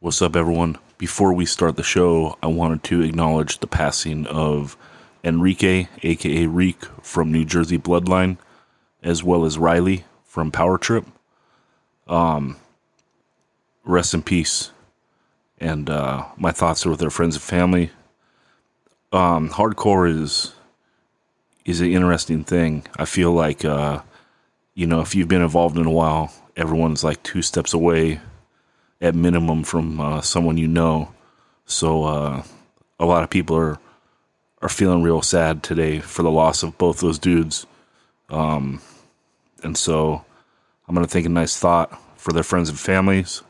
What's up, everyone? Before we start the show, I wanted to acknowledge the passing of Enrique, aka Reek, from New Jersey Bloodline, as well as Riley from Power Trip. Um, rest in peace. And uh, my thoughts are with their friends and family. Um, hardcore is is an interesting thing. I feel like uh, you know, if you've been involved in a while, everyone's like two steps away at minimum from uh, someone you know. So uh, a lot of people are are feeling real sad today for the loss of both those dudes. Um, and so I'm gonna think a nice thought for their friends and families,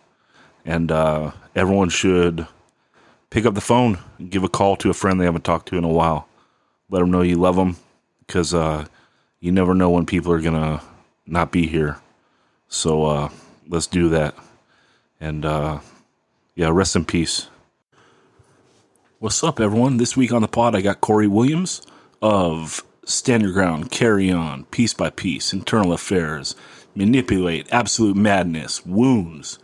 and uh, everyone should pick up the phone, and give a call to a friend they haven't talked to in a while. Let them know you love them, because uh, you never know when people are gonna not be here. So uh, let's do that. And uh, yeah, rest in peace. What's up, everyone? This week on the pod, I got Corey Williams of Stand Your Ground, Carry On, Piece by Piece, Internal Affairs, Manipulate, Absolute Madness, Wounds,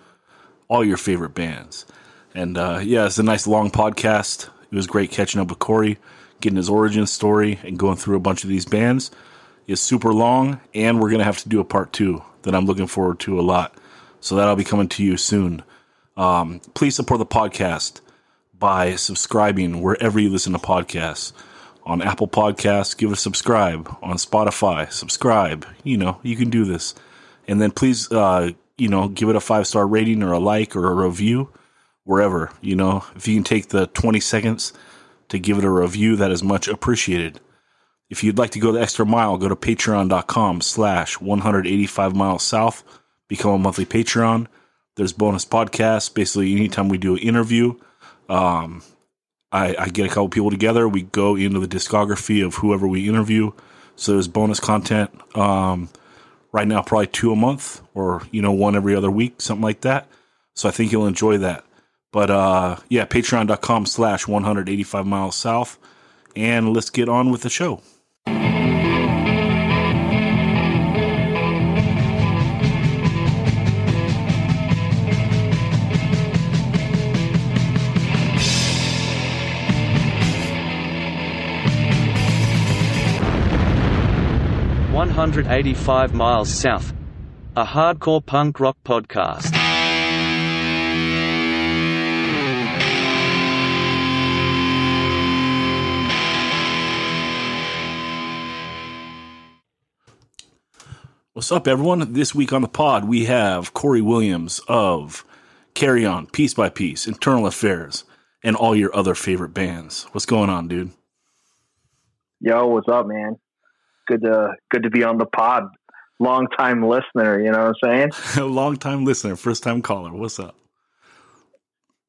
all your favorite bands. And uh, yeah, it's a nice long podcast. It was great catching up with Corey, getting his origin story, and going through a bunch of these bands. It's super long, and we're going to have to do a part two that I'm looking forward to a lot. So that'll be coming to you soon. Um, please support the podcast by subscribing wherever you listen to podcasts. On Apple Podcasts, give a subscribe. On Spotify, subscribe. You know, you can do this. And then please, uh, you know, give it a five star rating or a like or a review wherever. You know, if you can take the 20 seconds to give it a review, that is much appreciated. If you'd like to go the extra mile, go to patreon.com slash 185 miles south, become a monthly Patreon. There's bonus podcasts. Basically, anytime we do an interview, um, I, I get a couple people together. We go into the discography of whoever we interview. So there's bonus content. Um, right now, probably two a month or, you know, one every other week, something like that. So I think you'll enjoy that. But uh, yeah, patreon.com slash 185 miles south. And let's get on with the show. One hundred eighty-five miles south. A hardcore punk rock podcast. What's up, everyone? This week on the pod, we have Corey Williams of Carry On, Piece by Piece, Internal Affairs, and all your other favorite bands. What's going on, dude? Yo, what's up, man? Good to good to be on the pod. Long time listener, you know what I'm saying? Long time listener, first time caller. What's up?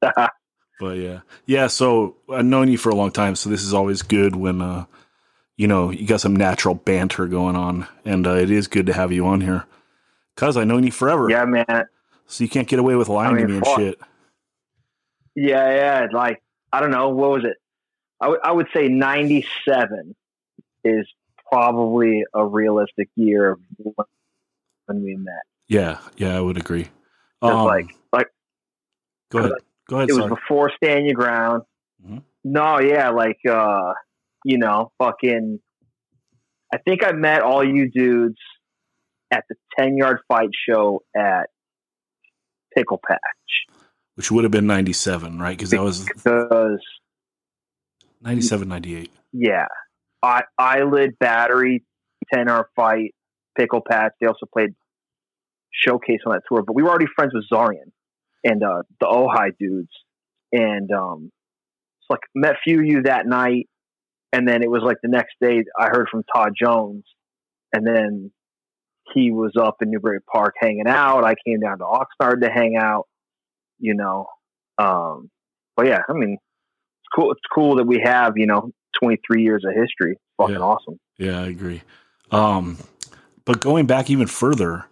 but yeah, yeah. So I've known you for a long time, so this is always good when uh, you know you got some natural banter going on, and uh, it is good to have you on here because I've known you forever. yeah, man. So you can't get away with lying I mean, to me and shit. Yeah, yeah. Like I don't know, what was it? I I would say '97 is probably a realistic year of when we met. Yeah, yeah, I would agree. Um, like, like go ahead, go ahead. it was before Stand Your Ground. Mhm. No, yeah, like uh, you know, fucking. I think I met all you dudes at the ten yard fight show at Pickle Patch Which would have been ninety seven, right? Because that was because 97, 98. yeah, I, Eyelid Battery, ten yard fight, Pickle Patch. They also played showcase on that tour, but we were already friends with Zarian and uh, the Ojai dudes, and um, it's like met few of you that night, and then it was like the next day I heard from Todd Jones, and then he was up in Newbury Park hanging out. I came down to Oxnard to hang out, you know. Um, but yeah, I mean, it's cool. It's cool that we have you know 23 years of history. Fucking Yeah. awesome. Yeah, I agree. Um, but going back even further,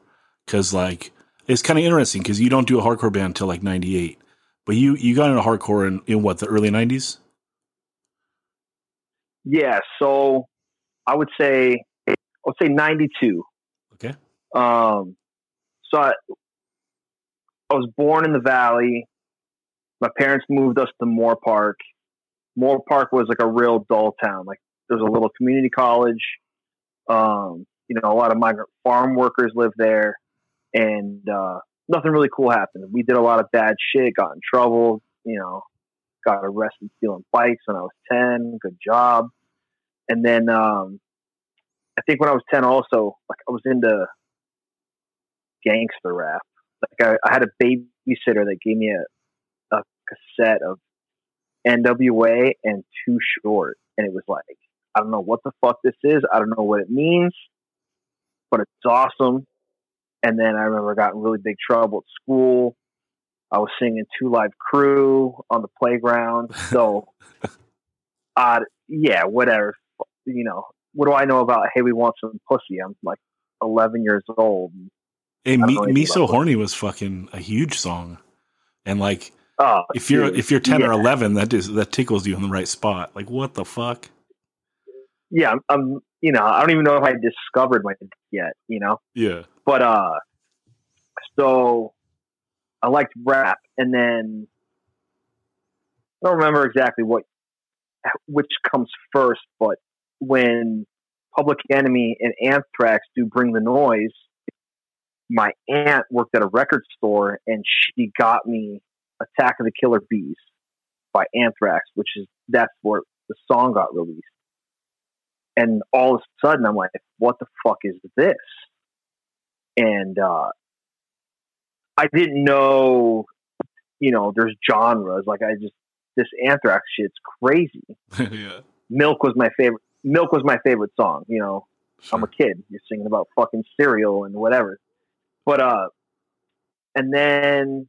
because like it's kind of interesting because you don't do a hardcore band until like '98, but you you got into hardcore in, in what the early '90s. Yeah, so I would say I would say 92. Okay. Um, so I, I was born in the valley. my parents moved us to Moorpark. Moorpark was like a real dull town. Like there's a little community college. Um, you know, a lot of migrant farm workers live there, and uh, nothing really cool happened. We did a lot of bad shit, got in trouble. You know, got arrested stealing bikes when I was ten. Good job. And then um, I think when I was ten, also like I was into gangster rap. Like I, I had a babysitter that gave me a, a cassette of NWA and Too Short, and it was like I don't know what the fuck this is. I don't know what it means, but it's awesome. And then I remember I got in really big trouble at school. I was singing Two Live Crew on the playground. So, uh, yeah, whatever. You know, what do I know about, hey, we want some pussy? I'm like 11 years old. Hey, me, me so horny was fucking a huge song, and like, oh, if you're dude, if you're ten yeah. or eleven, that is that tickles you in the right spot. Like, what the fuck? Yeah, I'm. You know, I don't even know if I discovered my yet. You know. Yeah. But uh, so I liked rap, and then I don't remember exactly what which comes first, but when Public Enemy and Anthrax do "Bring the Noise," my aunt worked at a record store and she got me Attack of the Killer B's by Anthrax, which is that's where the song got released. And all of a sudden I'm like, what the fuck is this? And uh, I didn't know, you know, there's genres. Like I just this Anthrax shit's crazy. yeah. Milk was my favorite. Milk was my favorite song. You know, sure. I'm a kid. You're singing about fucking cereal and whatever. But uh, and then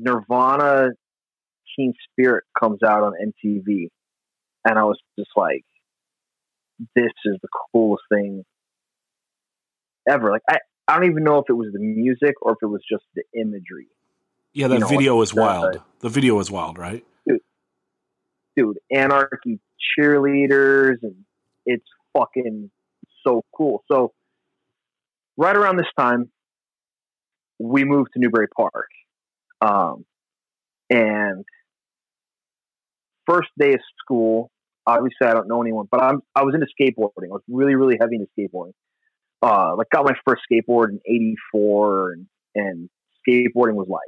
Nirvana Teen Spirit comes out on MTV, and I was just like, "This is the coolest thing ever!" Like I, I don't even know if it was the music or if it was just the imagery. Yeah, that you know, video like, was wild. Uh, the video is wild, right? Dude, dude, anarchy cheerleaders, and it's fucking so cool. So right around this time, we moved to Newbury Park. Um, and first day of school, obviously I don't know anyone, but I'm I was into skateboarding. I was really really heavy into skateboarding. Uh, like got my first skateboard in '84, and and skateboarding was life.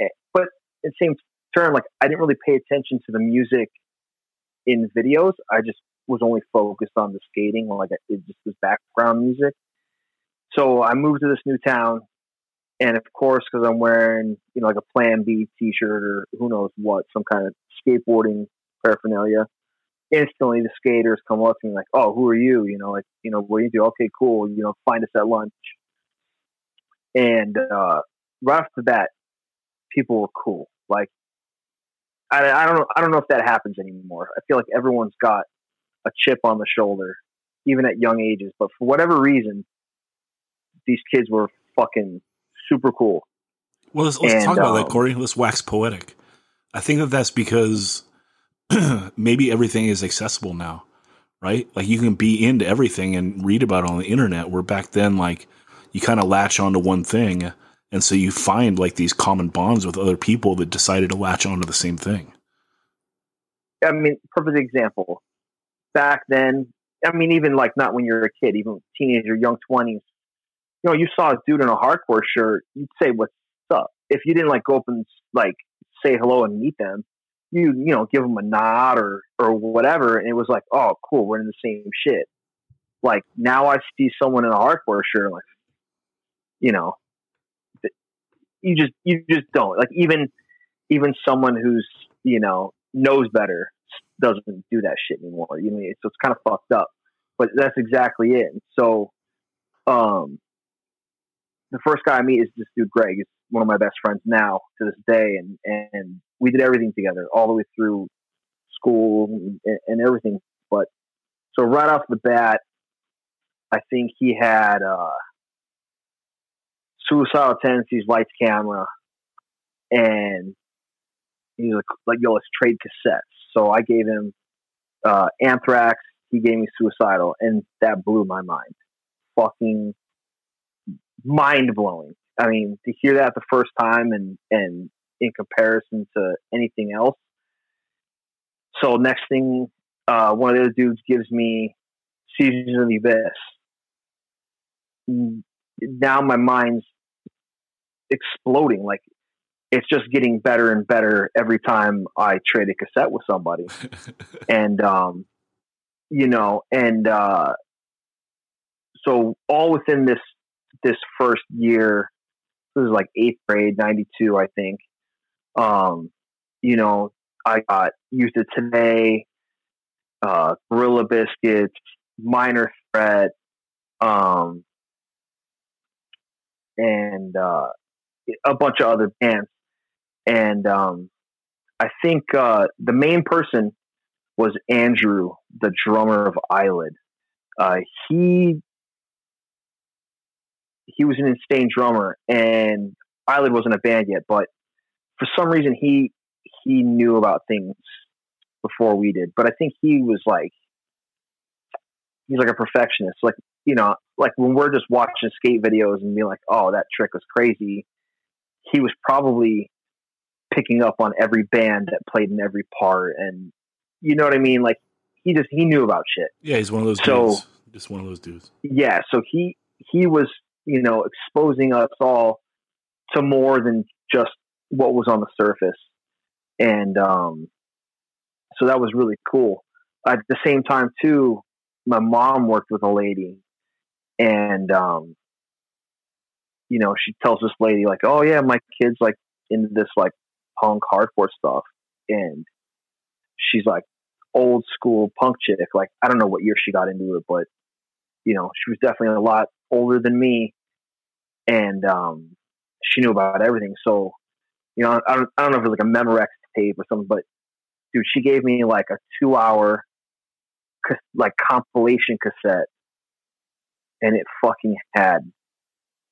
Eh, but at the same turn, like I didn't really pay attention to the music in videos. I just was only focused on the skating, like it just was background music. So I moved to this new town, and of course, because I'm wearing you know like a Plan B T-shirt or who knows what, some kind of skateboarding paraphernalia. Instantly, the skaters come up to me like, "Oh, who are you? You know, like you know, what do you do? Okay, cool. You know, find us at lunch." And uh, right off the bat, people were cool. Like, I, I don't know, I don't know if that happens anymore. I feel like everyone's got a chip on the shoulder, even at young ages. But for whatever reason, these kids were fucking super cool. Well, let's, let's and, talk about um, that, Corey. Let's wax poetic. I think that that's because maybe everything is accessible now, right? Like you can be into everything and read about it on the internet. Where back then, like you kind of latch onto one thing, and so you find like these common bonds with other people that decided to latch onto the same thing. I mean, perfect example. Back then, I mean, even like not when you're a kid, even teenager, young twenties, you know, you saw a dude in a hardcore shirt, you'd say, "What's up?" If you didn't like go up and like say hello and meet them, you you know give them a nod or or whatever, and it was like, "Oh, cool, we're in the same shit." Like now, I see someone in a hardcore shirt, like, you know, you just you just don't like even even someone who's you know knows better doesn't do that shit anymore. You know, so it's kind of fucked up. But that's exactly it. So, um, the first guy I meet is this dude Greg. He's one of my best friends now to this day, and and we did everything together all the way through school and, and everything. But so right off the bat, I think he had uh, suicidal tendencies, lights, camera, and he's like, like, yo, let's trade cassettes. So I gave him uh, Anthrax. He gave me Suicidal, and that blew my mind. Fucking mind blowing. I mean, to hear that the first time and and in comparison to anything else. So next thing, uh, one of those dudes gives me Seasons of the Abyss. Now my mind's exploding. Like it's just getting better and better every time I trade a cassette with somebody. and um, you know, and uh, so all within this this first year, this is like eighth grade, ninety two, I think. Um, you know, I got Youth of Today, uh, Gorilla Biscuits, Minor Threat, um, and uh, a bunch of other bands. And um, I think uh, the main person was Andrew, the drummer of Eyelid. Uh, he he was an insane drummer, and Eyelid wasn't a band yet, but for some reason he he knew about things before we did. But I think he was like he's like a perfectionist. Like you know, like when we're just watching skate videos and being like, "Oh, that trick was crazy," he was probably picking up on every band that played in every part, and you know what I mean. Like he just he knew about shit. Yeah, he's one of those so, dudes. Just one of those dudes. Yeah, so he he was you know exposing us all to more than just what was on the surface, and um, so that was really cool. At the same time, too, my mom worked with a lady, and um, you know, she tells this lady like, "Oh yeah, my kid's like into this like punk hardcore stuff," and she's like old school punk chick. Like I don't know what year she got into it, but you know, she was definitely a lot older than me, and um, she knew about everything. So, you know, I don't, I don't know if it was like a Memorex tape or something, but dude, she gave me like a two hour like compilation cassette, and it fucking had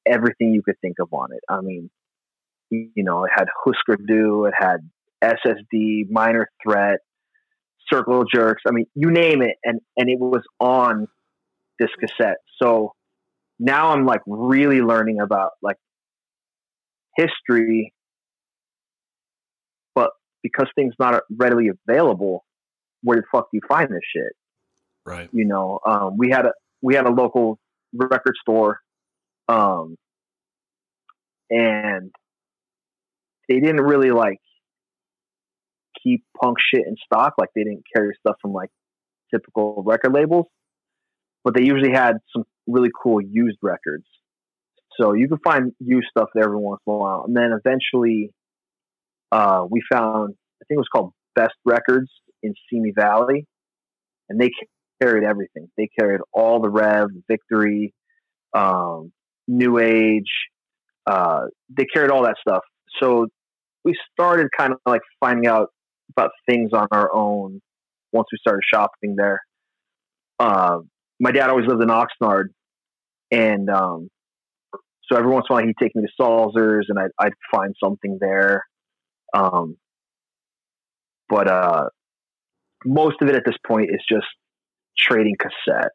everything you could think of on it. I mean, you know, it had Husker Du, it had SSD, Minor Threat, Circle Jerks. I mean, you name it, and and it was on this cassette. So now I'm like really learning about like history, but because things not readily available, where the fuck do you find this shit? Right. You know, um, we had a we had a local record store, um, and they didn't really like keep punk shit in stock. Like they didn't carry stuff from like typical record labels, but they usually had some really cool used records. So you can find used stuff there every once in a while. And then eventually, uh, we found I think it was called Best Records in Simi Valley, and they carried everything. They carried all the Rev, Victory, um, New Age. Uh, they carried all that stuff. So we started kind of like finding out about things on our own once we started shopping there. Uh, my dad always lived in Oxnard, and um, so every once in a while he'd take me to Salzer's, and I'd, I'd find something there. Um, but uh, most of it at this point is just trading cassettes.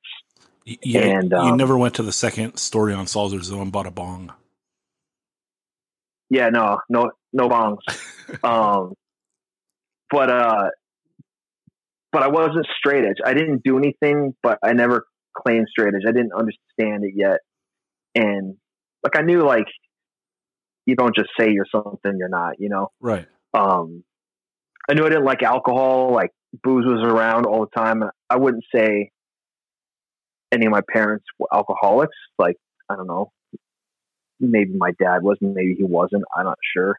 Yeah, and um, you never went to the second story on Salzer's though and bought a bong. Yeah, no, no, no bongs. um, but uh, but I wasn't straight edge. I didn't do anything, but I never straight edge. I didn't understand it yet, and like I knew like you don't just say you're something you're not. You know, right? Um, I knew I didn't like alcohol. Like booze was around all the time. I wouldn't say any of my parents were alcoholics. Like I don't know, maybe my dad was, maybe he wasn't. I'm not sure,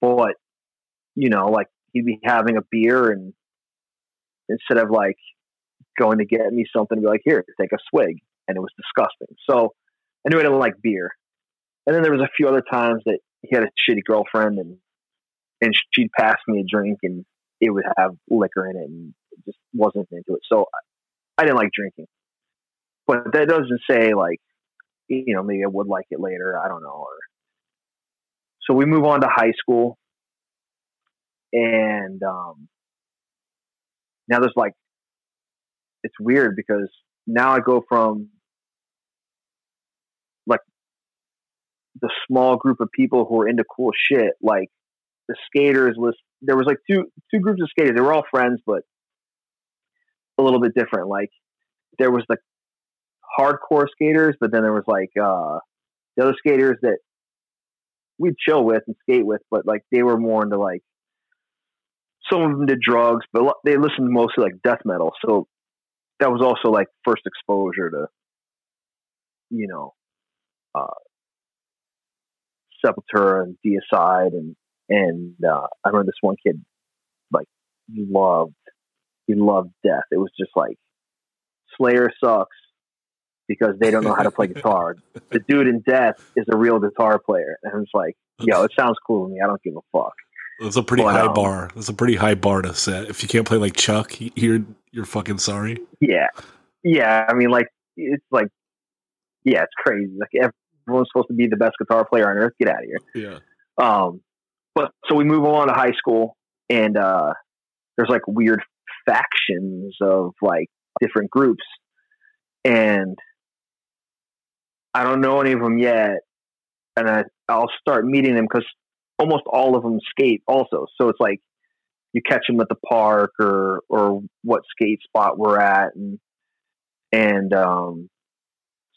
but you know, like he'd be having a beer and instead of like going to get me something, be like, here, take a swig, and it was disgusting. So I knew I didn't like beer. And then there was a few other times that he had a shitty girlfriend and and she'd pass me a drink and it would have liquor in it and just wasn't into it. So I didn't like drinking. But that doesn't say like, you know, maybe I would like it later. I don't know. Or, so we move on to high school and, um, now there's like, it's weird because now I go from like the small group of people who were into cool shit. Like the skaters was there was like two two groups of skaters. They were all friends, but a little bit different. Like there was the hardcore skaters, but then there was like uh the other skaters that we'd chill with and skate with, but like they were more into like some of them did drugs, but they listened mostly like death metal. So that was also like first exposure to, you know, uh, Sepultura and Deicide and and uh, I remember this one kid like loved he loved death. It was just like Slayer sucks because they don't know how to play guitar. The dude in death is a real guitar player, and it's like, yo, it sounds cool to me. I don't give a fuck. That's a pretty but, high um, bar. That's a pretty high bar to set. If you can't play like Chuck, you're you're fucking sorry. Yeah, yeah. I mean, like it's like, yeah, it's crazy. Like everyone's supposed to be the best guitar player on earth. Get out of here. Yeah. Um, but so we move on to high school, and uh, there's like weird factions of like different groups, and I don't know any of them yet, and I I'll start meeting them because almost all of them skate also. So it's like you catch them at the park or or what skate spot we're at, and and um,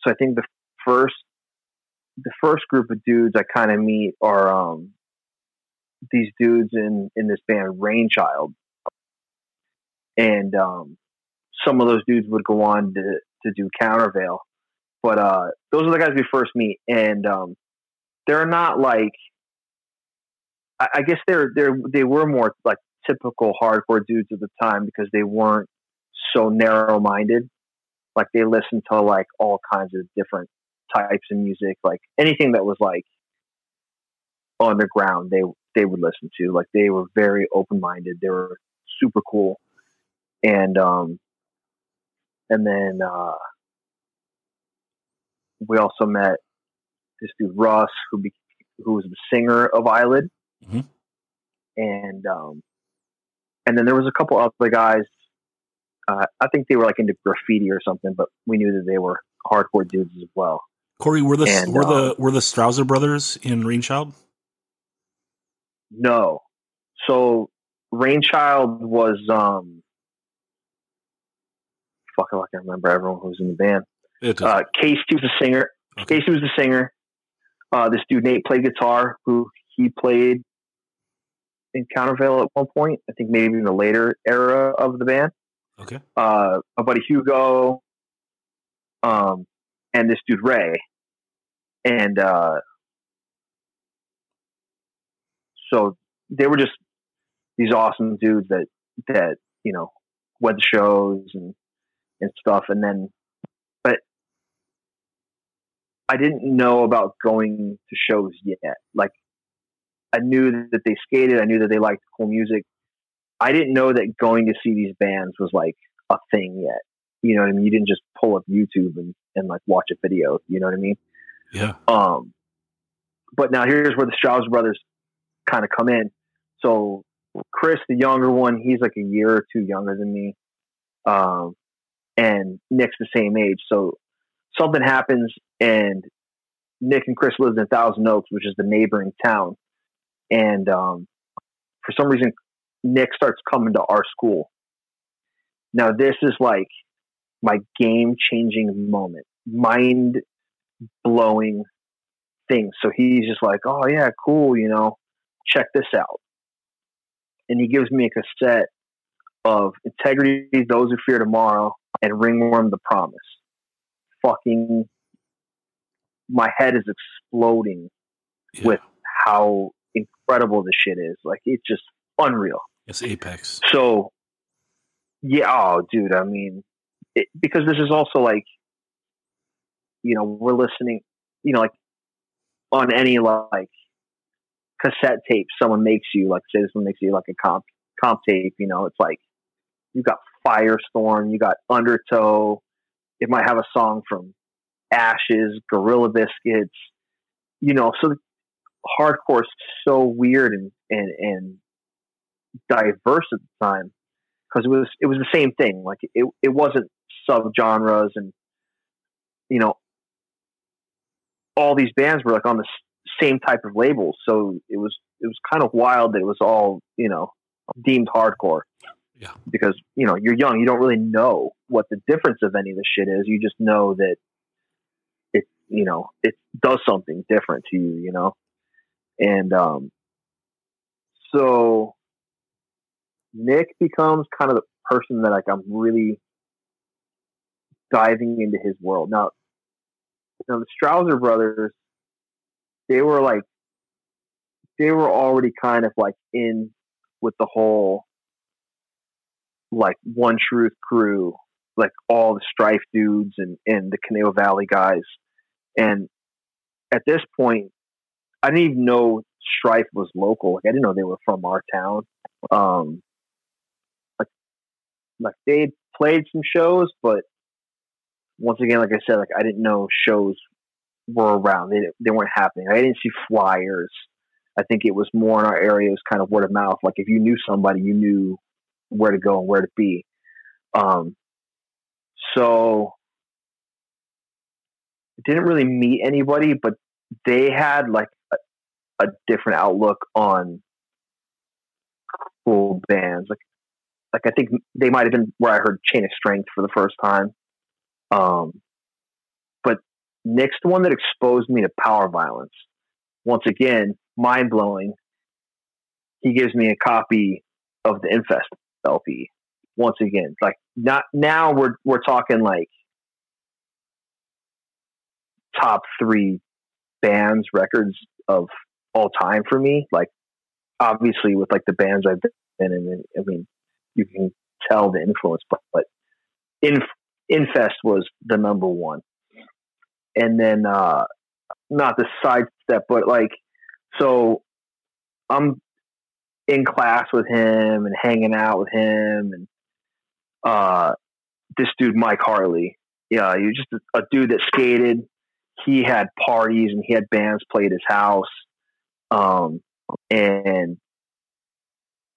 so I think the first the first group of dudes I kind of meet are um, these dudes in in this band Rainchild, and um, some of those dudes would go on to to do Countervail, but uh, those are the guys we first meet, and um, they're not like I, I guess they're they're they were more like typical hardcore dudes at the time because they weren't so narrow minded. Like they listened to like all kinds of different types of music, like anything that was like underground, they they would listen to. Like they were very open minded. They were super cool, and um, and then uh, we also met this dude Russ, who be, who was the singer of Eyelid, mm-hmm. and um, and then there was a couple other guys. Uh, I think they were like into graffiti or something, but we knew that they were hardcore dudes as well. Corey, were the and, were um, the were the Strouser brothers in Rainchild? No, so Rainchild was um, fuck, I can remember everyone who was in the band. Uh, Casey was the singer. Okay. Casey was the singer. Uh, this dude Nate played guitar. Who he played in Countervail at one point. I think maybe in the later era of the band. Okay. Uh, my buddy Hugo, um, and this dude Ray, and uh, so they were just these awesome dudes that that you know went to shows and and stuff, and then but I didn't know about going to shows yet. Like I knew that they skated. I knew that they liked cool music. I didn't know that going to see these bands was like a thing yet. You know what I mean? You didn't just pull up YouTube and, and like watch a video. You know what I mean? Yeah. Um, but now here's where the Strauss brothers kind of come in. So Chris, the younger one, he's like a year or two younger than me. Um, and Nick's the same age. So something happens and Nick and Chris lives in Thousand Oaks, which is the neighboring town and um, for some reason Nick starts coming to our school. Now this is like my game changing moment, mind blowing thing. So he's just like, "Oh yeah, cool," you know, check this out, and he gives me a cassette of Integrity, Those Who Fear Tomorrow, and Ringworm: The Promise. Fucking, my head is exploding yeah. with how incredible this shit is. Like it's just unreal. It's apex. So, yeah, oh, dude. I mean, it, because this is also like, you know, we're listening. You know, like on any like cassette tape, someone makes you like say this. someone makes you like a comp comp tape. You know, it's like you got Firestorm, you got Undertow. It might have a song from Ashes, Gorilla Biscuits. You know, so hardcore so weird and, and, and diverse at the time because it was it was the same thing. Like it it wasn't sub genres and you know all these bands were like on the same type of labels. So it was it was kind of wild that it was all you know deemed hardcore. Yeah. Because you know you're young, you don't really know what the difference of any of the shit is. You just know that it you know it does something different to you. You know, and um, so Nick becomes kind of the person that like I'm really diving into his world now. now the Strouser brothers, they were like, they were already kind of like in with the whole like One Truth crew, like all the Strife dudes and and the Conejo Valley guys, and at this point, I didn't even know Strife was local. Like I didn't know they were from our town. Um, like like they played some shows, but once again, like I said, like I didn't know shows were around. They they weren't happening. I didn't see flyers. I think it was more in our area. It was kind of word of mouth. Like if you knew somebody, you knew where to go and where to be. Um, so didn't really meet anybody, but they had like a, different outlook on cool bands. Like, like I think they might have been where I heard Chain of Strength for the first time. Um, but next one that exposed me to power violence. Once again, mind blowing. He gives me a copy of the Infest LP. Once again, like not now we're we're talking like top three bands records of all time for me. Like obviously with like the bands I've been in, I mean you can tell the influence, but, but in Infest was the number one. And then, uh, not the sidestep, but like, so I'm in class with him and hanging out with him and, uh, this dude, Mike Harley. Yeah, he was just a dude that skated. He had parties and he had bands play at his house. Um, and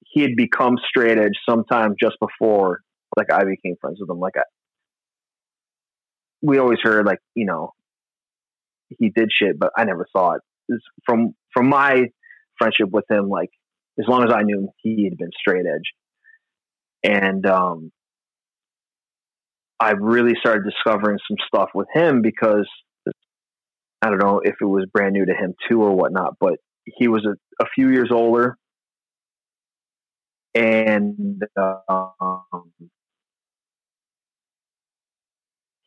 he had become straight edge sometime just before like I became friends with him. Like I, we always heard like you know he did shit, but I never saw it. It's from from my friendship with him, like as long as I knew him, he had been straight edge, and um, I really started discovering some stuff with him because I don't know if it was brand new to him too or whatnot, but he was a, a few years older, and um,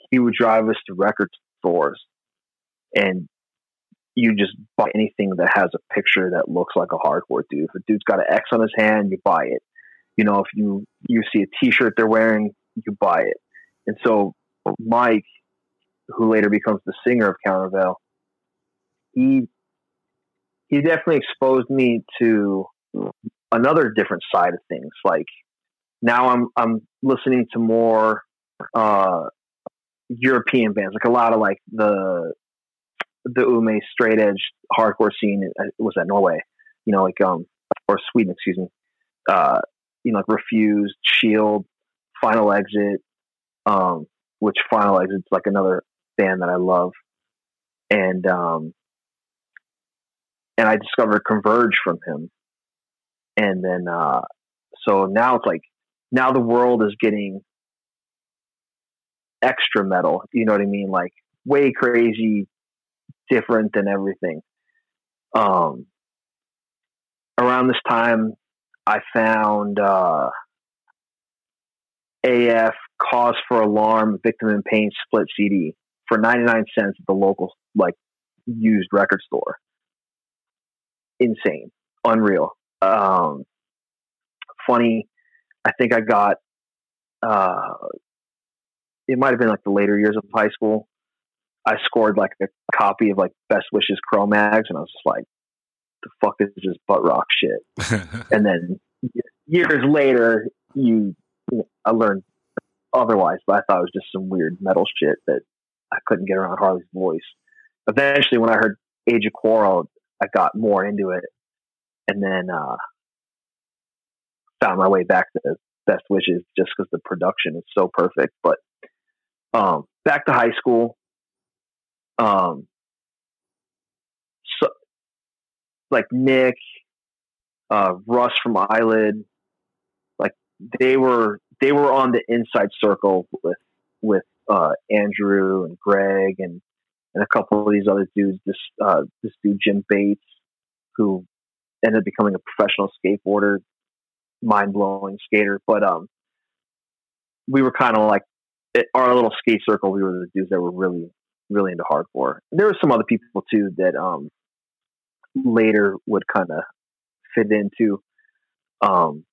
he would drive us to record stores and you just buy anything that has a picture that looks like a hardcore dude. If a dude's got an X on his hand, you buy it. You know, if you you see a T-shirt they're wearing, you buy it. And so Mike, who later becomes the singer of Countervail, he he definitely exposed me to another different side of things. Like now I'm I'm listening to more uh, European bands, like a lot of like the the Ume straight edge hardcore scene uh, was that Norway, you know, like um or Sweden, excuse me. Uh, you know, like Refused, Shield, Final Exit, um, which Final Exit's like another band that I love, and um, and I discovered Converge from him, and then uh, so now it's like now the world is getting extra metal. You know what I mean? Like way crazy, different than everything. Um, around this time, I found uh, AF Cause for Alarm Victim in Pain split CD for 99 cents at the local like used record store. Insane, unreal. Um, funny, I think I got uh, it might have been like the later years of high school. I scored like a copy of like Best Wishes Cro-Mags, and I was just like, "The fuck is this butt rock shit?" and then years later, you, you know, I learned otherwise, but I thought it was just some weird metal shit that I couldn't get around Harley's voice. Eventually, when I heard Age of Quarrel, I got more into it, and then uh, found my way back to Best Wishes just because the production is so perfect. But um, back to high school. Um, so like Nick, uh, Russ from Eyelid, like they were they were on the inside circle with with uh, Andrew and Greg and and a couple of these other dudes. This uh, this dude Jim Bates, who ended up becoming a professional skateboarder, mind blowing skater. But um, we were kind of like our little skate circle. We were the dudes that were really really into hardcore. There were some other people too that um later would kind of fit into. Um,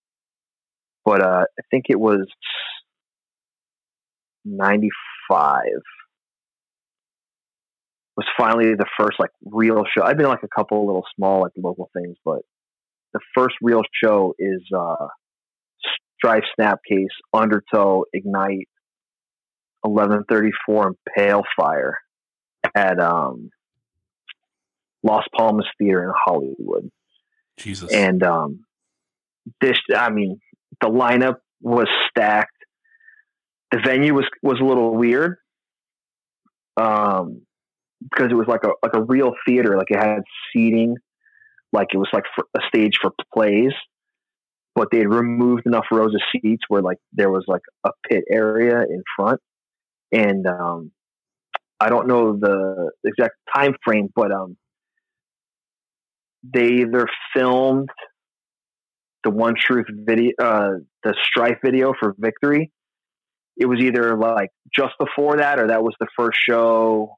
but uh, I think it was 95 was finally the first like real show. I've been like a couple little small like local things, but the first real show is uh Strife Snapcase, Undertow, Ignite, eleven thirty four and Pale Fire at um Las Palmas Theater in Hollywood. Jesus. And um this I mean, the lineup was stacked. The venue was was a little weird. Um because it was like a like a real theater, like it had seating, like it was like a stage for plays, but they had removed enough rows of seats where like there was like a pit area in front, and um, I don't know the exact time frame, but um, they either filmed the One Truth video, uh, the Strife video for Victory. It was either like just before that, or that was the first show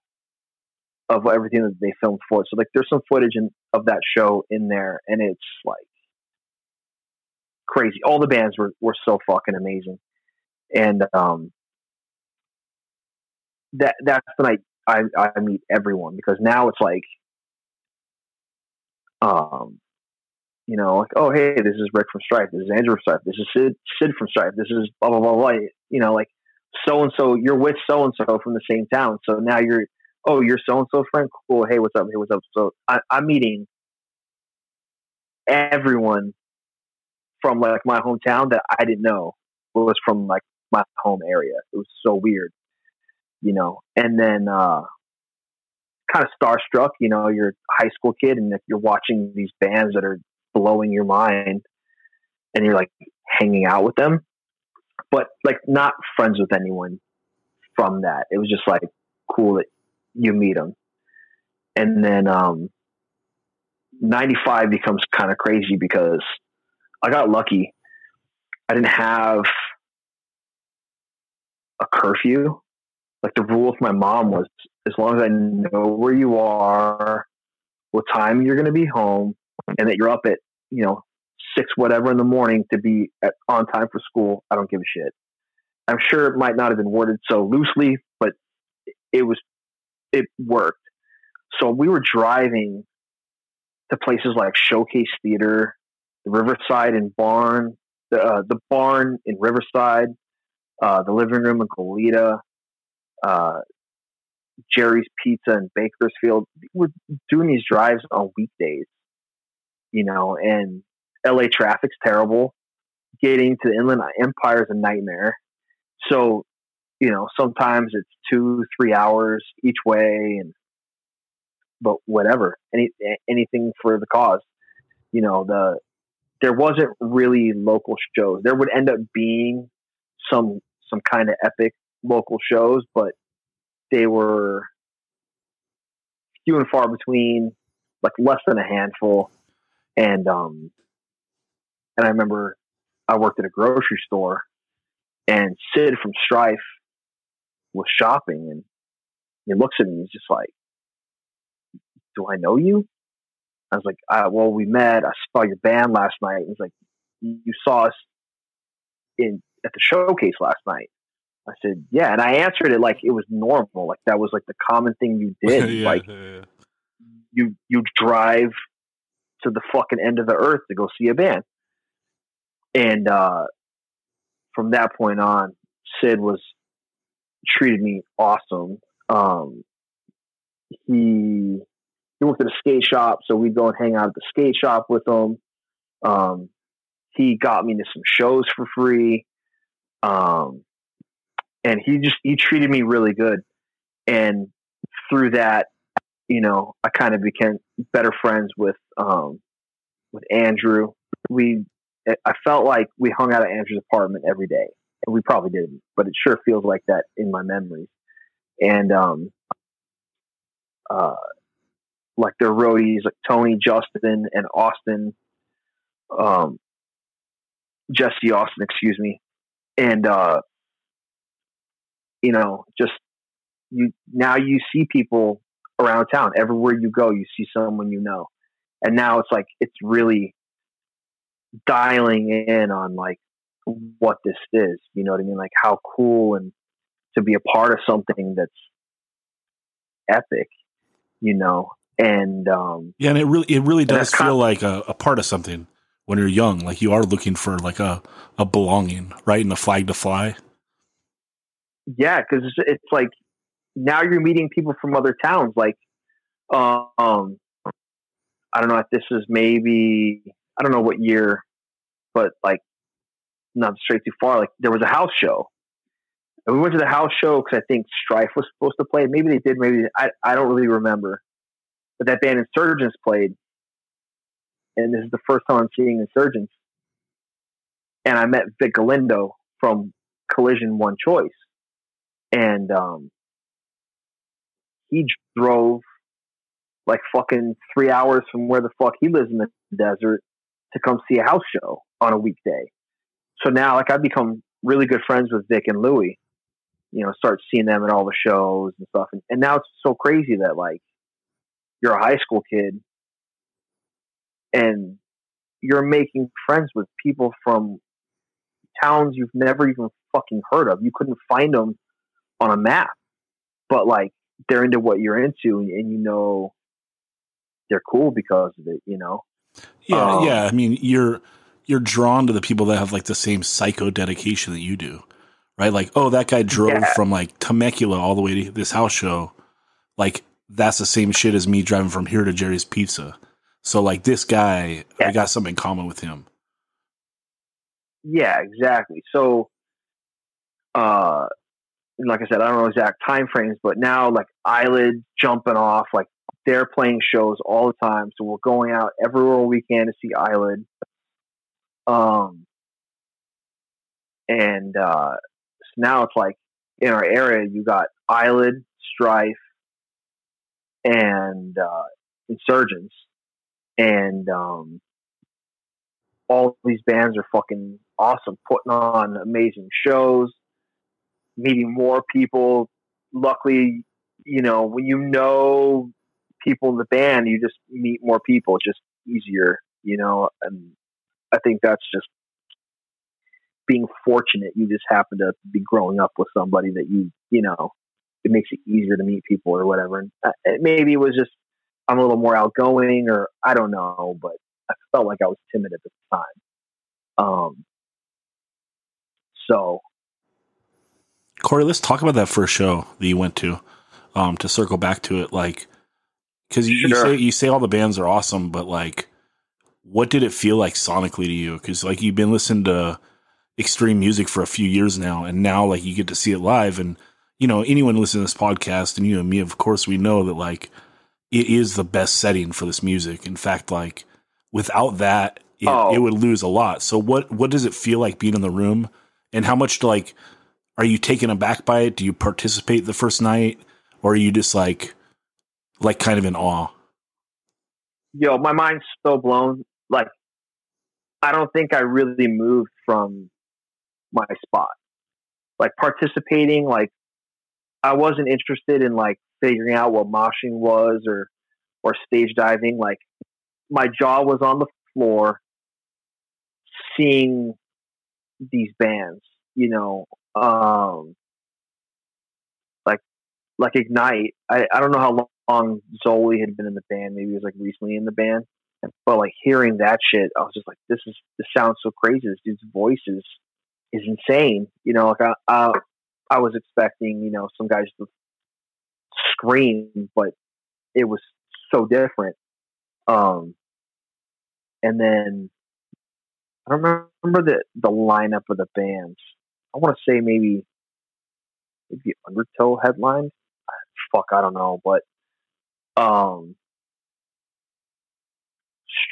of everything that they filmed for it. So like there's some footage in, of that show in there and it's like crazy. All the bands were, were so fucking amazing. And um that that's the night I, I meet everyone because now it's like um you know, like, oh hey, this is Rick from Strife, this is Andrew from Strife, this is Sid Sid from Strife, this is blah blah blah blah. You know, like so and so you're with so and so from the same town. So now you're oh, you're so and so friend. Cool. Hey, what's up? Hey, what's up? So I, I'm meeting everyone from like my hometown that I didn't know was from like my home area. It was so weird, you know. And then uh, kind of starstruck, you know. You're a high school kid, and you're watching these bands that are blowing your mind, and you're like hanging out with them, but like not friends with anyone from that. It was just like cool that you meet them. And then um, 95 becomes kind of crazy because I got lucky. I didn't have a curfew. Like the rule with my mom was as long as I know where you are, what time you're going to be home, and that you're up at, you know, six whatever in the morning to be at, on time for school, I don't give a shit. I'm sure it might not have been worded so loosely, but it was it worked. So we were driving to places like Showcase Theater, the Riverside and Barn, the uh, the barn in Riverside, uh, the living room in Goleta, uh, Jerry's Pizza in Bakersfield. We're doing these drives on weekdays, you know, and LA traffic's terrible. Getting to the Inland Empire is a nightmare. So you know, sometimes it's two, three hours each way, and but whatever, any anything for the cause. You know, the there wasn't really local shows. There would end up being some some kind of epic local shows, but they were few and far between, like less than a handful. And um, and I remember I worked at a grocery store, and Sid from Strife was shopping and he looks at me he's just like do i know you? I was like uh, well we met i saw your band last night. He's like you saw us in at the showcase last night. I said yeah and i answered it like it was normal like that was like the common thing you did yeah, like yeah, you you drive to the fucking end of the earth to go see a band. And uh from that point on sid was treated me awesome. Um, he he worked at a skate shop, so we'd go and hang out at the skate shop with him. Um, he got me to some shows for free, um, and he just he treated me really good. And through that, you know, I kind of became better friends with um, with Andrew. We I felt like we hung out at Andrew's apartment every day, we probably didn't, but it sure feels like that in my memories. And um, uh, like their roadies, like Tony, Justin, and Austin, um, Jesse Austin, excuse me, and uh, you know, just you now you see people around town. Everywhere you go, you see someone you know, and now it's like it's really dialing in on like what this is. You know what I mean? Like how cool and to be a part of something that's epic. You know, and um, yeah, and it really it really does feel like a, a, part of something when you're young. Like you are looking for like a a belonging, right, and a flag to fly. Yeah, because it's, it's, like now you're meeting people from other towns. Like, um, I don't know if this is maybe I don't know what year, but like not straight too far. Like there was a house show. And we went to the house show because I think Strife was supposed to play. Maybe they did. Maybe I I don't really remember. But that band Insurgents played, and this is the first time I'm seeing Insurgents. And I met Vic Galindo from Collision One Choice, and um, he drove like fucking three hours from where the fuck he lives in the desert to come see a house show on a weekday. So now, like, I've become really good friends with Vic and Louie. You know, start seeing them at all the shows and stuff. And, and now it's so crazy that like you're a high school kid and you're making friends with people from towns you've never even fucking heard of. You couldn't find them on a map, but like they're into what you're into, and you know they're cool because of it. You know. Yeah, um, yeah. I mean, you're you're drawn to the people that have like the same psycho dedication that you do, right? Like, oh, that guy drove yeah. from like Temecula all the way to this house show. Like, that's the same shit as me driving from here to Jerry's Pizza. So, like, this guy, yeah. I got something in common with him. Yeah, exactly. So, uh, like I said, I don't know exact time frames, but now like eyelid jumping off, like they're playing shows all the time. So we're going out everywhere we can to see eyelid. Um, and uh, so now it's like in our area, you got eyelid, strife, and uh, insurgents, and um, all these bands are fucking awesome, putting on amazing shows meeting more people. Luckily, you know, when you know people in the band, you just meet more people. It's just easier, you know, and I think that's just being fortunate. You just happen to be growing up with somebody that you, you know, it makes it easier to meet people or whatever. And uh, maybe it was just I'm a little more outgoing, or I don't know, but I felt like I was timid at the time. Um, so Corey, let's talk about that first show that you went to. Um, to circle back to it, like, because you, sure. you, say you say all the bands are awesome, but like, what did it feel like sonically to you? Because like you've been listening to extreme music for a few years now, and now like you get to see it live, and you know anyone listening to this podcast, and you and me, of course, we know that like it is the best setting for this music. In fact, like without that, it, oh. it would lose a lot. So what what does it feel like being in the room, and how much like are you taken aback by it? Do you participate the first night, or are you just like, like kind of in awe? Yo, my mind's so blown. Like, I don't think I really moved from my spot. Like participating, like I wasn't interested in like figuring out what moshing was or or stage diving. Like my jaw was on the floor, seeing these bands, you know, um, like like Ignite. I, I don't know how long Zoli had been in the band. Maybe he was like recently in the band. But like hearing that shit, I was just like, this is this sounds so crazy. This dude's voice is is insane. You know, like I I, I was expecting you know some guys to scream, but it was so different. Um, and then I don't remember the the lineup of the bands. I want to say maybe maybe Undertow headline. Fuck, I don't know, but um,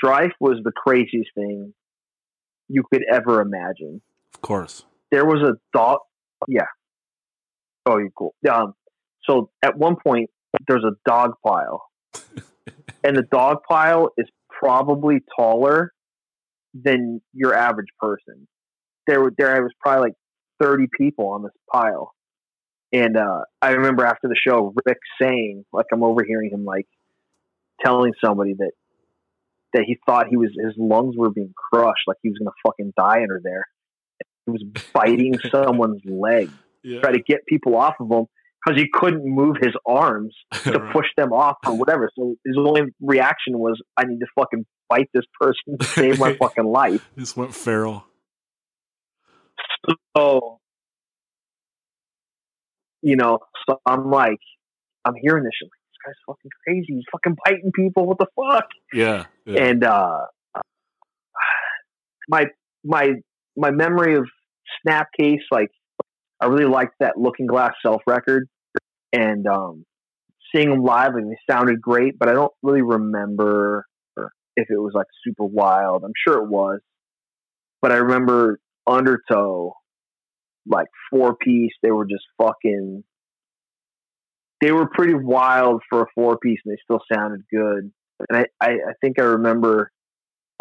Strife was the craziest thing you could ever imagine. Of course. There was a dog. Yeah. Oh, you cool. Um, so at one point, there's a dog pile, and the dog pile is probably taller than your average person. There, there was probably like 30 people on this pile. And uh, I remember after the show, Rick saying, like, I'm overhearing him, like, telling somebody that that he thought he was his lungs were being crushed, like he was gonna fucking die under there. He was biting someone's leg, Yeah. try to get people off of him because he couldn't move his arms to Right. push them off or whatever. So his only reaction was, "I need to fucking bite this person to save my fucking life." Just went feral. So, you know, so I'm like, I'm hearing this shit. Guy's fucking crazy. He's fucking biting people. What the fuck? Yeah. yeah. And uh, my my my memory of Snapcase, like, I really liked that Looking Glass Self record, and um, seeing them live, and they sounded great. But I don't really remember if it was like super wild. I'm sure it was, but I remember Undertow, like four piece. They were just fucking. They were pretty wild for a four piece, and they still sounded good. And I, I, I think I remember,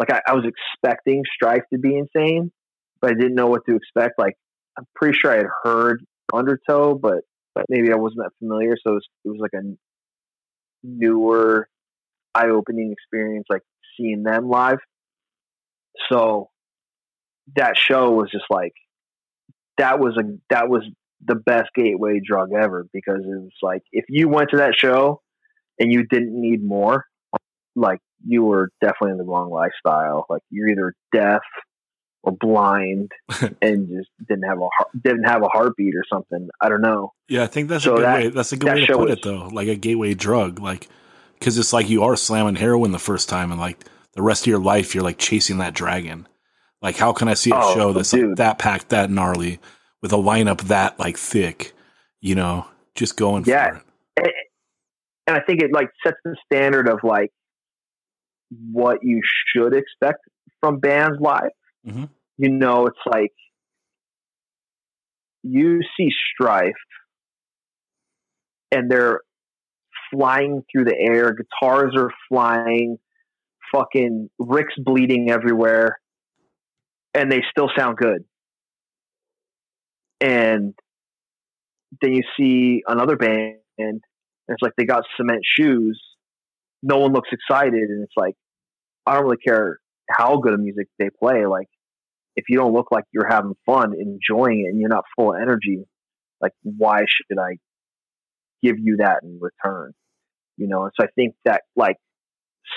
like I, I was expecting Strife to be insane, but I didn't know what to expect. Like I'm pretty sure I had heard Undertow, but but maybe I wasn't that familiar. So it was, it was like a newer, eye-opening experience, like seeing them live. So that show was just like that was a that was the best gateway drug ever because it was like if you went to that show and you didn't need more, like you were definitely in the wrong lifestyle. Like you're either deaf or blind and just didn't have a heart, didn't have a heartbeat or something. I don't know. Yeah, I think that's So a good that- way. That's a good that way to put was- it, though. Like a gateway drug, like because it's like you are slamming heroin the first time, and like the rest of your life, you're like chasing that dragon. Like, how can I see a Oh, show that's like that packed, that gnarly, with a lineup that like thick? You know, just going Yeah. for it. and, I think it like sets the standard of like what you should expect from bands live. Mhm. You know, it's like you see Strife, and they're flying through the air. Guitars are flying. Fucking Rick's bleeding everywhere, and they still sound good. And then you see another band and it's like they got cement shoes. No one looks excited, and it's like I don't really care how good of music they play. Like if you don't look like you're having fun, enjoying it, and you're not full of energy, like why should I give you that in return? You know, and so I think that like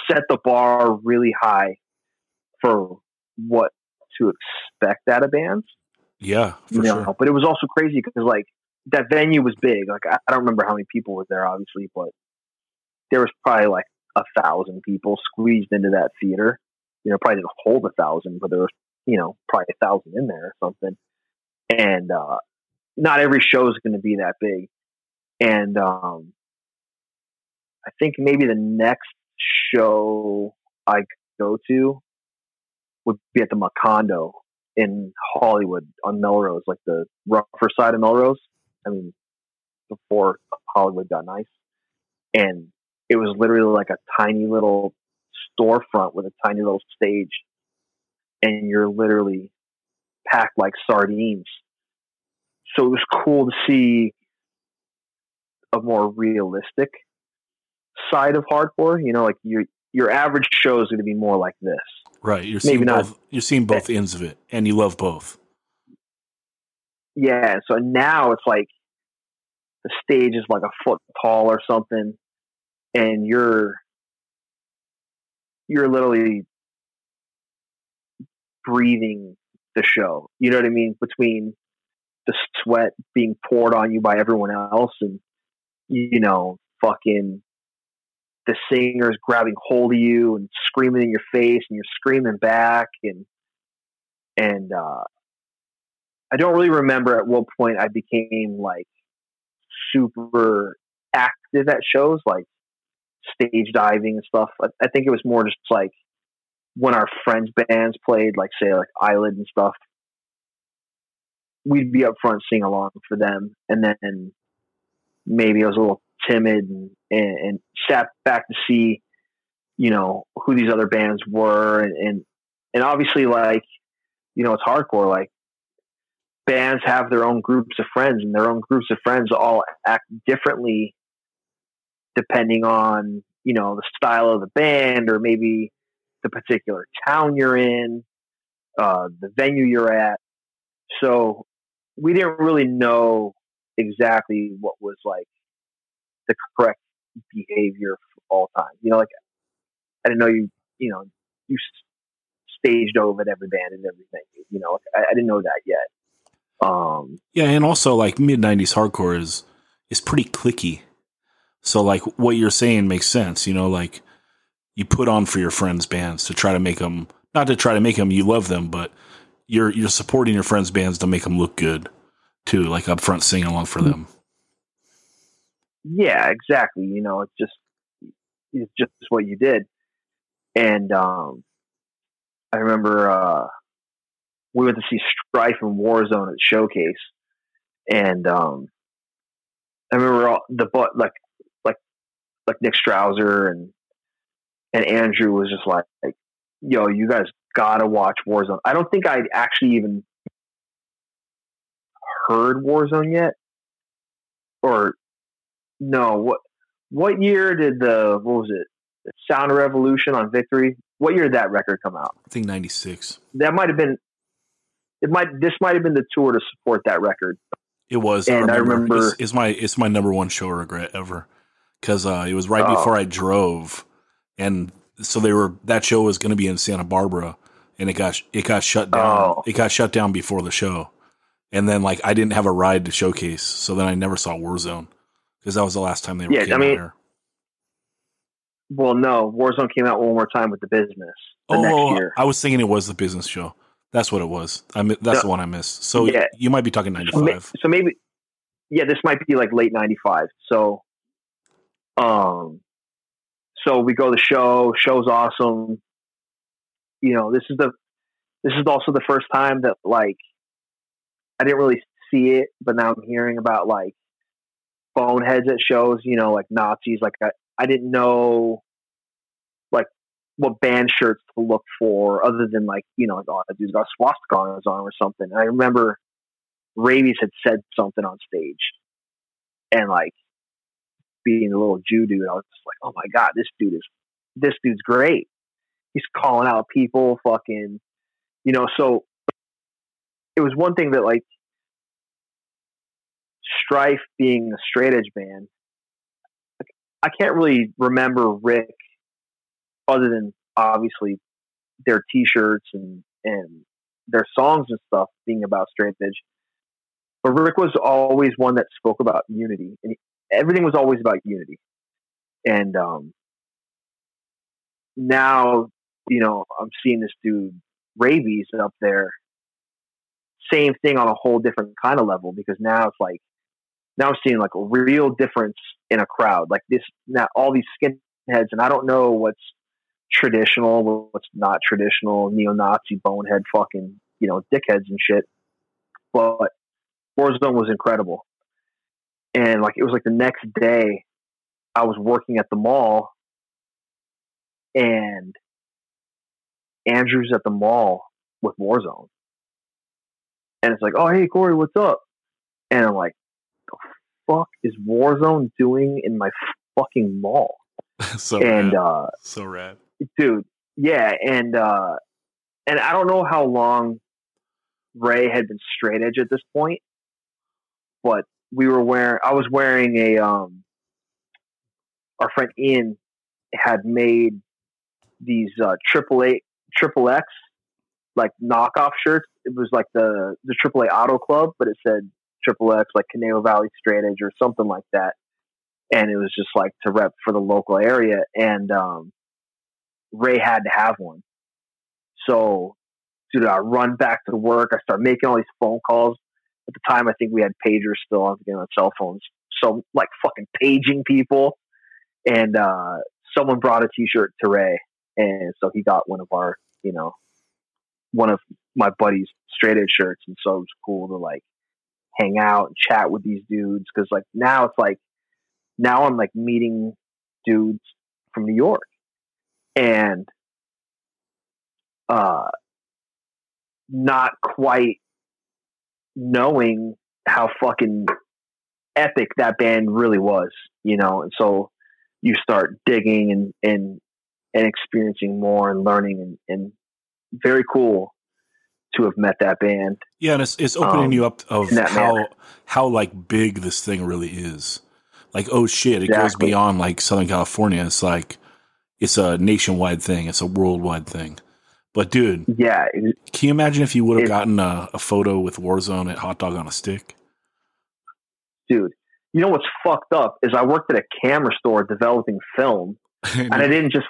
set the bar really high for what to expect out of bands Yeah, for you know, sure. but it was also crazy because like that venue was big. Like I, I don't remember how many people were there, obviously, but there was probably like a thousand people squeezed into that theater. You know, probably didn't hold a thousand, but there was you know probably a thousand in there or something. And uh, not every show is going to be that big. And um, I think maybe the next show I go to would be at the Macondo in Hollywood on Melrose, like the rougher side of Melrose. I mean, before Hollywood got nice. And it was literally like a tiny little storefront with a tiny little stage. And you're literally packed like sardines. So it was cool to see a more realistic side of hardcore. You know, like your your average show is going to be more like this. Right. You're maybe seeing not- You're seeing both ends of it, and you love both. Yeah, so now it's like the stage is like a foot tall or something, and you're you're literally breathing the show. You know what I mean? Between the sweat being poured on you by everyone else, and you know, fucking the singers grabbing hold of you and screaming in your face, and you're screaming back, and and uh, I don't really remember at what point I became like super active at shows, like stage diving and stuff. I, I think it was more just like when our friends' bands played, like say like Eyelid and stuff, we'd be up front sing along for them, and then maybe I was a little timid and, and, and sat back to see, you know, who these other bands were, and, and and obviously like, you know, it's hardcore. Like bands have their own groups of friends, and their own groups of friends all act differently depending on you know the style of the band or maybe the particular town you're in, uh, the venue you're at. So we didn't really know exactly what was like the correct behavior for all time. You know, like I didn't know you, you know, you staged over at every band and everything. You know, I, I didn't know that yet. Um, yeah, and also like mid '90s hardcore is is pretty cliquey. So like what you're saying makes sense. You know, like you put on for your friends' bands to try to make them not to try to make them you love them, but you're you're supporting your friends' bands to make them look good too, like up front singing along for them. Yeah, exactly. You know, it's just it's just what you did, and um, I remember uh, we went to see Strife and Warzone at Showcase, and um, I remember all the but like like like Nick Strauser and and Andrew was just like, like, yo, you guys gotta watch Warzone. I don't think I'd actually even heard Warzone yet, or no. What what year did the what was it? Sound Revolution on Victory. What year did that record come out? I think ninety six. That might have been. It might. This might have been the tour to support that record. It was, and I remember, I remember it's, it's, my it's my number one show regret ever because uh, it was right oh. before I drove, and so they were that show was going to be in Santa Barbara, and it got it got shut down. Oh. It got shut down before the show, and then like I didn't have a ride to showcase, so then I never saw Warzone because that was the last time they were. Yeah, I mean, here. well, no, Warzone came out one more time with the business. The oh, I was thinking it was the business show. That's what it was. I mean that's no, the one I missed. So yeah. you might be talking ninety five. So maybe, yeah, this might be like late ninety five. So, um, so we go to the show. Show's awesome. You know, this is the this is also the first time that like I didn't really see it, but now I'm hearing about like boneheads at shows. You know, like Nazis. Like I, I didn't know like what band shirts to look for, other than like you know, oh, that dude's got a swastika on his arm or something. And I remember Raybeez had said something on stage, and like being a little Jew dude, I was just like, oh my god, this dude is this dude's great. He's calling out people, fucking, you know. So it was one thing that like Strife being a straight edge band. I can't really remember Rick other than obviously their T-shirts and and their songs and stuff being about straight edge. But Rick was always one that spoke about unity, and everything was always about unity. And um, now, you know, I'm seeing this dude Raybeez up there. Same thing on a whole different kind of level because now it's like now I'm seeing like a real difference in a crowd. Like this now all these skinheads and I don't know what's traditional, what's not traditional, neo Nazi bonehead fucking, you know, dickheads and shit. But Warzone was incredible and like it was like the next day I was working at the mall and Andrew's at the mall with Warzone. And it's like, oh hey Corey, what's up? And I'm like, fuck is Warzone doing in my fucking mall? so and rad. uh so rad. Dude, yeah, and uh and I don't know how long Ray had been straight edge at this point, but we were wearing I was wearing a um our friend Ian had made these uh triple A triple X like knockoff shirts. It was like the the triple A auto club, but it said triple X like Conejo Valley straight edge or something like that. And it was just like to rep for the local area. And um Ray had to have one. So dude, I run back to work, I start making all these phone calls. At the time, I think we had pagers still. On, you know, on cell phones. So like fucking paging people, and uh, someone brought a T-shirt to Ray, and so he got one of our you know, one of my buddy's straight edge shirts, and so it was cool to like hang out and chat with these dudes because like now it's like now I'm like meeting dudes from New York. And uh not quite knowing how fucking epic that band really was, you know, and so you start digging and and and experiencing more and learning and, and very cool to have met that band. Yeah, and it's it's opening um, you up of how manner. how like big this thing really is. Like, oh shit, it exactly. goes beyond like Southern California. It's like it's a nationwide thing. It's a worldwide thing. But dude, yeah, it, can you imagine if you would have gotten a, a, photo with Warzone at Hot Dog on a Stick? Dude, you know what's fucked up is I worked at a camera store developing film, and I didn't just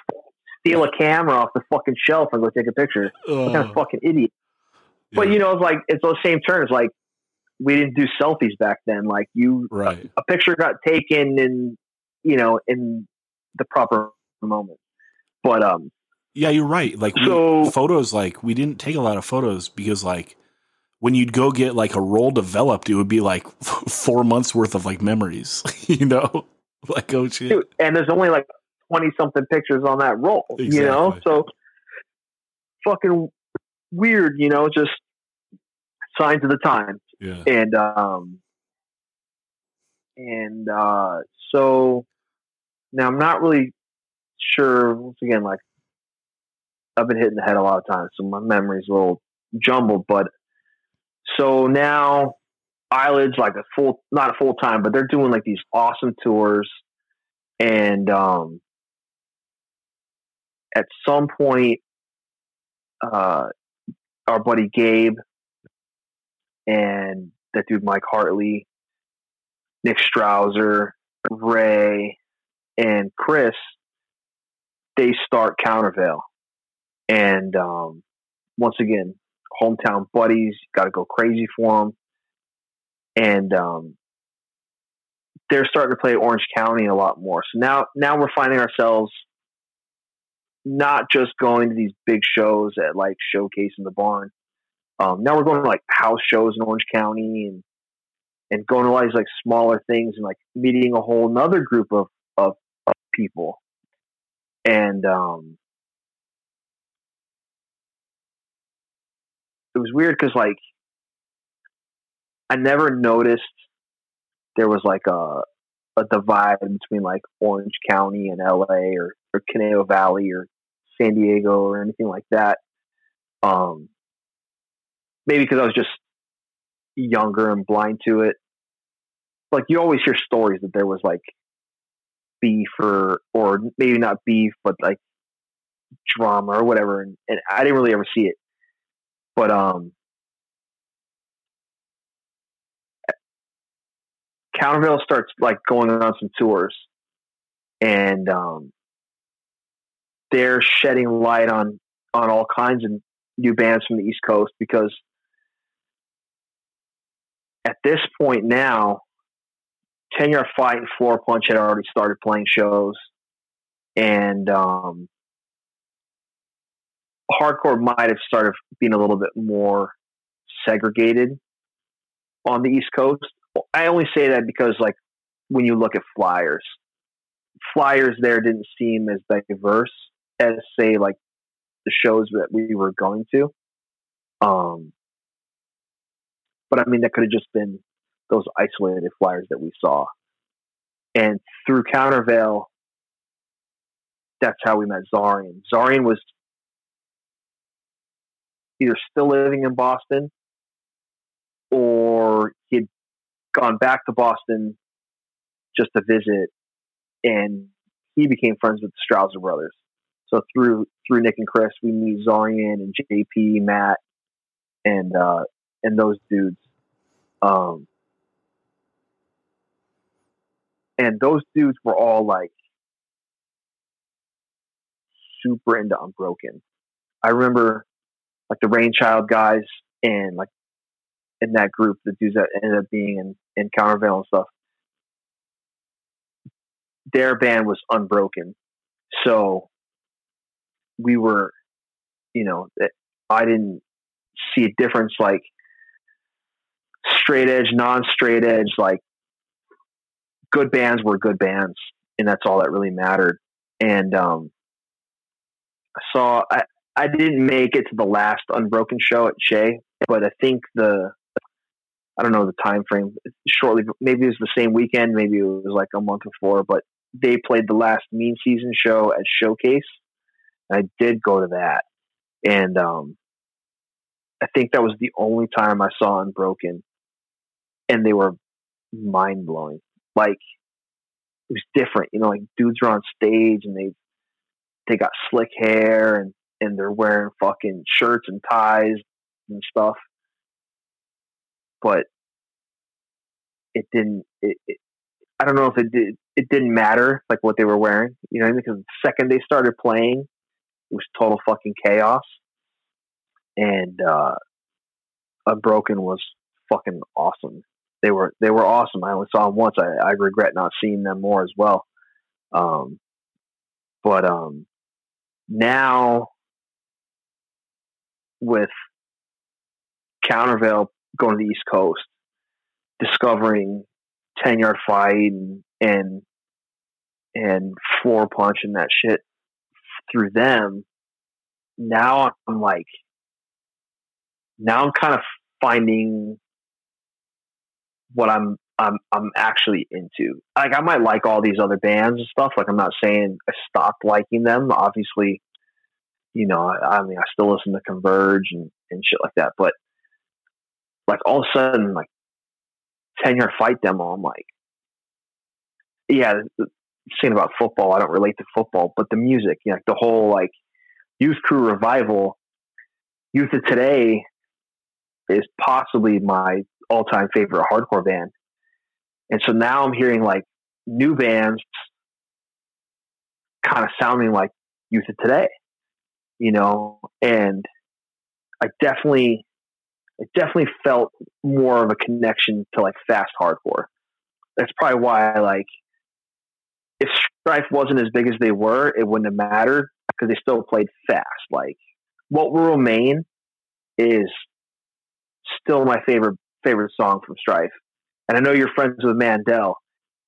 steal a camera off the fucking shelf and go take a picture. Uh, what kind of fucking idiot? Yeah. But you know, it's like it's those same terms. Like we didn't do selfies back then. Like you, right? A, a picture got taken in, you know, in the proper moment. But um, yeah, you're right. Like so, we, photos, like we didn't take a lot of photos because like when you'd go get like a roll developed, it would be like four months worth of like memories, you know, like oh shit. Dude, and there's only like twenty something pictures on that roll, exactly. you know, so fucking weird, you know, just signs of the times. Yeah. And um, and uh, so now I'm not really sure. Once again, like I've been hitting the head a lot of times, so my memory's a little jumbled. But so now eyelids like a full, not a full time, but they're doing like these awesome tours, and um, at some point, uh, our buddy Gabe and that dude Mike Hartley, Nick Strouser, Ray, and Chris, they start Countervail. And um, once again, hometown buddies, got to go crazy for them. And um, they're starting to play Orange County a lot more. So now, now we're finding ourselves not just going to these big shows at like Showcase in the Barn. Um, now we're going to like house shows in Orange County and and going to all these like smaller things and like meeting a whole another group of, of, of people. And um, it was weird because like I never noticed there was like a a divide between like Orange County and LA or, or Conejo Valley or San Diego or anything like that. Um, maybe because I was just younger and blind to it. Like you always hear stories that there was like beef or or maybe not beef, but like drama or whatever, and, and I didn't really ever see it. But um, Countervail starts like going on some tours, and um, they're shedding light on on all kinds of new bands from the East Coast because at this point now, Ten Yard Fight and Floor Punch had already started playing shows, and um, hardcore might have started being a little bit more segregated on the East Coast. I only say that because, like, when you look at flyers, flyers there didn't seem as diverse as, say, like the shows that we were going to. Um, but I mean, that could have just been those isolated flyers that we saw. And through Countervail, that's how we met Zarian. Zarian was either still living in Boston or he'd gone back to Boston just to visit and he became friends with the Strouser brothers. So through through Nick and Chris, we meet Zarian and JP, Matt, and uh, and those dudes. Um, and those dudes were all like super into Unbroken. I remember like the Rainchild guys and like in that group, the dudes that ended up being in, in Countervail and stuff. Their band was Unbroken. So we were you know, I didn't see a difference like straight edge, non straight edge, like good bands were good bands, and that's all that really mattered. And um, I saw I I didn't make it to the last Unbroken show at Che, but I think the I don't know the time frame. Shortly, maybe it was the same weekend, maybe it was like a month before, but they played the last Mean Season show at Showcase. I did go to that, and um, I think that was the only time I saw Unbroken, and they were mind blowing. Like it was different, you know. Like dudes are on stage and they they got slick hair and and they're wearing fucking shirts and ties and stuff, but it didn't. It, it, I don't know if it did. It didn't matter like what they were wearing, you know, because the second they started playing, was total fucking chaos. And uh, Unbroken was fucking awesome. They were they were awesome. I only saw them once. I, I regret not seeing them more as well. Um, but um, now with Countervail going to the East Coast, discovering ten yard fight and, and and floor punch and that shit through them now I'm like, now I'm kind of finding what I'm I'm I'm actually into. Like I might like all these other bands and stuff. Like I'm not saying I stopped liking them. Obviously, you know, I, I mean I still listen to Converge and, and shit like that. But like all of a sudden, like ten yard fight demo, I'm like, yeah, saying about football, I don't relate to football, but the music, you know, the whole like Youth Crew Revival, Youth of Today is possibly my all time favorite hardcore band. And so now I'm hearing like new bands kind of sounding like Youth of Today, you know, and I definitely, I definitely felt more of a connection to like fast hardcore. That's probably why I like, if Strife wasn't as big as they were, it wouldn't have mattered because they still played fast. Like what will remain is still my favorite favorite song from Strife. And I know you're friends with Mandel,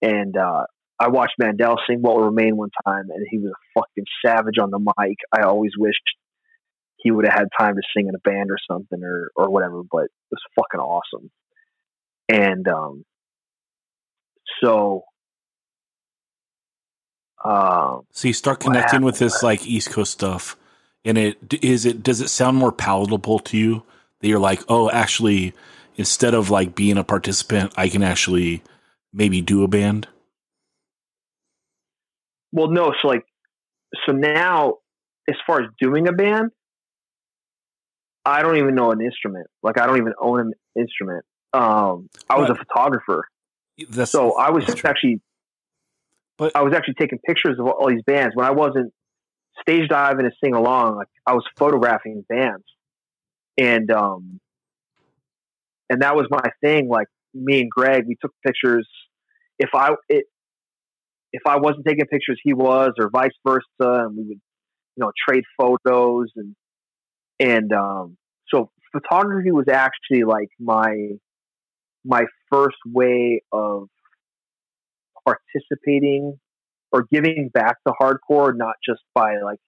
and uh, I watched Mandel sing "What Will Remain" one time, and he was a fucking savage on the mic. I always wished he would have had time to sing in a band or something or or whatever, but it was fucking awesome. And um, so um, so you start connecting with this like East Coast stuff, and it is it does it sound more palatable to you that you're like, oh, actually, instead of like being a participant, I can actually maybe do a band. Well, no, so like, so now as far as doing a band, I don't even know an instrument. Like, I don't even own an instrument. Um, I was a photographer, That's, so I was actually but I was actually taking pictures of all these bands when I wasn't stage diving and sing along. Like I was photographing bands, and um, and that was my thing. Like me and Greg, we took pictures. If I it, if I wasn't taking pictures, he was, or vice versa, and we would, you know, trade photos and and um, so photography was actually like my my first way of participating or giving back to hardcore, not just by like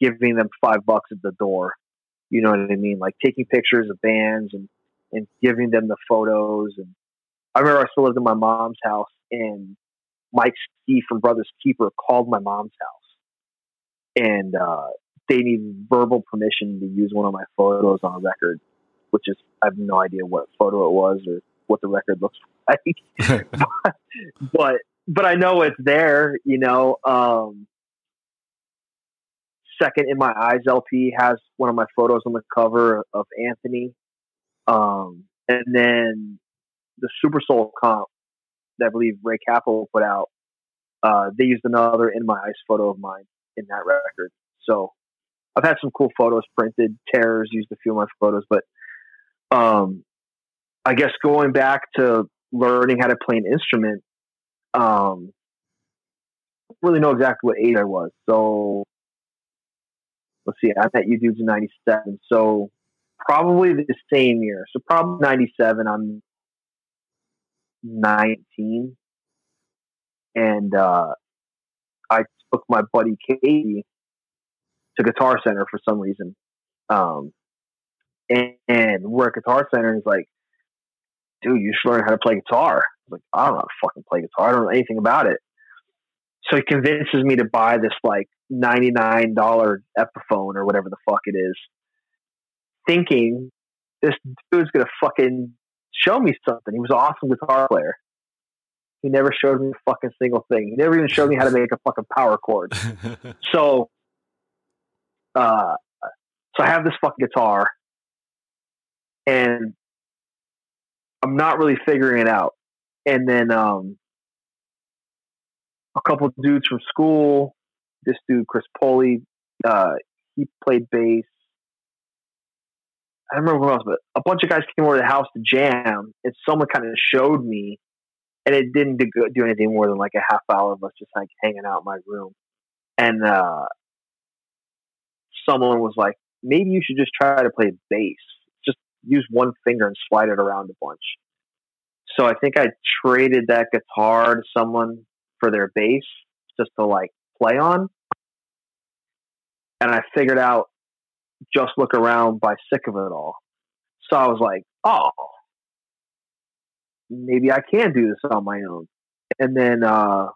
giving them five bucks at the door. You know what I mean? Like taking pictures of bands and, and giving them the photos. And I remember I still lived in my mom's house and Mike Steve from Brothers Keeper called my mom's house and, uh, they needed verbal permission to use one of my photos on a record, which is, I have no idea what photo it was or what the record looks like. but but I know it's there, you know. Um, Second in My Eyes LP has one of my photos on the cover of Anthony. Um, and then the Super Soul comp that I believe Ray Capital put out, uh, they used another In My Eyes photo of mine in that record. So I've had some cool photos printed. Terrors used a few of my photos, but um, I guess going back to learning how to play an instrument, um, really know exactly what age I was. So let's see, I met you dudes in '97, so probably the same year. So probably '97. I'm 19, and uh, I took my buddy Katie to Guitar Center for some reason. Um, and, and we're at Guitar Center, and he's like, "Dude, you should learn how to play guitar." I was like, "I don't know how to fucking play guitar. I don't know anything about it." So he convinces me to buy this like ninety nine dollar Epiphone or whatever the fuck it is, thinking this dude's gonna fucking show me something. He was an awesome guitar player. He never showed me a fucking single thing. He never even showed me how to make a fucking power chord. so, uh, so I have this fucking guitar, and I'm not really figuring it out. And then um, a couple dudes from school, this dude Chris Poley, uh, he played bass. I don't remember what else, but a bunch of guys came over to the house to jam, and someone kind of showed me, and it didn't do, do anything more than like a half hour of us just like hanging out in my room. And uh, someone was like, maybe you should just try to play bass. Use one finger and slide it around a bunch. So I think I traded that guitar to someone for their bass just to like play on. And I figured out just look around by sick of it all. So I was like, oh, maybe I can do this on my own. And then, uh,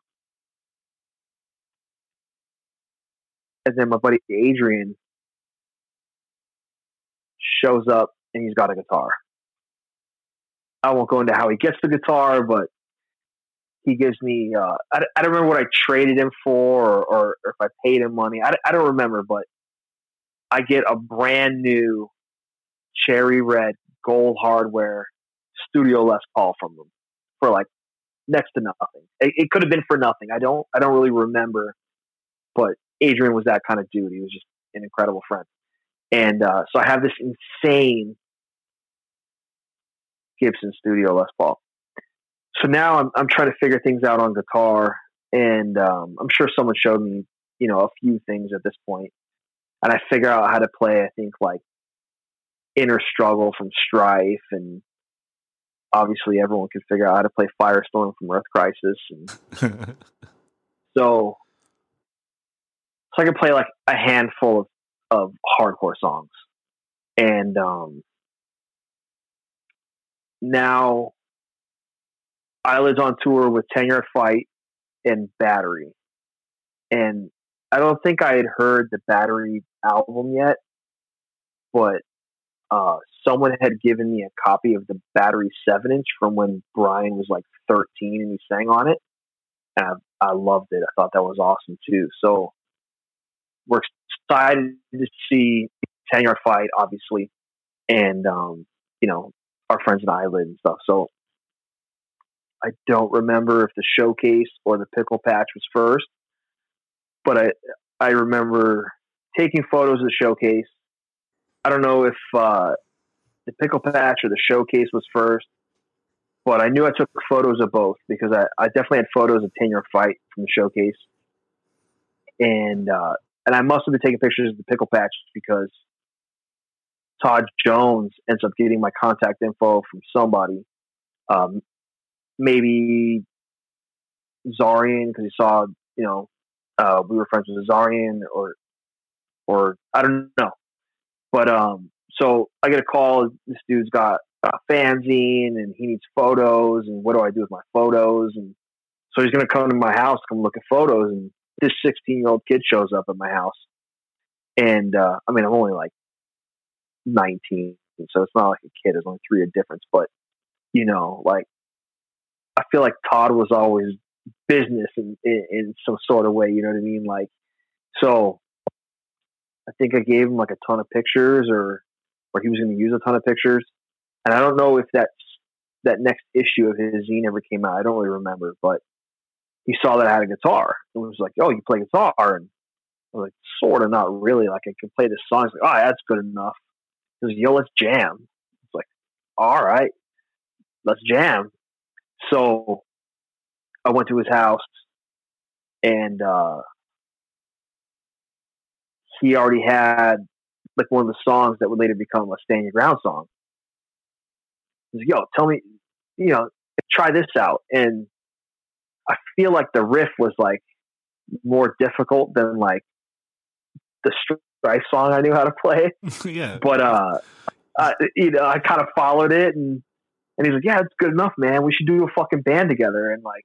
and then my buddy Adrian shows up and he's got a guitar. I won't go into how he gets the guitar, but he gives me, uh, I, I don't remember what I traded him for or, or, or if I paid him money. I, I don't remember, but I get a brand new cherry red gold hardware studio Les Paul from them for like next to nothing. It, it could have been for nothing. I don't I don't really remember, but Adrian was that kind of dude. He was just an incredible friend, and uh, so I have this insane Gibson Studio Les Paul. So now I'm I'm trying to figure things out on guitar, and um, I'm sure someone showed me you know a few things at this point, and I figure out how to play. I think like Inner Struggle from Strife, and obviously everyone can figure out how to play Firestorm from Earth Crisis, and so so I can play like a handful of, of hardcore songs, and um, now I was on tour with Yard Fight and Battery, and I don't think I had heard the Battery album yet, but uh, someone had given me a copy of the Battery 7 inch from when Brian was like 13 and he sang on it. And I, I loved it. I thought that was awesome too. So we're excited to see 10 yard fight, obviously, and, um, you know, our friends at Eyelid and stuff. So I don't remember if the showcase or the pickle patch was first, but I, I remember taking photos of the showcase. I don't know if uh, the pickle patch or the showcase was first, but I knew I took photos of both because I, I definitely had photos of ten yard fight from the showcase, and uh, and I must have been taking pictures of the pickle patch because Todd Jones ends up getting my contact info from somebody, um, maybe Zarian because he saw you know uh, we were friends with Zarian or or I don't know. But um, so I get a call. This dude's got a fanzine and he needs photos. And what do I do with my photos? And so he's to come to my house, come look at photos. And this 16 year old kid shows up at my house. And uh, I mean, I'm only like 19, so it's not like a kid. There's only three year difference. But you know, like I feel like Todd was always business in, in, in some sort of way. You know what I mean? Like, so I think I gave him like a ton of pictures or or he was going to use a ton of pictures. And I don't know if that's that next issue of his zine ever came out. I don't really remember, but he saw that I had a guitar and was like, "Oh, you play guitar?" And I was like, "Sort of, not really. Like I can play this song." He's like, "Oh, that's good enough." He "Yo, let's jam." It's like, "All right, let's jam." So I went to his house and uh, he already had like one of the songs that would later become a Stand Your Ground song. He's yo, tell me, you know, try this out. And I feel like the riff was like more difficult than like the Strife song I knew how to play. yeah. But uh, uh you know, I kind of followed it and and he's like, Yeah, it's good enough, man. We should do a fucking band together. And like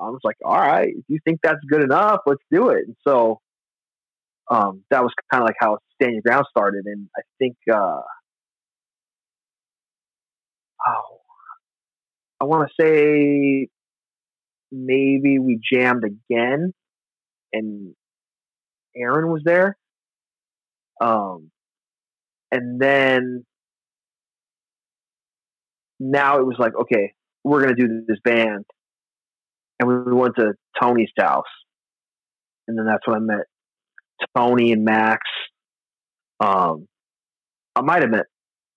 I was like, All right, if you think that's good enough, let's do it. And so um that was kind of like how Stand Your Ground started. And I think uh oh I wanna say maybe we jammed again and Aaron was there. Um, and then now it was like, okay, we're going to do this band. And we went to Tony's house. And then that's when I met Tony and Max. Um, I might have met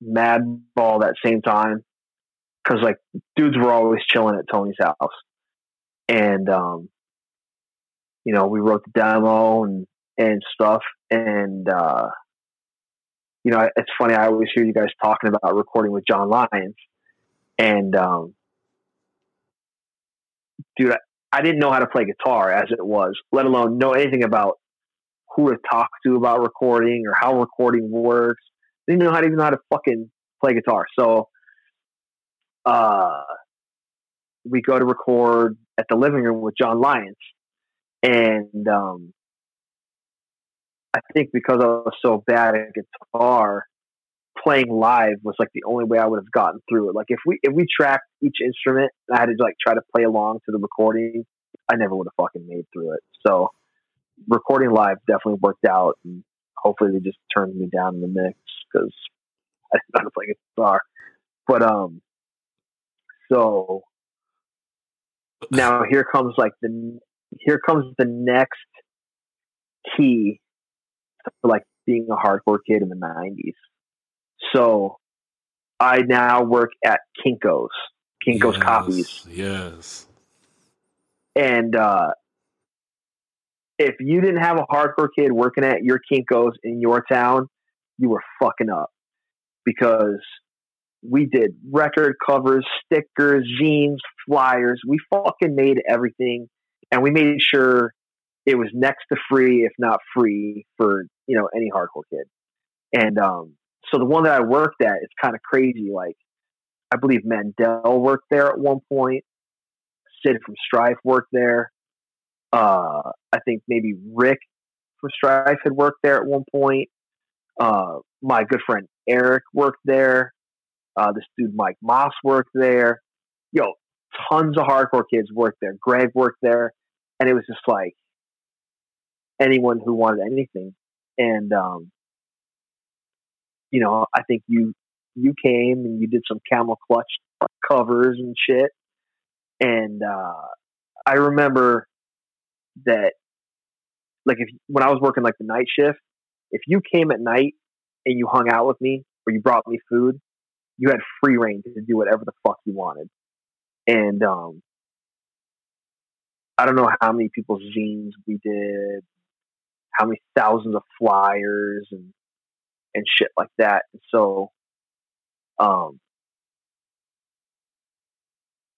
Madball that same time because like dudes were always chilling at Tony's house. And, um, you know, we wrote the demo and, and stuff. And, uh, you know, it's funny. I always hear you guys talking about recording with John Lyons and, um, dude, I, I didn't know how to play guitar as it was, let alone know anything about who to talk to about recording or how recording works. I didn't know how to even know how to fucking play guitar. So, uh, we go to record at the living room with John Lyons and um, I think because I was so bad at guitar, playing live was like the only way I would have gotten through it. Like if we if we tracked each instrument and I had to like try to play along to the recording, I never would have fucking made through it. So recording live definitely worked out, and hopefully they just turned me down in the mix because I didn't know how to play guitar. But um, so now here comes like the here comes the next key for like being a hardcore kid in the 90s. So I now work at Kinko's, Kinko's yes, Copies. Yes. And uh, if you didn't have a hardcore kid working at your Kinko's in your town, you were fucking up because we did record covers, stickers, zines, flyers. We fucking made everything and we made sure it was next to free, if not free, for you know any hardcore kid. And um, so the one that I worked at is kind of crazy. Like I believe Mandel worked there at one point. Sid from Strife worked there. Uh, I think maybe Rick from Strife had worked there at one point. Uh, my good friend Eric worked there. Uh, this dude Mike Moss worked there. Yo, tons of hardcore kids worked there. Greg worked there and it was just like anyone who wanted anything. And um, you know, I think you you came and you did some camel clutch covers and shit. And uh, I remember that, like, if when I was working like the night shift, if you came at night and you hung out with me or you brought me food, you had free reign to do whatever the fuck you wanted. And um, I don't know how many people's zines we did, how many thousands of flyers and and shit like that. And so, um,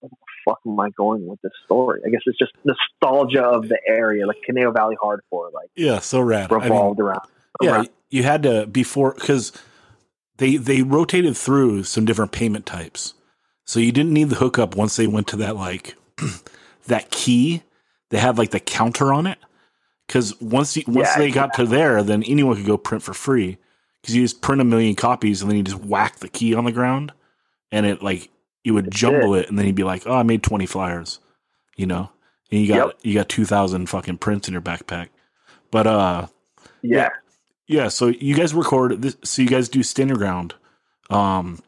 where the fuck am I going with this story? I guess it's just nostalgia of the area, like Conejo Valley Hardcore, like yeah, so rad. revolved I mean, around. Yeah, around. you had to before because they they rotated through some different payment types, so you didn't need the hookup once they went to that like that key they had like the counter on it because once you, once yeah, they got to there, then anyone could go print for free because you just print a million copies and then you just whack the key on the ground and it like you would jumble it. it. and then you'd be like, oh, I made twenty flyers, you know, and you got yep. you got two thousand fucking prints in your backpack. But uh, yeah. yeah, yeah. So you guys record this. So you guys do stand your ground. Um,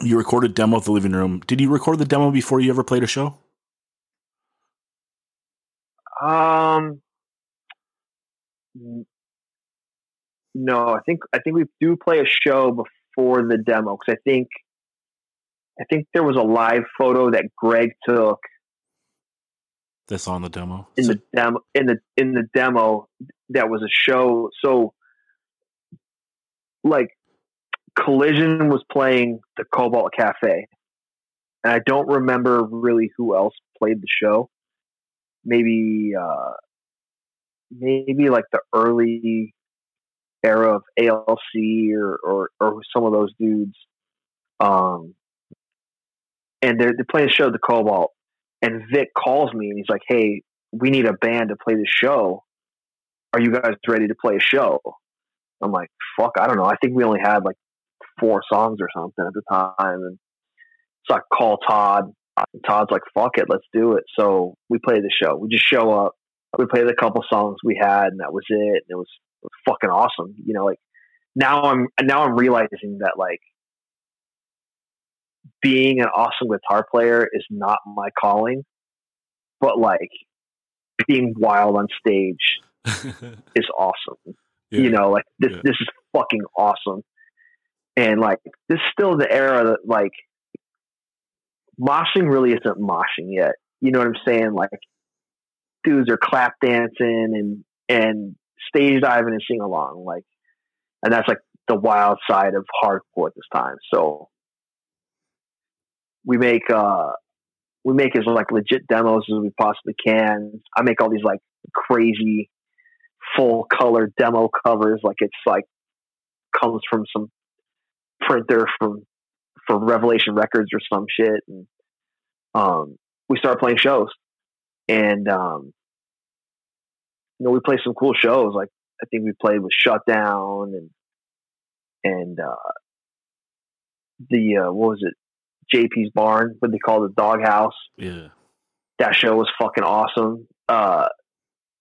you recorded demo of the living room. Did you record the demo before you ever played a show? Um, no, I think I think we do play a show before the demo because I think I think there was a live photo that Greg took. That's on the demo. In so, the demo, in the in the demo, that was a show. So like Collision was playing the Cobalt Cafe, and I don't remember really who else played the show. Maybe, uh, maybe like the early era of ALC or or, or some of those dudes. Um, and they're, they're playing the show the Cobalt, and Vic calls me and he's like, "Hey, we need a band to play the show. Are you guys ready to play a show?" I'm like, "Fuck, I don't know. I think we only had like four songs or something at the time." And so I call Todd. Todd's like, "Fuck it, let's do it." So we play the show. We just show up. We played a couple songs we had, and that was it. And it was, fucking awesome. You know, like now I'm now I'm realizing that like being an awesome guitar player is not my calling, but like being wild on stage is awesome. Yeah. You know, like this Yeah. this is fucking awesome. And like this is still the era that like moshing really isn't moshing yet. You know what I'm saying? Like dudes are clap dancing and and stage diving and sing along. Like and that's like the wild side of hardcore at this time. So we make uh we make as like legit demos as we possibly can. I make all these like crazy full color demo covers, like it's like comes from some printer from for Revelation Records or some shit, and um, we start playing shows, and um, you know we play some cool shows. Like I think we played with Shutdown and and uh, the uh, what was it? JP's Barn, what they call the Doghouse yeah. that show was fucking awesome. Uh,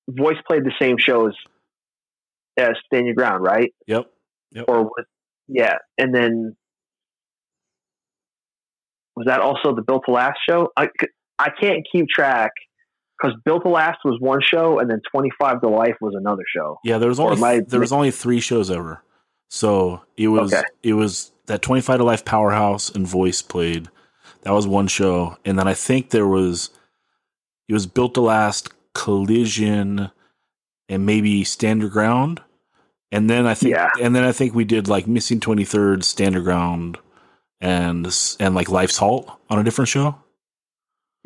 Voice played the same shows as Stand Your Ground, right? Yep. yep. Or was, yeah, and then was that also the Built to Last show? I I can't keep track because Built to Last was one show, and then Twenty Five to Life was another show. Yeah, there was only there was only three shows ever. So it was Okay. it was that twenty five to life powerhouse and voice played. That was one show, and then I think there was it was built to last collision and maybe Stand Your Ground, and then I think Yeah. and then I think we did like missing twenty third Stand Your Ground and and like life's halt on a different show.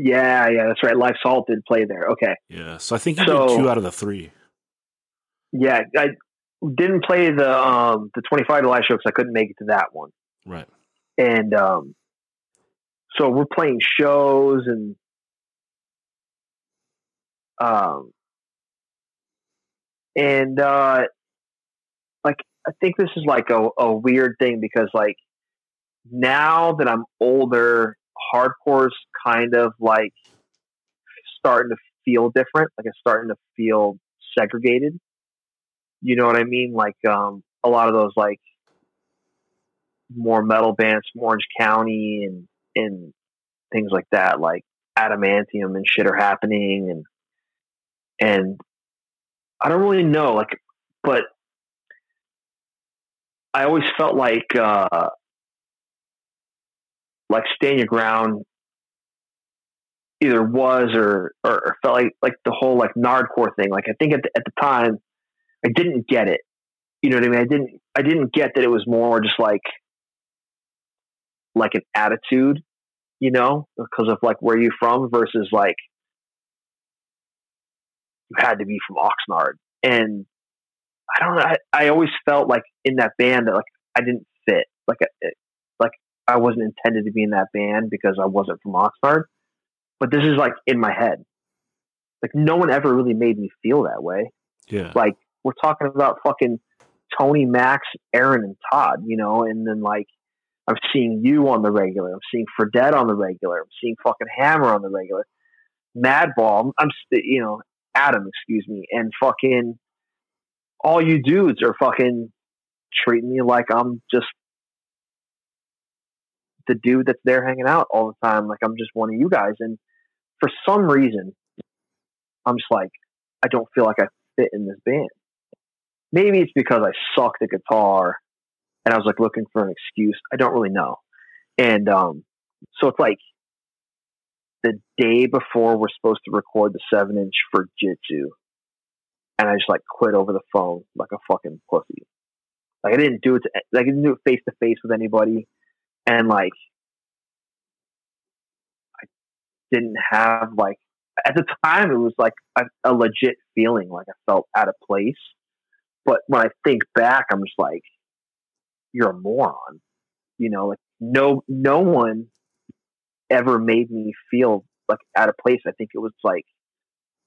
Yeah, yeah, that's right. Life's Halt did play there. Okay, Yeah, so I think you So- did two out of the three. yeah, I didn't play the um the Twenty Five live show because I couldn't make it to that one. Right. and um, so we're playing shows and um, and uh, like I think this is like a, a weird thing because like now that I'm older, hardcore's kind of like starting to feel different. Like it's starting to feel segregated. You know what I mean? Like um, a lot of those like more metal bands from Orange County and and things like that, like Adamantium and shit are happening and and I don't really know, like but I always felt like uh like Stand Your Ground either was or, or or felt like like the whole like Nardcore thing. Like I think at the, at the time I didn't get it. You know what I mean? I didn't I didn't get that it was more just like like an attitude, you know, because of like where you're from versus like you had to be from Oxnard. And I don't know. I, I always felt like in that band that like I didn't fit. Like it, like I wasn't intended to be in that band because I wasn't from Oxnard. But this is like in my head. Like no one ever really made me feel that way. Yeah. Like we're talking about fucking Tony, Max, Aaron, and Todd, you know, and then like I'm seeing you on the regular. I'm seeing Fredette on the regular. I'm seeing fucking Hammer on the regular. Madball. I'm, you know, Adam, excuse me, and fucking all you dudes are fucking treating me like I'm just the dude that's there hanging out all the time. Like I'm just one of you guys. And for some reason, I'm just like, I don't feel like I fit in this band. Maybe it's because I sucked at guitar and I was like looking for an excuse. I don't really know. And um, so it's like the day before we're supposed to record the seven inch for Jitsu, and I just like quit over the phone like a fucking pussy. Like I didn't do it. To, like I didn't do it face to face with anybody, and like I didn't have like at the time it was like a, a legit feeling. Like I felt out of place. But when I think back, I'm just like, you're a moron. You know, like no no one ever made me feel like out of place. I think it was like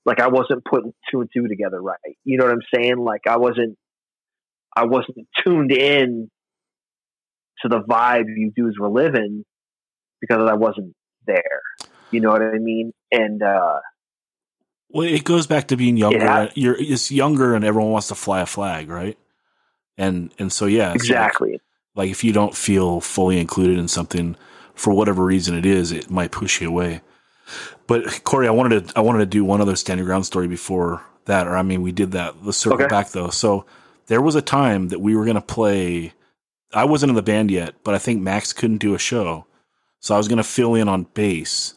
like I wasn't putting two and two together right. You know what I'm saying? Like I wasn't I wasn't tuned in to the vibe you dudes were living because I wasn't there. You know what I mean? And uh well, it goes back to being younger. Yeah. You're it's younger, and everyone wants to fly a flag, right? And and so yeah, it's like- exactly. like if you don't feel fully included in something for whatever reason it is, it might push you away. But Corey, I wanted to I wanted to do one other Stand Your Ground story before that, or I mean, we did that. Let's circle Okay. back though. So there was a time that we were going to play. I wasn't in the band yet, but I think Max couldn't do a show, so I was going to fill in on bass,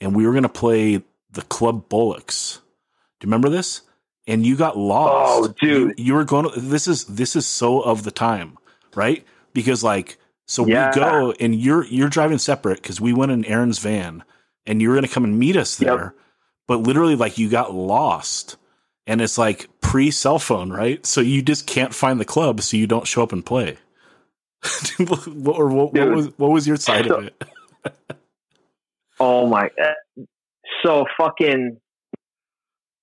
and we were going to play the Club Bullocks. Do you remember this? And you got lost. Oh, dude. You, you were going. To, this is this is so of the time, right? Because like, so Yeah. we go and you're you're driving separate because we went in Aaron's van, and you were going to come and meet us Yep. there, but literally like you got lost, and it's like pre cell phone, right? So you just can't find the club, so you don't show up and play. What, or what, what was what was your side of it? Oh my! uh, So fucking,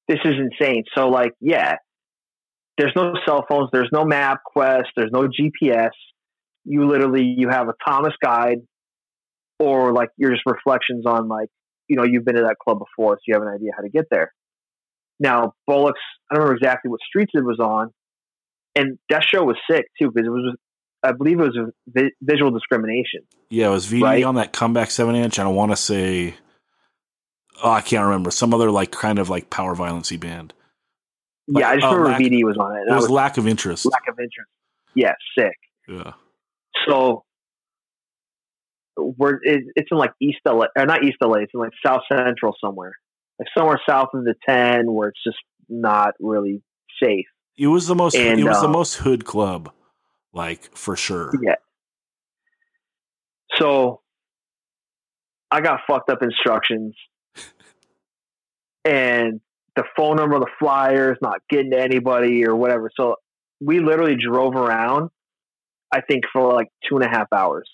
this is insane. So like, yeah, there's no cell phones, there's no MapQuest, there's no GPS. You literally you have a Thomas guide, or like you're just reflections on like you know you've been to that club before, so you have an idea how to get there. Now Bullocks, I don't remember exactly what streets it was on, and that show was sick too because it was, I believe it was a vi- visual discrimination. Yeah, it was VD Right. on that comeback seven inch, and I want to say, oh, I can't remember some other like kind of like power violency band. Like, yeah, I just uh, remember lack- VD was on it. It was was lack of interest. lack of interest. Yeah, sick. Yeah, So we're it, it's in like East LA or not East LA. It's in like South Central somewhere, like somewhere south of the ten, where it's just not really safe. it was the most. And, it was the um, most hood club, like for sure. Yeah. So I got fucked up instructions, and the phone number of the flyer is not getting to anybody or whatever. So we literally drove around. I think for like two and a half hours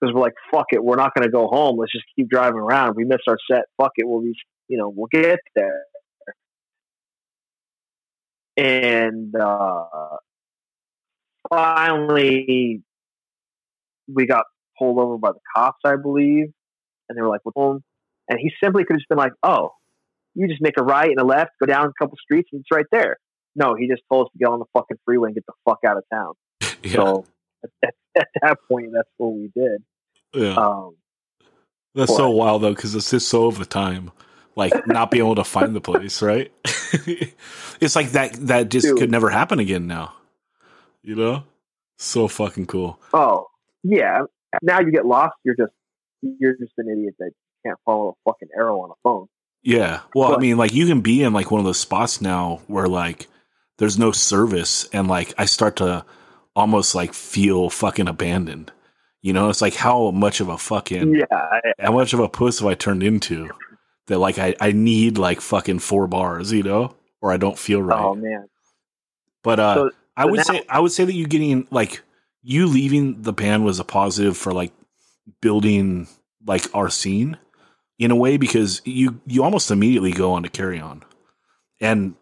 because we're like, fuck it, we're not going to go home. Let's just keep driving around. We miss our set. Fuck it, we'll be, you know, we'll get there. And uh, finally, we got pulled over by the cops, I believe, and they were like, "What's home?" And he simply could have just been like, "Oh, you just make a right and a left, go down a couple streets, and it's right there." No, he just told us to get on the fucking freeway and get the fuck out of town. Yeah, So at, at that point, that's what we did. yeah. Um, That's so wild though, because it's just so over the time, like not being able to find the place, right? it's like that. That just Dude. could never happen again now. You know, so fucking cool. oh, yeah. Now you get lost. You're just you're just an idiot that can't follow a fucking arrow on a phone. Yeah. Well, I mean, like you can be in like one of those spots now where like there's no service and like I start to almost like feel fucking abandoned. You know, it's like how much of a fucking Yeah, I- how much of a puss have I turned into that like I, I need like fucking four bars, you know, or I don't feel right. Oh man. but uh So- I would now- say I would say that you getting like you leaving the band was a positive for like building like our scene in a way because you you almost immediately go on to carry on, and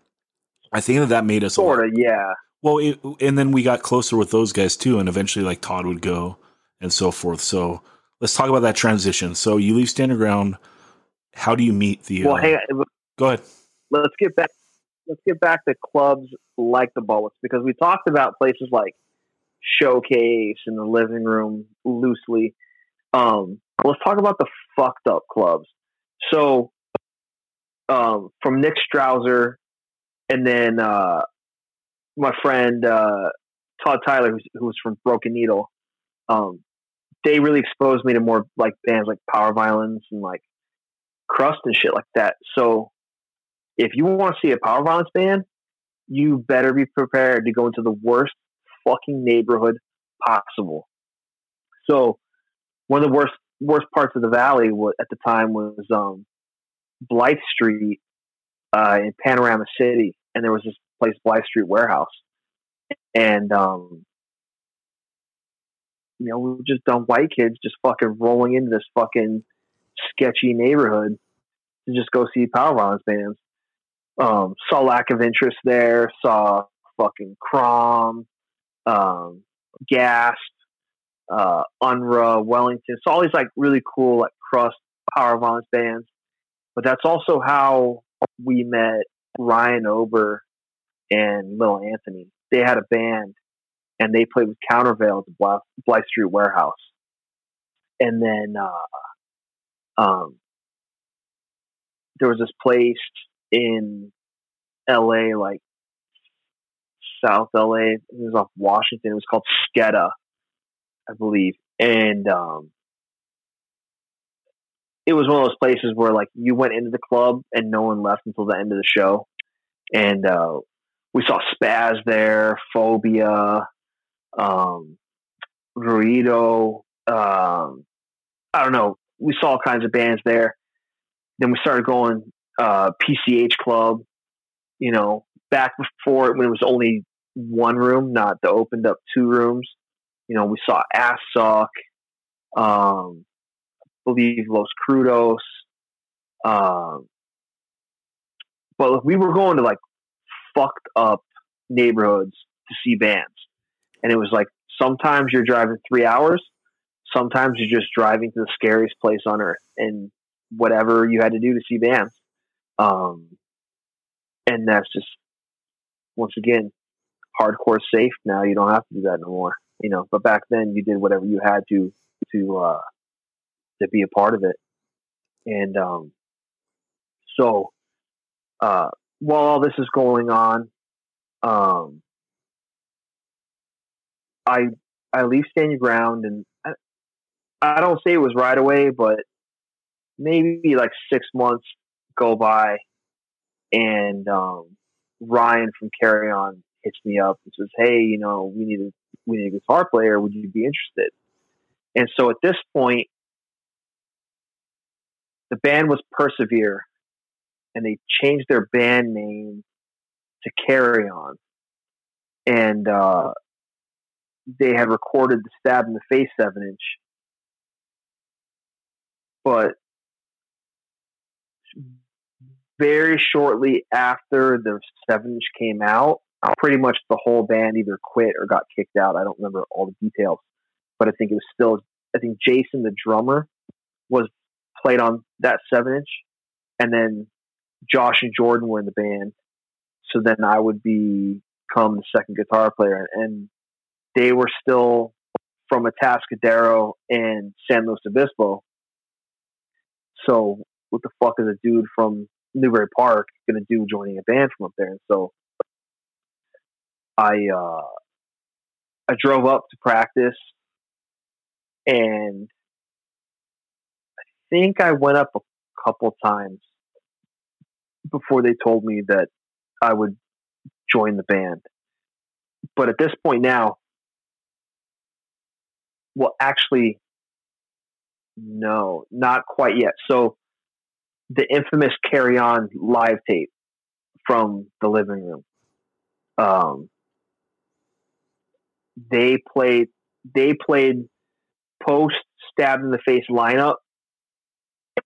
I think that that made us Sort of, yeah. well, it, and then we got closer with those guys too, and eventually like Todd would go and so forth. So let's talk about that transition. So you leave Stand Your Ground. How do you meet the? Well, uh, on. go ahead. let's get back let's get back to clubs like the Bullets because we talked about places like Showcase and the living room loosely. Um, let's talk about the fucked up clubs. So, um, from Nick Strouser, and then uh, my friend uh, Todd Tyler, who's, who's from Broken Needle. Um, they really exposed me to more like bands like Power Violence and like Crust and shit like that. So if you want to see a power violence band, you better be prepared to go into the worst fucking neighborhood possible. So one of the worst worst parts of the valley was, at the time was um, Blythe Street uh, in Panorama City, and there was this place Blythe Street Warehouse, and um, you know we were just dumb white kids just fucking rolling into this fucking sketchy neighborhood to just go see power violence bands. Um, saw lack of interest there. Saw fucking Crom, um, Gasp, uh, Wellington. So all these like really cool like crust power violence bands. But that's also how we met Ryan Ober and Little Anthony. They had a band and they played with Countervail at the Blythe Street Warehouse. And then uh, um, there was this place in LA, like South LA. It was off Washington. It was called Sketa, I believe. And um, it was one of those places where like you went into the club and no one left until the end of the show. And uh, we saw Spaz there, Phobia, um, Ruido. Um, I don't know. We saw all kinds of bands there. Then we started going uh, PCH Club. You know, back before when it was only one room, not the opened up two rooms. You know, we saw Ass um, I believe Los Crudos. Um, but we were going to like fucked up neighborhoods to see bands. And it was like sometimes you're driving three hours, sometimes you're just driving to the scariest place on earth and whatever you had to do to see bands. Um, and that's just once again hardcore safe now. You don't have to do that no more. You know, but back then you did whatever you had to to uh, to be a part of it. And um, so uh, while all this is going on, um, I I leave Stand Your Ground, and I, I don't say it was right away, but maybe like six months go by, and um, Ryan from Carry On hits me up and says, "Hey, you know, we need a we need a guitar player. Would you be interested?" And so at this point, the band was Persevere, and they changed their band name to Carry On, and uh, they had recorded the Stab in the Face seven inch, but very shortly after the seven inch came out, uh, pretty much the whole band either quit or got kicked out. I don't remember all the details, but I think it was still. I think Jason, the drummer, was played on that seven inch, and then Josh and Jordan were in the band. So then I would become the second guitar player, and they were still from Atascadero and San Luis Obispo. So what the fuck is a dude from Newbury Park going to do joining a band from up there? And so I uh, I drove up to practice, and I think I went up a couple times before they told me that I would join the band. But at this point now, well, actually, no, not quite yet. So the infamous Carry On live tape from the living room. Um, they played they played post stabbed in the face lineup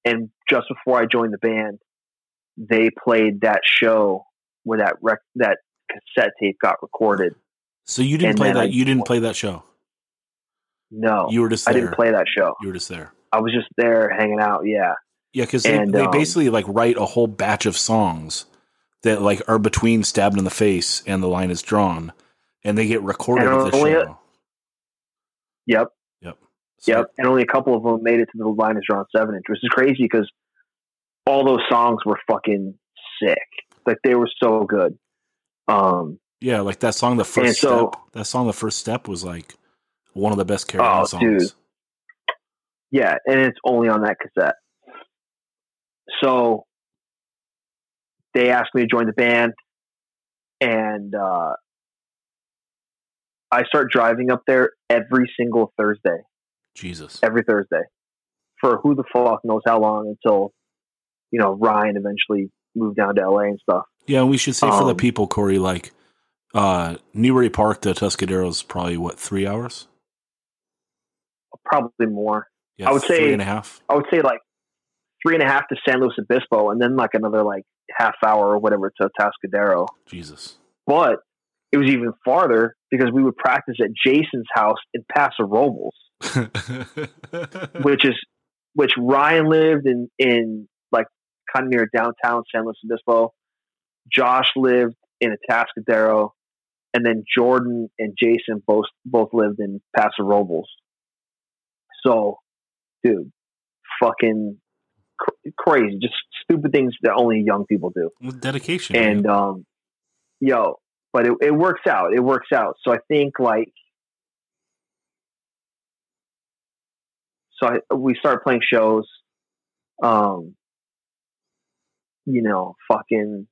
and just before I joined the band they played that show where that rec- that cassette tape got recorded. So you didn't play that I, you didn't play that show. No. You were just there. I didn't play that show. You were just there. I was just there hanging out, yeah. Yeah, because they, they um, basically like write a whole batch of songs that like are between stabbed in the face and the line is drawn and they get recorded at the show. A, yep. Yep. So, yep. And only a couple of them made it to the line is drawn seven inch, which is crazy because all those songs were fucking sick. Like they were so good. Um, yeah, like that song, the first so, step. That song, the first step, was like one of the best carry oh, songs. Dude. Yeah, and it's only on that cassette. So they asked me to join the band, and uh, I start driving up there every single Thursday, Jesus. every Thursday, for who the fuck knows how long until you know Ryan eventually moved down to LA and stuff. Yeah, and we should say for the Um, people, Corey, like uh Newbury Park to Tuscadero is probably what three hours. Probably more. Yeah, I would say- three and a half. I would say like three and a half to San Luis Obispo, and then like another like half hour or whatever to Tascadero. Jesus. But it was even farther because we would practice at Jason's house in Paso Robles, which is which Ryan lived in in like kind of near downtown San Luis Obispo. Josh lived in Atascadero, and then Jordan and Jason both both lived in Paso Robles. So, dude, fucking cr- crazy, just stupid things that only young people do. With dedication. and um yo but it, it works out it works out. So i think like so I, we started playing shows um you know fucking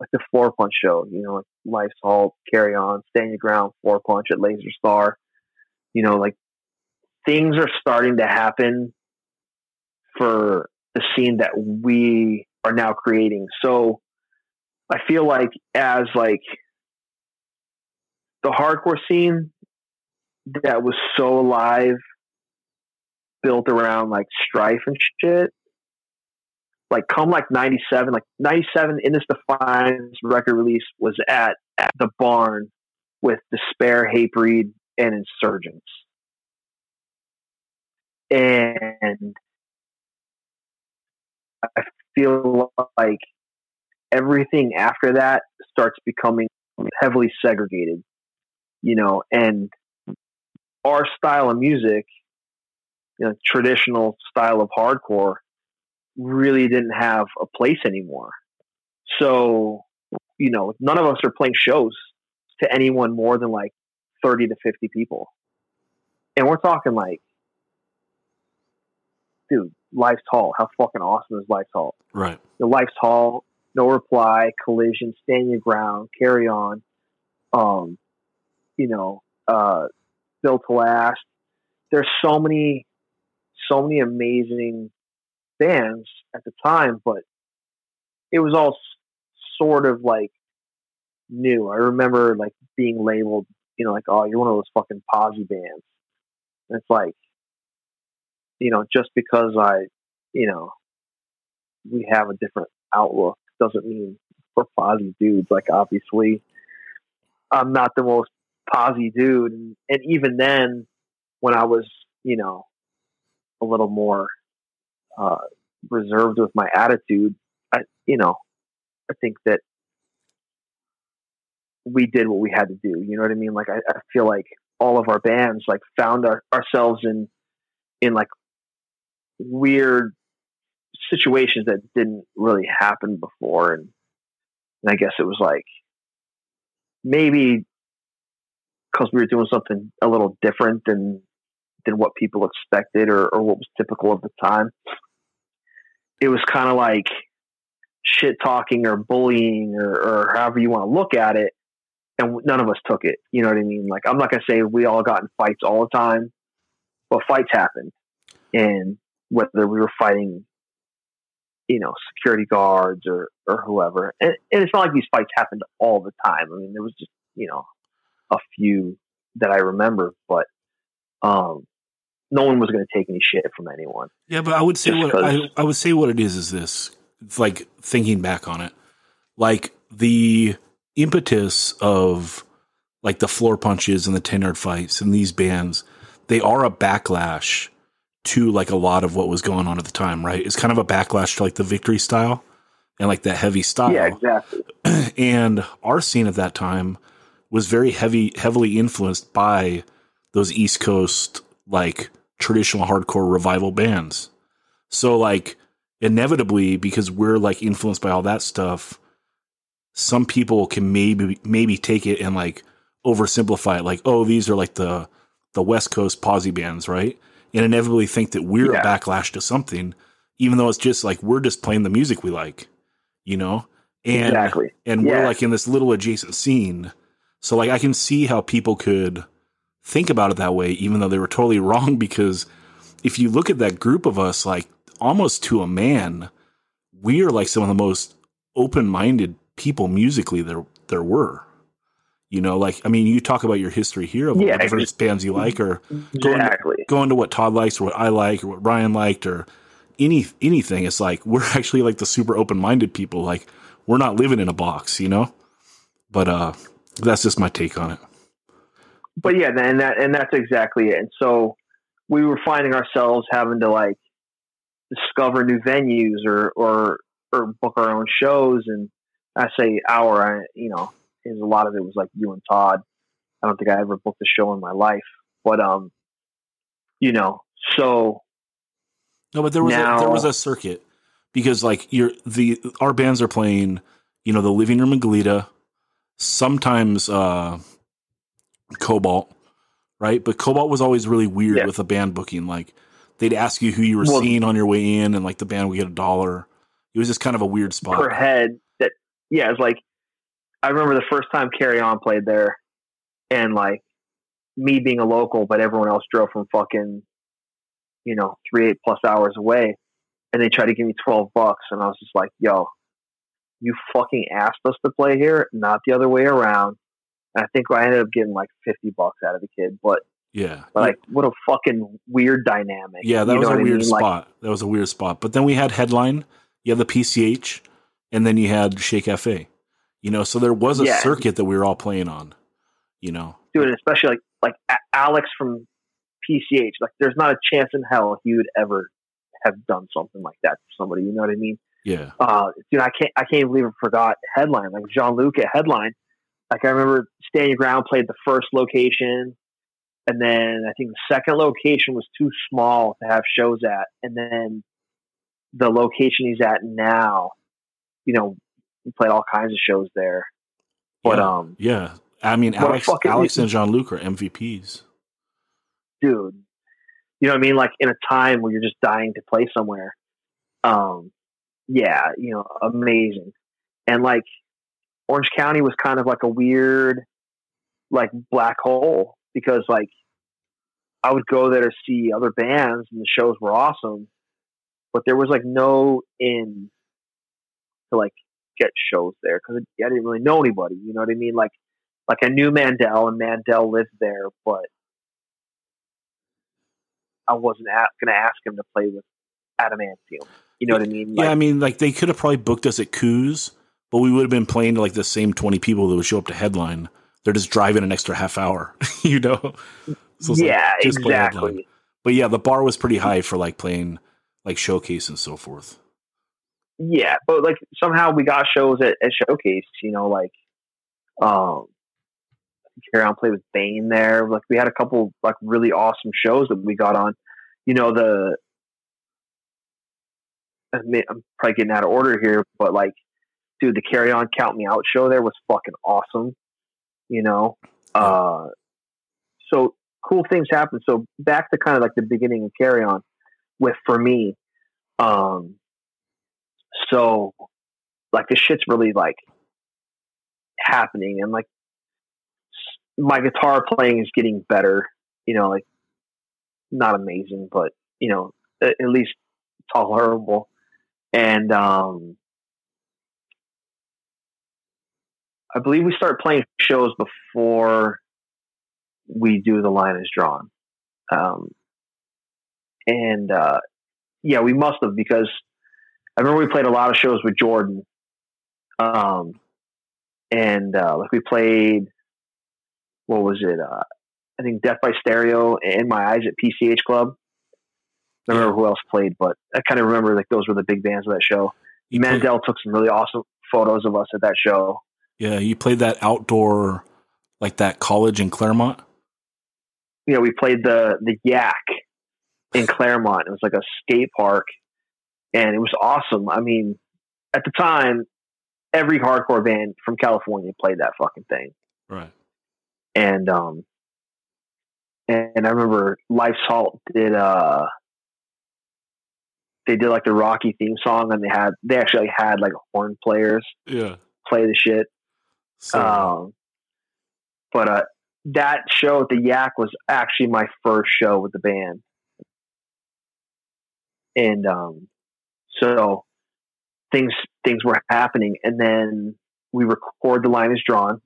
like the Floorpunch show you know like life's halt carry on stand your ground Floorpunch at laser star. You know like things are starting to happen for the scene that we are now creating so I feel like as like the hardcore scene that was so alive, built around like strife and shit. Like come like ninety seven, like ninety seven in this Defiance record release was at at the barn with Despair, Hatebreed, and Insurgents. And I feel like everything after that starts becoming heavily segregated, you know, and our style of music, you know, traditional style of hardcore really didn't have a place anymore. So, you know, none of us are playing shows to anyone more than like 30 to 50 people. And we're talking like, dude, Life's Halt. How fucking awesome is Life's Halt? right. the Life's Halt, No Reply, Collision, Stand Your Ground, Carry On, um, you know, uh, Built to Last. There's so many, so many amazing bands at the time, but it was all sort of like new. I remember like being labeled, you know, like, oh, you're one of those fucking posy bands. And it's like, you know, just because I, you know, we have a different outlook doesn't mean we're posy dudes. Like obviously, I'm not the most posy dude, and, and even then, when I was, you know, a little more uh, reserved with my attitude, I, you know, I think that we did what we had to do. You know what I mean? Like I, I feel like all of our bands like found our, ourselves in in like weird situations that didn't really happen before and, and I guess it was like maybe because we were doing something a little different than than what people expected or, or what was typical of the time. It was kind of like shit talking or bullying or, or however you want to look at it, and none of us took it. You know what I mean? Like I'm not gonna say we all got in fights all the time, but fights happened, and whether we were fighting you know, security guards or, or whoever. And, and it's not like these fights happened all the time. I mean, there was just, you know, a few that I remember, but um, no one was going to take any shit from anyone. Yeah, but I would say what I, I would say what it is is this. It's like thinking back on it, like the impetus of like the floor punches and the ten yard fights and these bands, they are a backlash to like a lot of what was going on at the time, right? It's kind of a backlash to like the victory style and like that heavy style. Yeah, exactly. and our scene at that time was very heavy heavily influenced by those east coast like traditional hardcore revival bands so like inevitably because we're like influenced by all that stuff some people can maybe maybe take it and like oversimplify it like oh these are like the the west coast posy bands right and inevitably think that we're Yeah. a backlash to something even though it's just like we're just playing the music we like you know and exactly. and we're like in this little adjacent scene So like I can see how people could think about it that way, even though they were totally wrong. Because if you look at that group of us, like almost to a man, we are like some of the most open minded people musically there there were. You know, like I mean, you talk about your history here of Yeah, what different bands you like, or going to, going to what Todd likes or what I like or what Ryan liked or any anything. It's like we're actually like the super open minded people. Like we're not living in a box, you know. But uh, that's just my take on it. but yeah, and that and that's exactly it. And so we were finding ourselves having to like discover new venues or or or book our own shows. And I say our, I, you know, is a lot of it was like you and Todd. I don't think I ever booked a show in my life, but um, you know, so No, but there was a, there was a circuit because like you're the our bands are playing, you know, the living room in Goleta, sometimes uh Cobalt, right? But Cobalt was always really weird Yeah. with a band booking. Like they'd ask you who you were Well- seeing on your way in, and like the band would get a dollar. It was just kind of a weird spot. per head that yeah it's like i remember the first time carry on played there and like me being a local but everyone else drove from fucking you know three eight plus hours away and they tried to give me 12 bucks and i was just like yo you fucking asked us to play here not the other way around and i think i ended up getting like 50 bucks out of the kid but Yeah, like what a fucking weird dynamic yeah, that You was a what I weird mean? Like, spot. that was a weird spot. But then we had headline, you had the PCH, and then you had Shake Cafe. You know, so there was a Yeah. circuit that we were all playing on. You know, dude, especially like like Alex from PCH. Like, there's not a chance in hell he would ever have done something like that to somebody. You know what I mean? yeah, Uh, dude, I can't I can't believe I forgot headline like Jean Luc at headline. Like I remember Stand Your Ground played the first location, and then I think the second location was too small to have shows at, and then the location he's at now, you know, we played all kinds of shows there. But yeah. um, yeah. I mean, Alex, fucking- Alex and Jean Luc are MVPs. dude, you know what I mean? Like in a time where you're just dying to play somewhere. Um, yeah, you know, amazing. And like Orange County was kind of like a weird, like black hole because like I would go there to see other bands and the shows were awesome, but there was like no in to like get shows there because I didn't really know anybody. You know what I mean? Like, like I knew Mandel and Mandel lived there, but I wasn't going to ask him to play with Adamantium. You know what I mean? yeah, I mean, like they could have probably booked us at Koo's, but we would have been playing to like the same twenty people that would show up to headline. They're just driving an extra half hour, you know. So like, yeah, just play exactly. But yeah, the bar was pretty high for like playing like showcase and so forth. Yeah, but like somehow we got shows at, at Showcase. You know, like um, Carry On played with Bane there. Like we had a couple like really awesome shows that we got on. You know the. I mean, I'm probably getting out of order here, but like, dude, the Carry On Count Me Out show there was fucking awesome. You know, uh, so cool things happen. So back to kind of like the beginning of Carry On with for me, um, so like this shit's really like happening and like my guitar playing is getting better you know like not amazing but you know at, at least tolerable and um i believe we start playing shows before we do the line is drawn um and uh yeah we must have because I remember we played a lot of shows with Jordan. Um, and uh, like we played, what was it? Uh, I think Death by Stereo and My Eyes at PCH Club. I don't remember who else played, but I kind of remember like those were the big bands of that show. You Mandel took some really awesome photos of us at that show. yeah, you played that outdoor, like that college in Claremont. You know, we played the the Yak in Claremont. It was like a skate park, and it was awesome. I mean, at the time, every hardcore band from California played that fucking thing. Right. and um and I remember Life's Halt did uh they did like the Rocky theme song and they had they actually had like horn players Yeah. play the shit. So Um but uh, that show at the Yak was actually my first show with the band, and um, so things things were happening, and then we record the line is drawn,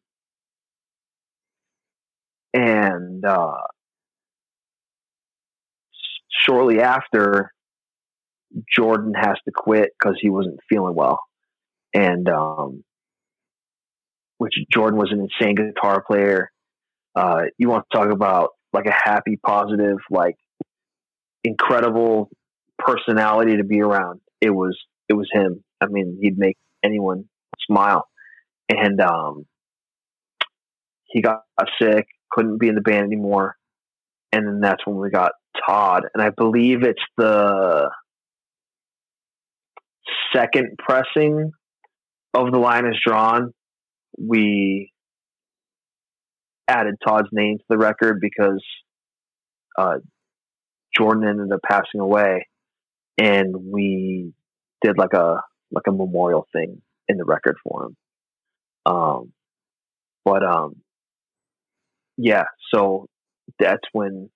and uh, shortly after, Jordan has to quit because he wasn't feeling well, and um, which Jordan was an insane guitar player. Uh, you want to talk about like a happy, positive, like incredible personality to be around. It was it was him. I mean, he'd make anyone smile. And um, he got sick, couldn't be in the band anymore. And then that's when we got Todd. And I believe it's the second pressing of the line is drawn. We added Todd's name to the record because uh, Jordan ended up passing away, and we did like a like a memorial thing in the record for him. Um, but um, yeah, so that's when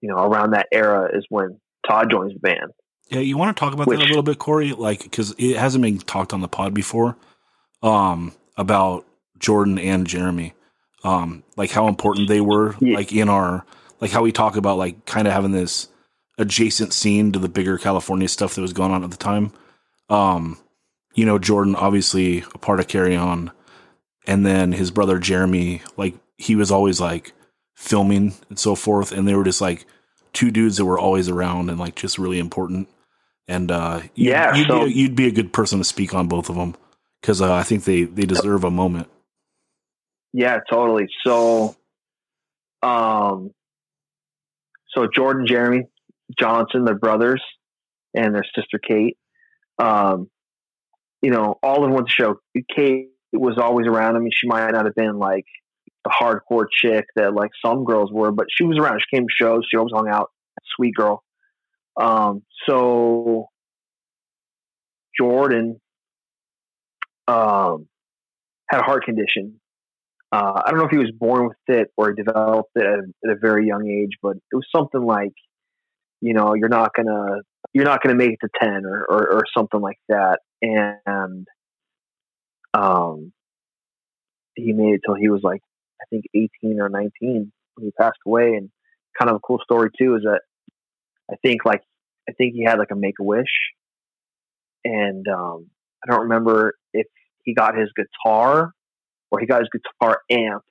you know around that era is when Todd joins the band. Yeah, you want to talk about Which, that a little bit, Corey? Like, because it hasn't been talked on the pod before um, about Jordan and Jeremy, um, like how important they were, yeah. like in our, like how we talk about like kind of having this adjacent scene to the bigger California stuff that was going on at the time. Um, you know, Jordan obviously a part of Carry On, and then his brother Jeremy, like he was always like filming and so forth, and they were just like two dudes that were always around and like just really important. And uh, yeah, you'd, so, be, you'd be a good person to speak on both of them because uh, I think they they deserve a moment. Yeah, totally. So, um, so Jordan, Jeremy, Johnson, their brothers, and their sister Kate. Um, you know, all of them went to show. Kate was always around. I mean, she might not have been like the hardcore chick that like some girls were, but she was around. She came to shows. She always hung out. Sweet girl. Um, so Jordan um, had a heart condition. Uh, I don't know if he was born with it or he developed it at at a very young age, but it was something like, you know, you're not gonna you're not gonna make it to ten or or, or something like that. And um, he made it till he was like I think 18 or 19 when he passed away. And kind of a cool story too is that I think like I think he had like a make a wish, and um, I don't remember if he got his guitar or he got his guitar amp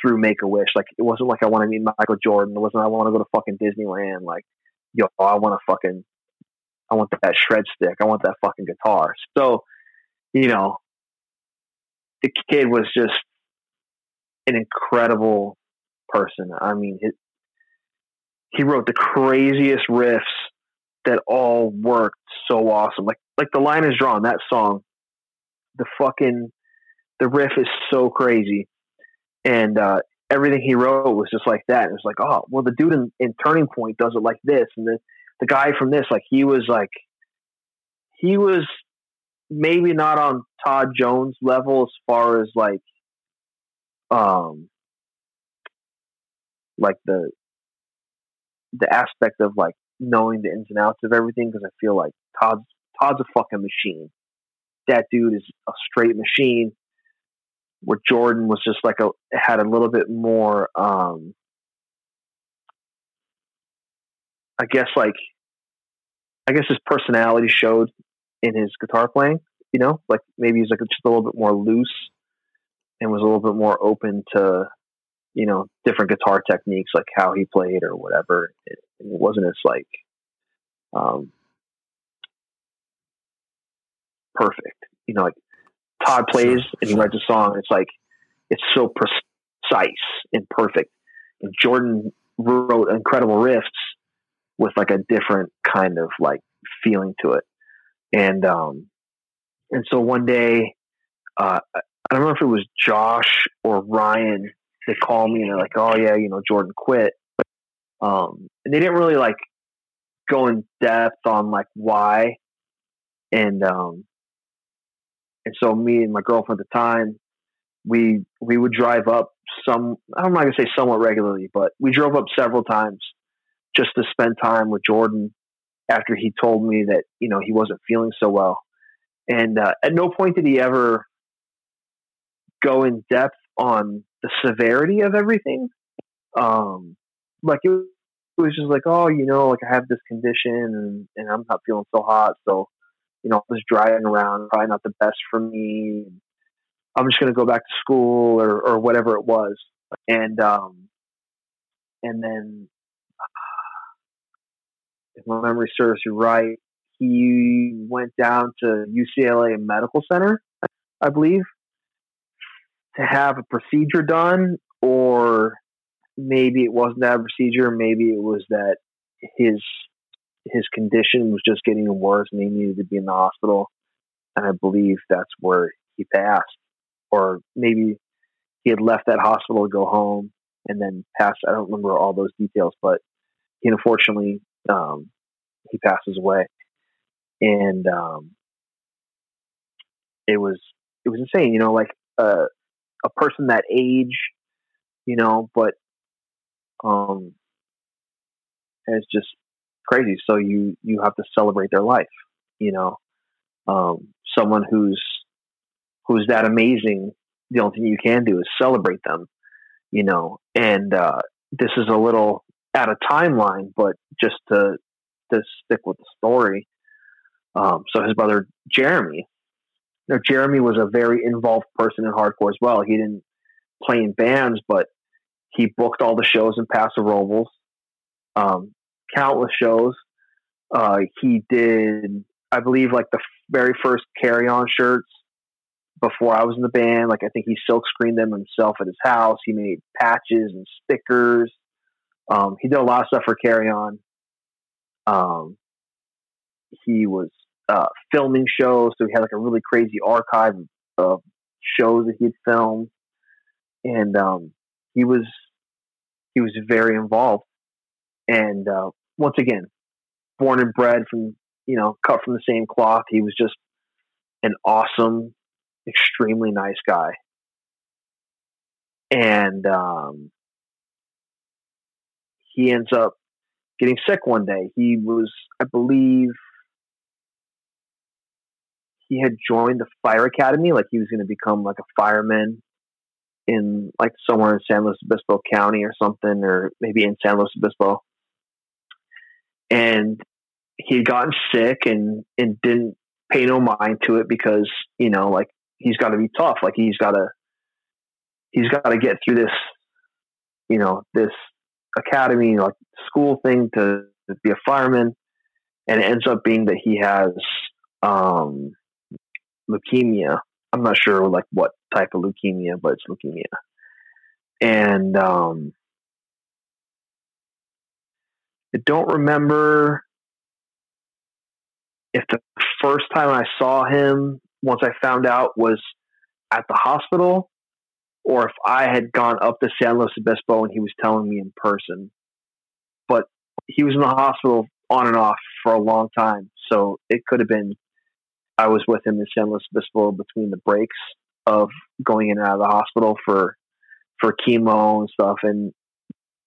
through Make a Wish. Like it wasn't like I want to meet Michael Jordan. It wasn't I want to go to fucking Disneyland. Like yo, I want to fucking I want that shred stick. I want that fucking guitar. So you know, the kid was just an incredible person. I mean, he wrote the craziest riffs that all worked so awesome. Like like the line is drawn. That song, the fucking the riff is so crazy, and uh, everything he wrote was just like that. It was like, oh, well, the dude in, in Turning Point does it like this, and the the guy from this, like he was like he was maybe not on Todd Jones level as far as like um like the the aspect of like knowing the ins and outs of everything because I feel like Todd's Todd's a fucking machine. That dude is a straight machine. Where Jordan was just like a had a little bit more um I guess like I guess his personality showed in his guitar playing, you know, like maybe he's like just a little bit more loose and was a little bit more open to, you know, different guitar techniques, like how he played or whatever. It, it wasn't as like, um, perfect, you know, like Todd plays and he writes a song. It's like, it's so precise and perfect. And Jordan wrote incredible riffs with like a different kind of like feeling to it. And, um, and so one day, uh, I don't know if it was Josh or Ryan. They called me and they're like, "Oh yeah, you know Jordan quit," um, and they didn't really like go in depth on like why. And um, and so me and my girlfriend at the time, we we would drive up some. I'm not gonna say somewhat regularly, but we drove up several times just to spend time with Jordan after he told me that you know he wasn't feeling so well. And uh, at no point did he ever go in depth on the severity of everything. Um, like it was just like, oh, you know, like I have this condition and, and I'm not feeling so hot, so you know, I was driving around, probably not the best for me. I'm just going to go back to school or, or whatever it was. And, um, and then if my memory serves you right, he went down to UCLA Medical Center, I believe, to have a procedure done, or maybe it wasn't that procedure, maybe it was that his his condition was just getting worse and he needed to be in the hospital. And I believe that's where he passed. Or maybe he had left that hospital to go home and then passed. I don't remember all those details, but he unfortunately um, he passes away. And um, it was it was insane, you know, like uh, a person that age, you know, but um, has just crazy. So you you have to celebrate their life. You know, um, someone who's who's that amazing. The only thing you can do is celebrate them. You know, and uh, this is a little out of timeline, but just to to stick with the story. Um, so his brother Jeremy, you know, Jeremy was a very involved person in hardcore as well. He didn't play in bands, but he booked all the shows in Paso Robles. Um, countless shows. Uh, he did, I believe, like the very first carry on shirts before I was in the band. Like, I think he silk screened them himself at his house. He made patches and stickers. Um, he did a lot of stuff for carry on. Um, he was uh, filming shows, so he had like a really crazy archive of shows that he'd filmed, and um, he was he was very involved. And uh, once again, born and bred from, you know, cut from the same cloth. He was just an awesome, extremely nice guy. And um, he ends up getting sick one day. He was, I believe, he had joined the fire academy, like he was going to become like a fireman in like somewhere in San Luis Obispo County or something, or maybe in San Luis Obispo and he had gotten sick and and didn't pay no mind to it because you know like he's got to be tough. Like he's got to he's got to get through this you know this academy like school thing to, to be a fireman. And it ends up being that he has um leukemia. I'm not sure like what type of leukemia but it's leukemia. And um I don't remember if the first time I saw him, once I found out, was at the hospital, or if I had gone up to San Luis Obispo and he was telling me in person. But he was in the hospital on and off for a long time, so it could have been I was with him in San Luis Obispo between the breaks of going in and out of the hospital for for chemo and stuff. And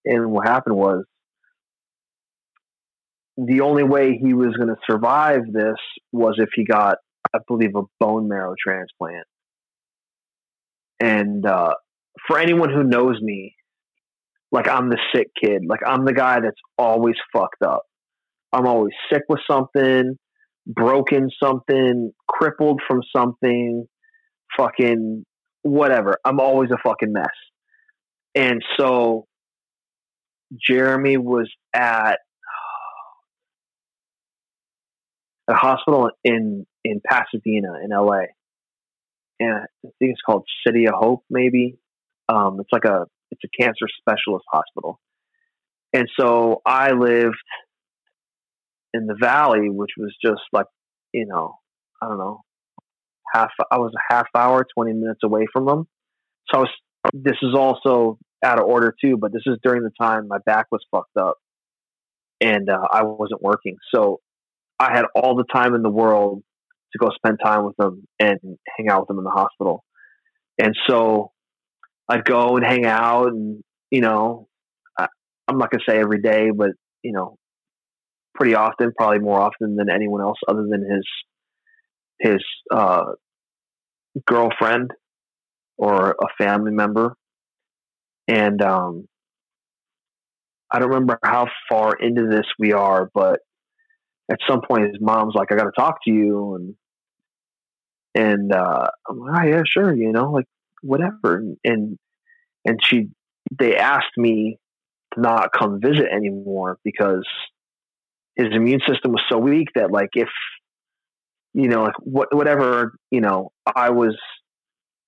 and what happened was the only way he was going to survive this was if he got, I believe, a bone marrow transplant. And uh, for anyone who knows me, like I'm the sick kid. Like I'm the guy that's always fucked up. I'm always sick with something, broken something, crippled from something, fucking whatever. I'm always a fucking mess. And so Jeremy was at a hospital in in Pasadena in LA, and I think it's called City of Hope. Maybe um, it's like a it's a cancer specialist hospital, and so I lived in the valley, which was just like you know I don't know half I was a half hour, twenty minutes away from them. So I was. This is also out of order too, but this is during the time my back was fucked up and uh, I wasn't working. So I had all the time in the world to go spend time with them and hang out with them in the hospital. And so I'd go and hang out and, you know, I, I'm not going to say every day, but, you know, pretty often, probably more often than anyone else other than his, his, uh, girlfriend or a family member. And, um, I don't remember how far into this we are, but at some point his mom's like, I got to talk to you. And, and, uh, I'm like, oh, yeah, sure. You know, like whatever. And, and, she, they asked me to not come visit anymore because his immune system was so weak that like, if, you know, like what, whatever, you know, I was,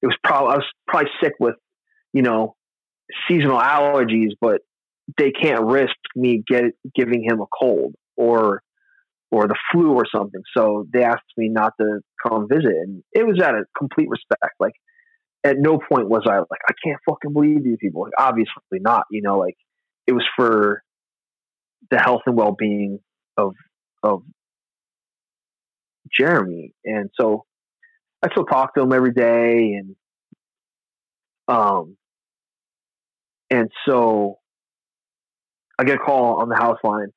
it was probably, I was probably sick with, you know, seasonal allergies, but they can't risk me get giving him a cold or or the flu or something. So they asked me not to come visit, and it was out of complete respect. Like at no point was I like I can't fucking believe these people. Like obviously not. You know, like it was for the health and well being of of Jeremy, and so I still talk to him every day, and um, and so I get a call on the house line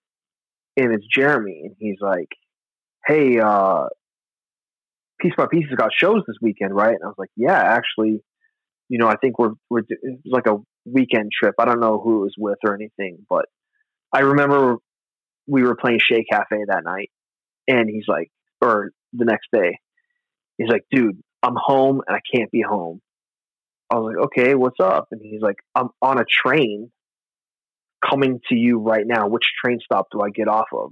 and it's Jeremy and he's like, Hey, uh, Piece by Piece has got shows this weekend, right? And I was like, Yeah, actually, you know, I think we're, we're, like a weekend trip. I don't know who it was with or anything, but I remember we were playing Che Cafe that night and he's like, or the next day, he's like, dude, I'm home and I can't be home. I was like, okay, what's up? And he's like, I'm on a train coming to you right now. Which train stop do I get off of?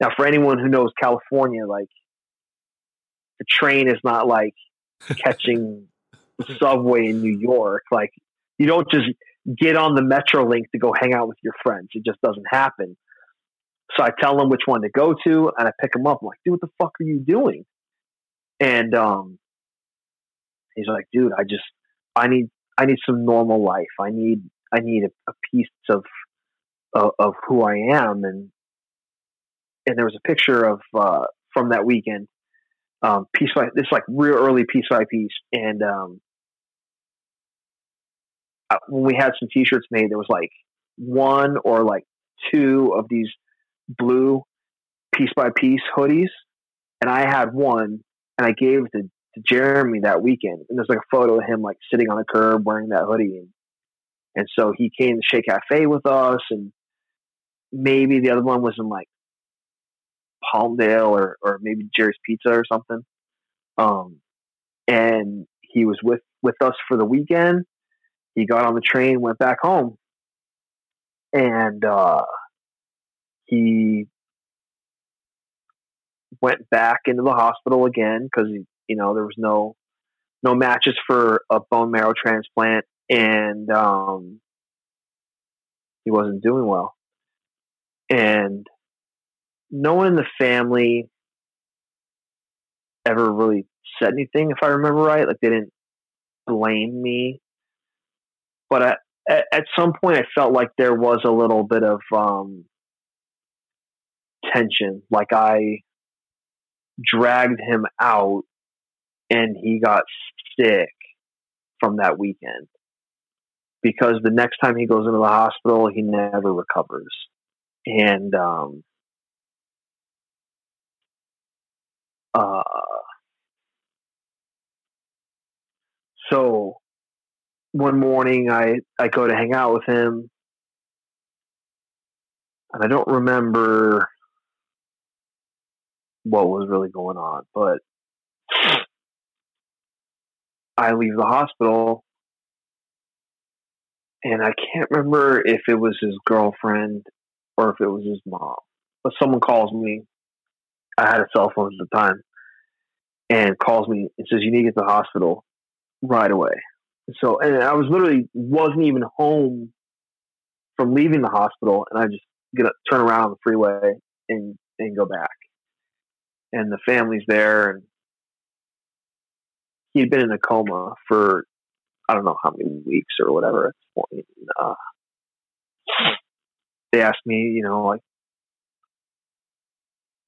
Now, for anyone who knows California, like the train is not like catching the subway in New York. Like you don't just get on the Metrolink to go hang out with your friends. It just doesn't happen. So I tell them which one to go to, and I pick them up. I'm like, dude, what the fuck are you doing? And um, he's like, dude, I just, I need, I need some normal life. I need, I need a, a piece of of, of who I am, and and there was a picture of uh, from that weekend, um, piece by this like real early piece by piece, and um, uh, when we had some T-shirts made, there was like one or like two of these blue piece by piece hoodies, and I had one, and I gave it to, Jeremy that weekend, and there's like a photo of him like sitting on a curb wearing that hoodie, and and so he came to Che Cafe with us, and maybe the other one was in like Palmdale or or maybe Jerry's Pizza or something. Um, and he was with with us for the weekend. He got on the train, went back home, and uh, he went back into the hospital again because you know there was no no matches for a bone marrow transplant, and um, he wasn't doing well and no one in the family ever really said anything, if I remember right. Like they didn't blame me, but I, at, at some point, I felt like there was a little bit of um, tension. Like I dragged him out, and he got sick from that weekend because the next time he goes into the hospital, he never recovers and um, uh, so one morning I I go to hang out with him, and I don't remember what was really going on, but I leave the hospital. And I can't remember if it was his girlfriend or if it was his mom. But someone calls me. I had a cell phone at the time, and calls me and says, "You need to get to the hospital right away." So, and I was literally wasn't even home from leaving the hospital, and I just get turn around on the freeway and and go back. And the family's there, and he'd been in a coma for I don't know how many weeks or whatever at this point. Uh, they asked me, you know, like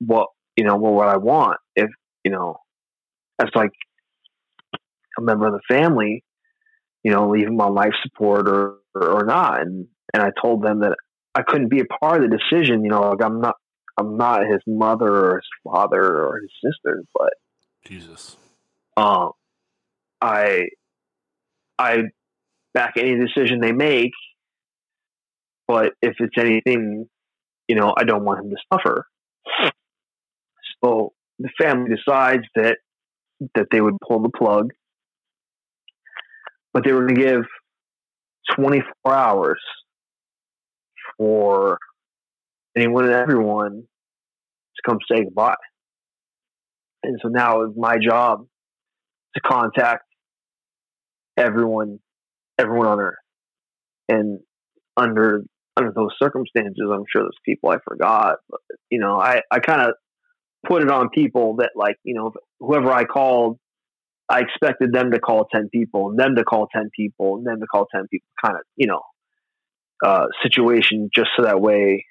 what you know, what would I want if you know, as like a member of the family, you know, leave him on life support or, or, or not. And, and I told them that I couldn't be a part of the decision. You know, like I'm not, I'm not his mother or his father or his sister, but Jesus. um, I, I back any decision they make. But if it's anything, you know, I don't want him to suffer. So the family decides that that they would pull the plug, but they were going to give 24 hours for anyone and everyone to come say goodbye. And so now it's my job to contact everyone, everyone on Earth. And under under those circumstances, I'm sure there's people I forgot. But, you know, I, I kind of put it on people that like, you know, whoever I called, I expected them to call 10 people and them to call 10 people and them to call 10 people kind of, you know, uh, situation just so that way,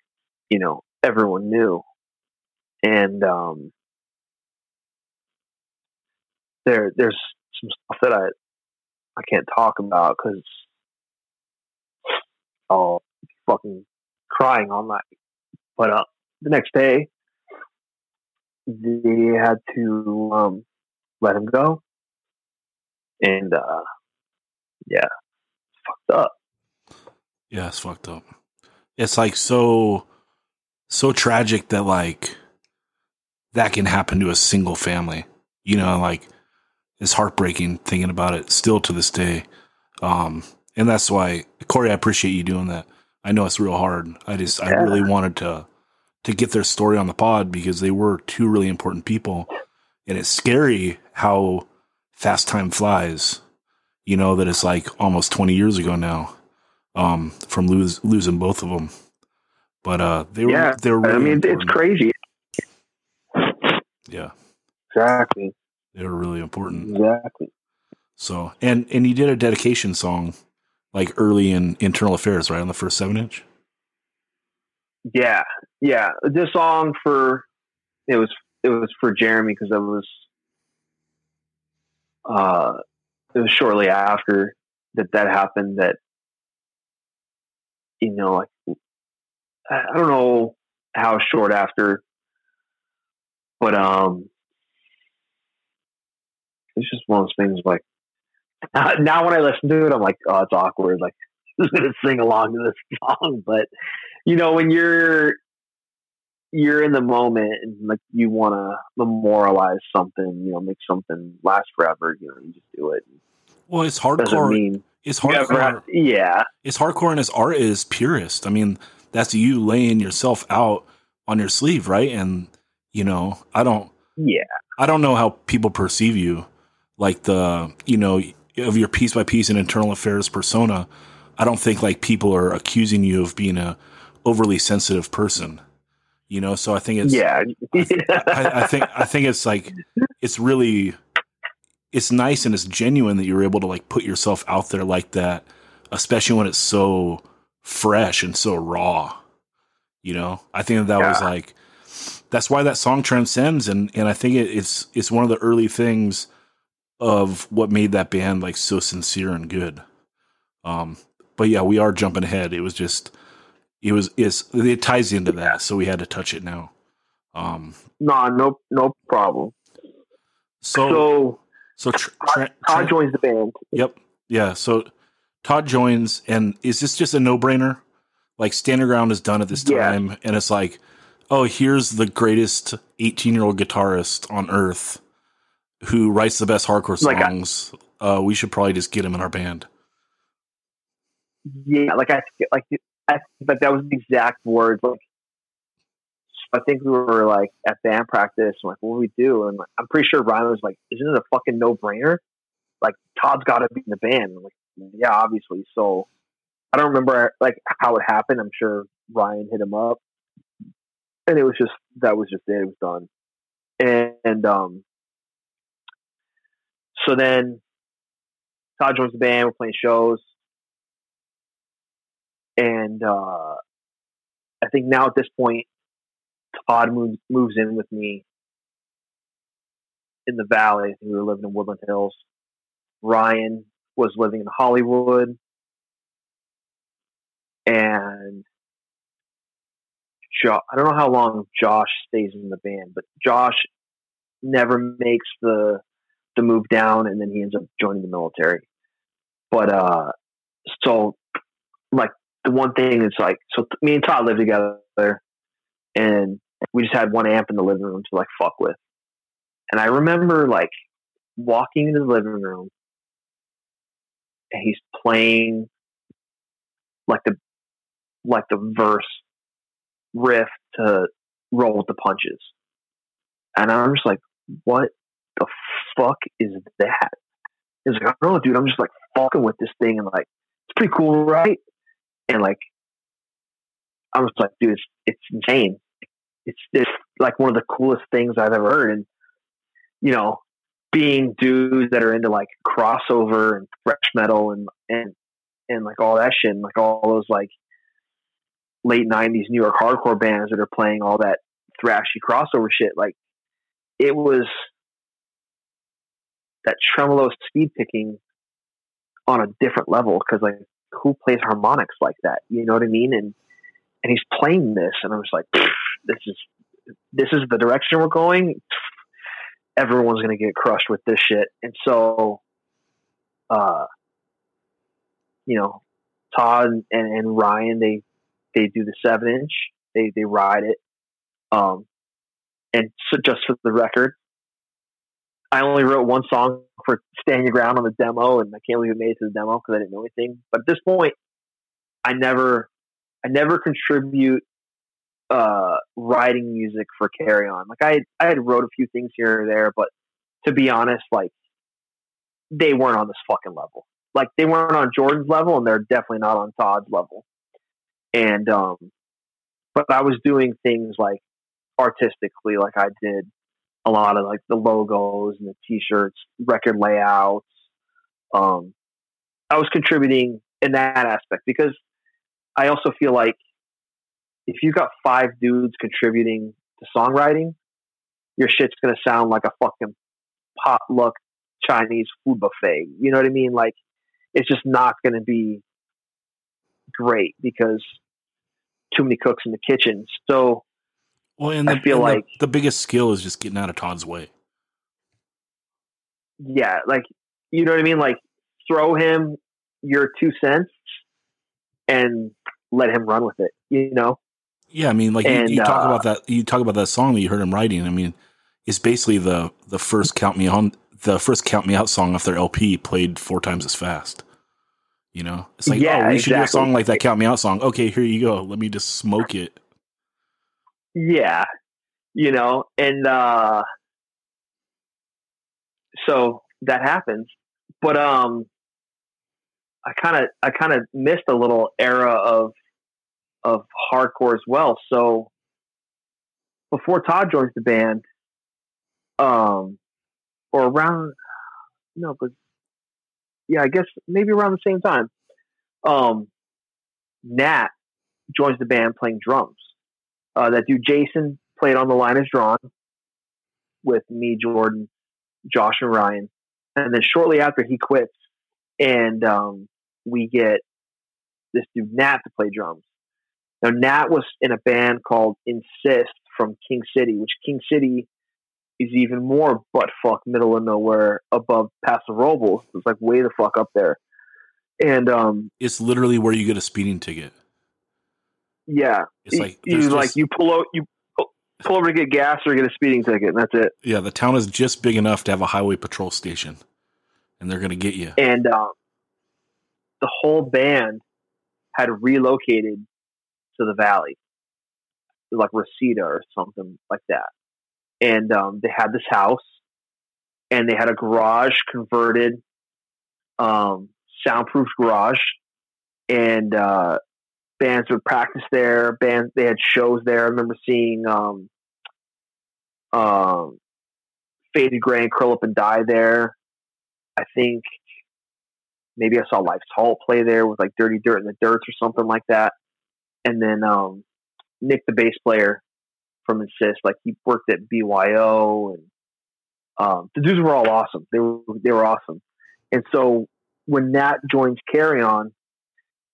you know, everyone knew. And, um, there, there's some stuff that I, I can't talk about because I'll be fucking crying all night. But uh, the next day, they had to um, let him go, and uh, yeah, fucked up. Yeah, it's fucked up. It's like so so tragic that like that can happen to a single family. You know, like it's heartbreaking thinking about it still to this day. Um and that's why Corey, I appreciate you doing that. I know it's real hard. I just I really wanted to to get their story on the pod because they were two really important people. And it's scary how fast time flies. You know, that it's like almost 20 years ago now um, from lose, losing both of them. But uh, they were Yeah, they were really I mean, it's crazy. Yeah, Exactly. they were really important. Exactly. So and and you did a dedication song like early in internal affairs, right on the first seven inch. Yeah, yeah. This song for it was it was for Jeremy because it was uh it was shortly after that that happened that you know like I I don't know how short after, but um it's just one of those things like now when I listen to it I'm like oh it's awkward like who's gonna sing along to this song but you know when you're you're in the moment and like you want to memorialize something you know make something last forever you know you just do it Well, it's hardcore. mean It's hardcore. have, yeah It's hardcore, and its art is purist. I mean, that's you laying yourself out on your sleeve, right? And you know, I don't. yeah I don't know how people perceive you, like the you know of your piece by piece and internal affairs persona. I don't think like people are accusing you of being a overly sensitive person, you know. So I think it's yeah I, I think I think it's like it's really it's nice and it's genuine that you're able to like put yourself out there like that, especially when it's so fresh and so raw. You know, I think that, that was like that's why that song transcends, and and I think it, it's it's one of the early things of what made that band like so sincere and good. Um, but yeah, we are jumping ahead. It was just it was it's it ties into that, so we had to touch it now. Um, no no no problem so so so tr- tra- Todd joins the band Yep. Yeah. So Todd joins, and is this just a no brainer? Like Stand Your Ground is done at this Yeah. time, and it's like, oh, here's the greatest 18 year old guitarist on earth who writes the best hardcore Like I- songs. uh, we should probably just get him in our band. yeah like I think like I like that was the exact words like I think we were like at band practice like what do we do? And like, I'm pretty sure Ryan was like isn't it a fucking no brainer like Todd's got to be in the band. I'm like yeah obviously. So I don't remember like how it happened. I'm sure Ryan hit him up. And it was just that was just it. It was done. And, and um so then Todd joins the band we're playing shows and uh, I think now at this point, Todd moves moves in with me in the valley. We were living in Woodland Hills. Ryan was living in Hollywood, and jo- I don't know how long Josh stays in the band, but Josh never makes the the move down, and then he ends up joining the military. But uh, so like the one thing is like, so me and Todd live together, and we just had one amp in the living room to like fuck with. And I remember like walking into the living room, and he's playing like the like the verse riff to roll with the punches. And I'm just like, what the fuck is that? He's like, I don't know, dude. I'm just like fucking with this thing and like, it's pretty cool, right? And like, I was like, dude, it's, it's insane. It's, it's like one of the coolest things I've ever heard. And, you know, being dudes that are into like crossover and thrash metal and, and, and like all that shit and like all those like late '90s New York hardcore bands that are playing all that thrashy crossover shit. Like it was that tremolo speed picking on a different level because like who plays harmonics like that? You know what I mean? And and he's playing this, and I was like, this is this is the direction we're going. Everyone's gonna get crushed with this shit, and so, uh, you know, Todd and, and Ryan they they do the seven inch. They they ride it. Um, and so just for the record, I only wrote one song for Stand Your Ground on the demo, and I can't believe it made it to the demo because I didn't know anything. But at this point, I never, I never contribute uh, writing music for Carry On. Like I, I had wrote a few things here or there, but to be honest, like they weren't on this fucking level. Like they weren't on Jordan's level, and they're definitely not on Todd's level and um, but I was doing things like artistically, like I did a lot of like the logos and the T-shirts, record layouts. Um, I was contributing in that aspect because I also feel like if you got five dudes contributing to songwriting, your shit's gonna sound like a fucking potluck Chinese food buffet. You know what I mean? Like it's just not gonna be great because too many cooks in the kitchen. So well, and the, I feel and like the, the biggest skill is just getting out of Todd's way. Yeah, like you know what I mean. Like throw him your two cents and let him run with it. You know. Yeah, I mean, like and, you, you, talk uh, about that. You talk about that song that you heard him writing. I mean, it's basically the the first "Count Me On" the first "Count Me Out" song off their LP played four times as fast. You know, it's like, yeah, oh, we should do a song like that "Count Me Out" song. Okay, here you go. Let me just smoke it. Yeah, you know, and uh, so that happens. But um, I kind of I kind of missed a little era of of hardcore as well. So before Todd joins the band, um, or around no, but yeah, I guess maybe around the same time, um, Nat joins the band playing drums. Uh, that dude Jason played on the line is drawn with me, Jordan, Josh, and Ryan. And then shortly after he quits, and um, we get this dude Nat to play drums. Now Nat was in a band called Insist from King City, which King City is even more butt fuck middle of nowhere above Paso Robles. It's like way the fuck up there. And um it's literally where you get a speeding ticket. Yeah. It's like you, you like you pull out you pull over to get gas or get a speeding ticket and that's it. Yeah, the town is just big enough to have a highway patrol station. And they're gonna get you. And um the whole band had relocated to the valley. Like Reseda or something like that and um, they had this house and they had a garage converted um, soundproof garage and uh, bands would practice there bands they had shows there i remember seeing um, um, faded gray and curl up and die there i think maybe i saw life's halt play there with like dirty dirt and the Dirts or something like that and then um, nick the bass player from Insist. Like he worked at BYO, and um, the dudes were all awesome. They were they were awesome. And so when Nat joins Carry On,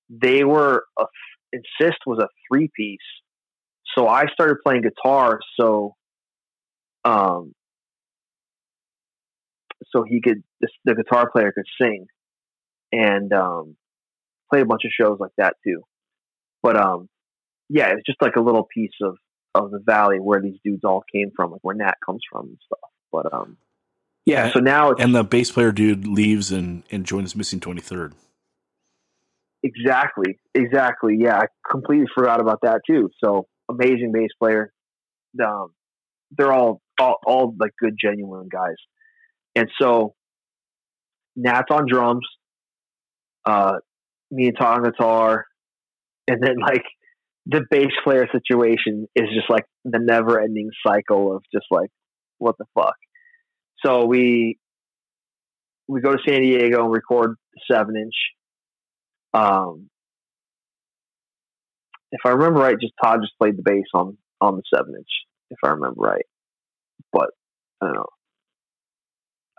they were a Insist was a three piece. So I started playing guitar so um so he could the, guitar player could sing and um played a bunch of shows like that too. But um yeah, it's just like a little piece of of the valley where these dudes all came from, like where Nat comes from and stuff. But um yeah, so now it's and the bass player dude leaves and and joins Missing Twenty Third. Exactly. Exactly. Yeah, I completely forgot about that too. So amazing bass player. Um, they're all, all all like good, genuine guys. And so Nat's on drums, uh, me and Todd guitar, and then like the bass player situation is just like the never ending cycle of just like what the fuck. So we we go to San Diego and record seven inch um, if I remember right, just Todd just played the bass on on the seven inch, if I remember right. But I don't know.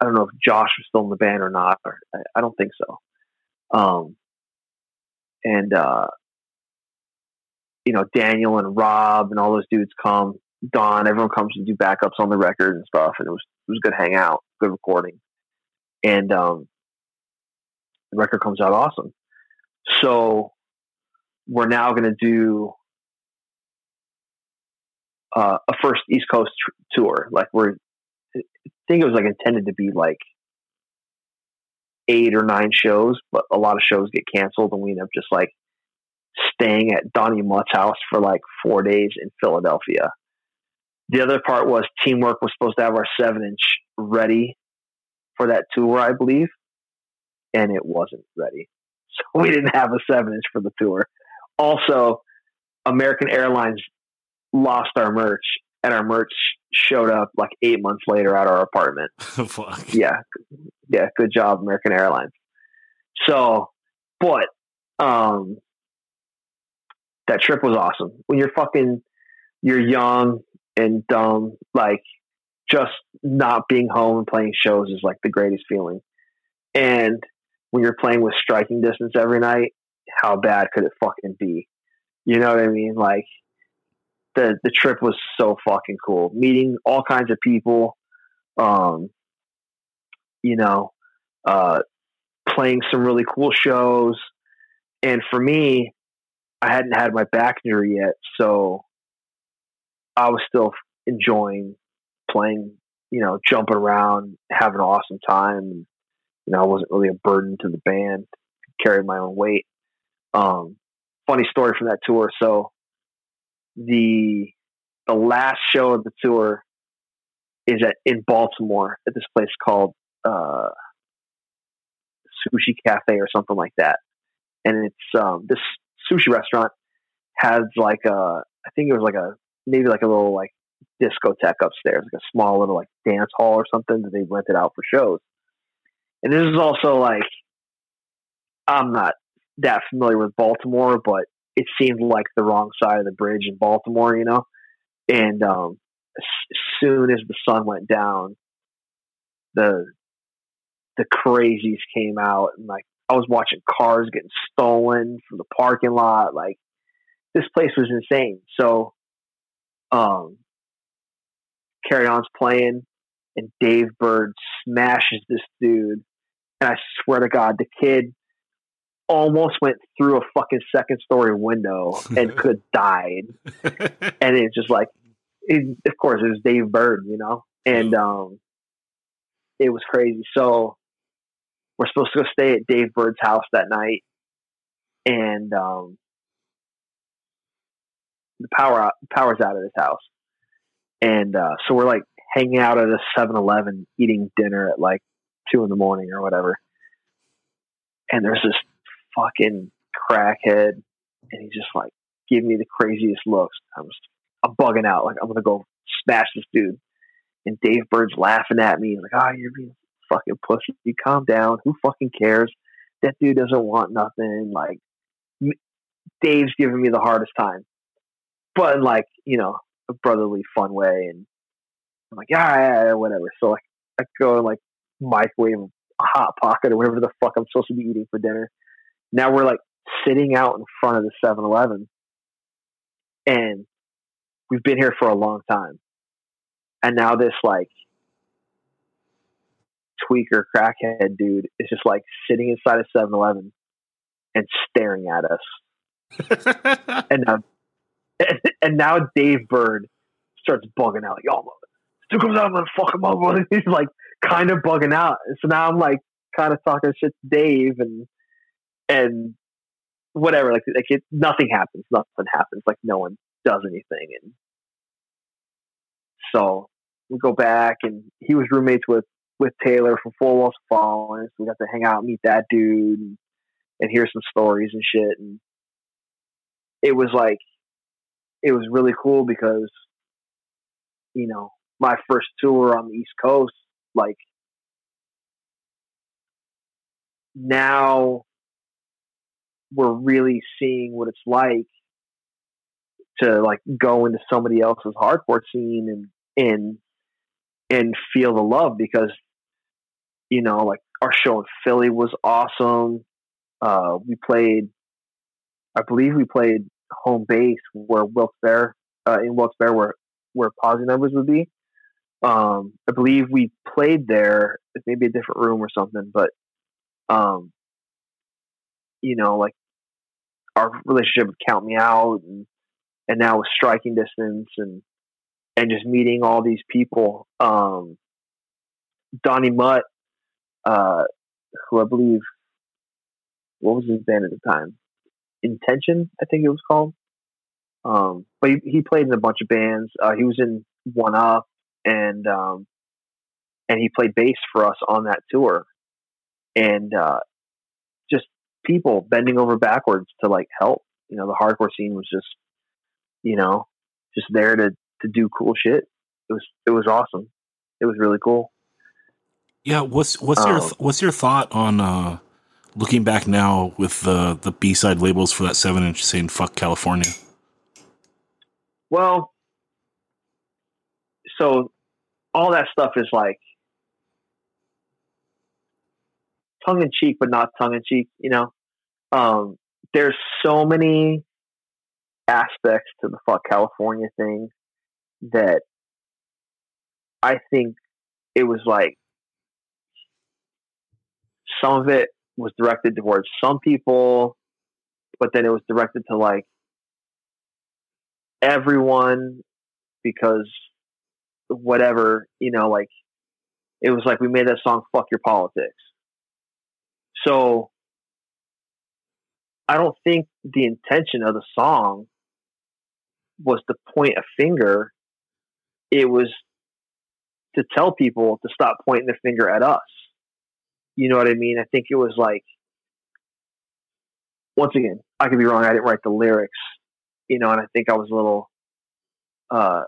I don't know if Josh was still in the band or not. Or I, I don't think so. Um, and uh, you know Daniel and Rob and all those dudes come. Don, everyone comes to do backups on the record and stuff, and it was it was good hangout, good recording, and um, the record comes out awesome. So we're now going to do uh, a first East Coast tour. Like we're, I think it was like intended to be like eight or nine shows, but a lot of shows get canceled, and we end up just like staying at Donnie Mutt's house for like four days in Philadelphia. The other part was teamwork was supposed to have our seven inch ready for that tour, I believe, and it wasn't ready. So we didn't have a seven inch for the tour. Also, American Airlines lost our merch, and our merch showed up like eight months later at our apartment. Fuck. Yeah, yeah. Good job, American Airlines. So, but um, that trip was awesome. When you're fucking, you're young and dumb, like just not being home and playing shows is like the greatest feeling. And when you're playing with striking distance every night, how bad could it fucking be? You know what I mean? Like the the trip was so fucking cool. Meeting all kinds of people, um, you know, uh, playing some really cool shows. And for me, I hadn't had my back injury yet, so I was still enjoying playing, you know, jumping around, having an awesome time you know, I wasn't really a burden to the band, carried my own weight. Um, funny story from that tour. So the the last show of the tour is at in Baltimore at this place called uh, Sushi Cafe or something like that, and it's um, this sushi restaurant has like a I think it was like a maybe like a little like discotheque upstairs, like a small little like dance hall or something that they rented out for shows. And this is also like, I'm not that familiar with Baltimore, but it seemed like the wrong side of the bridge in Baltimore, you know? And um, as soon as the sun went down, the the crazies came out and like I was watching cars getting stolen from the parking lot. Like this place was insane. So um Carry On's playing and Dave Bird smashes this dude and I swear to God, the kid almost went through a fucking second story window and could have died. and it's just like, it, of course, it was Dave Bird, you know? And um, it was crazy. So we're supposed to go stay at Dave Bird's house that night. And um, the power out, power's out of his house. And uh, so we're like hanging out at a 7 Eleven eating dinner at like two in the morning or whatever. And there's this fucking crackhead, and he's just like giving me the craziest looks. I'm just, I'm bugging out, like I'm gonna go smash this dude. And Dave Bird's laughing at me, like, "Ah, oh, you're being fucking pussy. You calm down. Who fucking cares? That dude doesn't want nothing." Like, Dave's giving me the hardest time, but like you know a brotherly, fun way. And I'm like, yeah whatever. So like, I go and like microwave hot pocket or whatever the fuck I'm supposed to be eating for dinner. Now we're like sitting out in front of the 7-Eleven, and we've been here for a long time, and now this like tweaker crackhead dude is just like sitting inside a 7-Eleven and staring at us. and now, and now Dave Bird starts bugging out like, "Yo, still comes out, I'm gonna fuck him up." He's like kind of bugging out. So now I'm like kind of talking shit to Dave and and whatever. Like like it, nothing happens. Nothing happens. Like no one does anything. And so we go back, and he was roommates with with Taylor from Four Walls Falling. So we got to hang out, meet that dude, and, and hear some stories and shit. And it was like it was really cool because you know my first tour on the East Coast, like now we're really seeing what it's like to like go into somebody else's hardcore scene and and and feel the love because you know like our show in Philly was awesome. Uh, we played, I believe we played home base where Wilkes-Barre uh, in Wilkes-Barre where where Posi Numbers would be. Um, I believe we played there, maybe a different room or something, but um, you know, like our relationship would count me out, and and now with striking distance and and just meeting all these people. Um, Donnie Mutt, uh, who I believe, what was his band at the time? Intention, I think it was called. Um, but he, he played in a bunch of bands. Uh, he was in One Up, and um, and he played bass for us on that tour. And uh, just people bending over backwards to like help. You know, the hardcore scene was just, you know, just there to to do cool shit. It was it was awesome. It was really cool. Yeah, what's what's um, your what's your thought on uh, looking back now with the the B side labels for that seven inch saying "fuck California"? Well, so all that stuff is like tongue in cheek, but not tongue in cheek. You know, um, there's so many aspects to the fuck California thing that I think it was like some of it was directed towards some people, but then it was directed to like everyone because whatever, you know, like it was like we made that song fuck your politics. So I don't think the intention of the song was to point a finger. It was to tell people to stop pointing the finger at us. You know what I mean? I think it was like, once again, I could be wrong. I didn't write the lyrics, you know, and I think I was a little uh,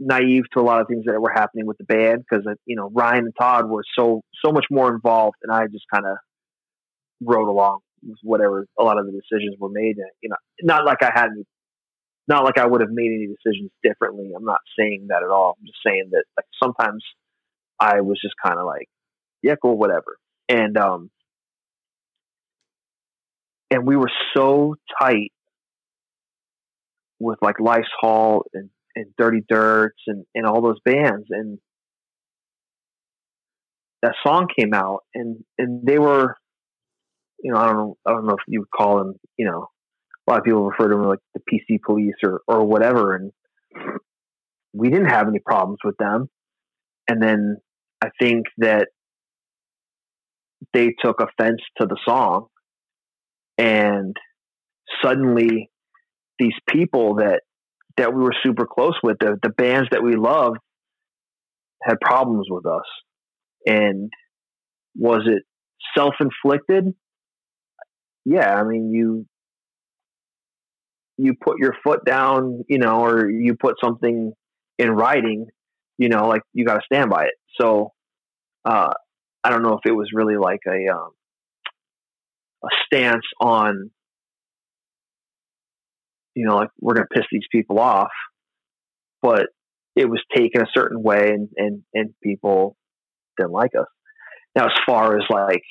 naive to a lot of things that were happening with the band because, uh, you know, Ryan and Todd were so so much more involved, and I just kind of rode along with whatever a lot of the decisions were made. And, you know, not like I had not like I would have made any decisions differently. I'm not saying that at all. I'm just saying that like sometimes I was just kind of like, yeah, cool, whatever. And um, and we were so tight with like Life's Halt and, and Dirty Dirts and, and all those bands. And that song came out and, and they were you know, I don't know I don't know if you would call them, you know, a lot of people refer to them like the PC police or, or whatever. And we didn't have any problems with them. And then I think that they took offense to the song. And suddenly these people that that we were super close with the, the bands that we loved had problems with us. And was it self-inflicted? Yeah i mean you you put your foot down you know or you put something in writing you know like you got to stand by it. So uh I don't know if it was really like a um, a stance on you know like we're going to piss these people off, but it was taken a certain way and and and people didn't like us. Now, as far as like,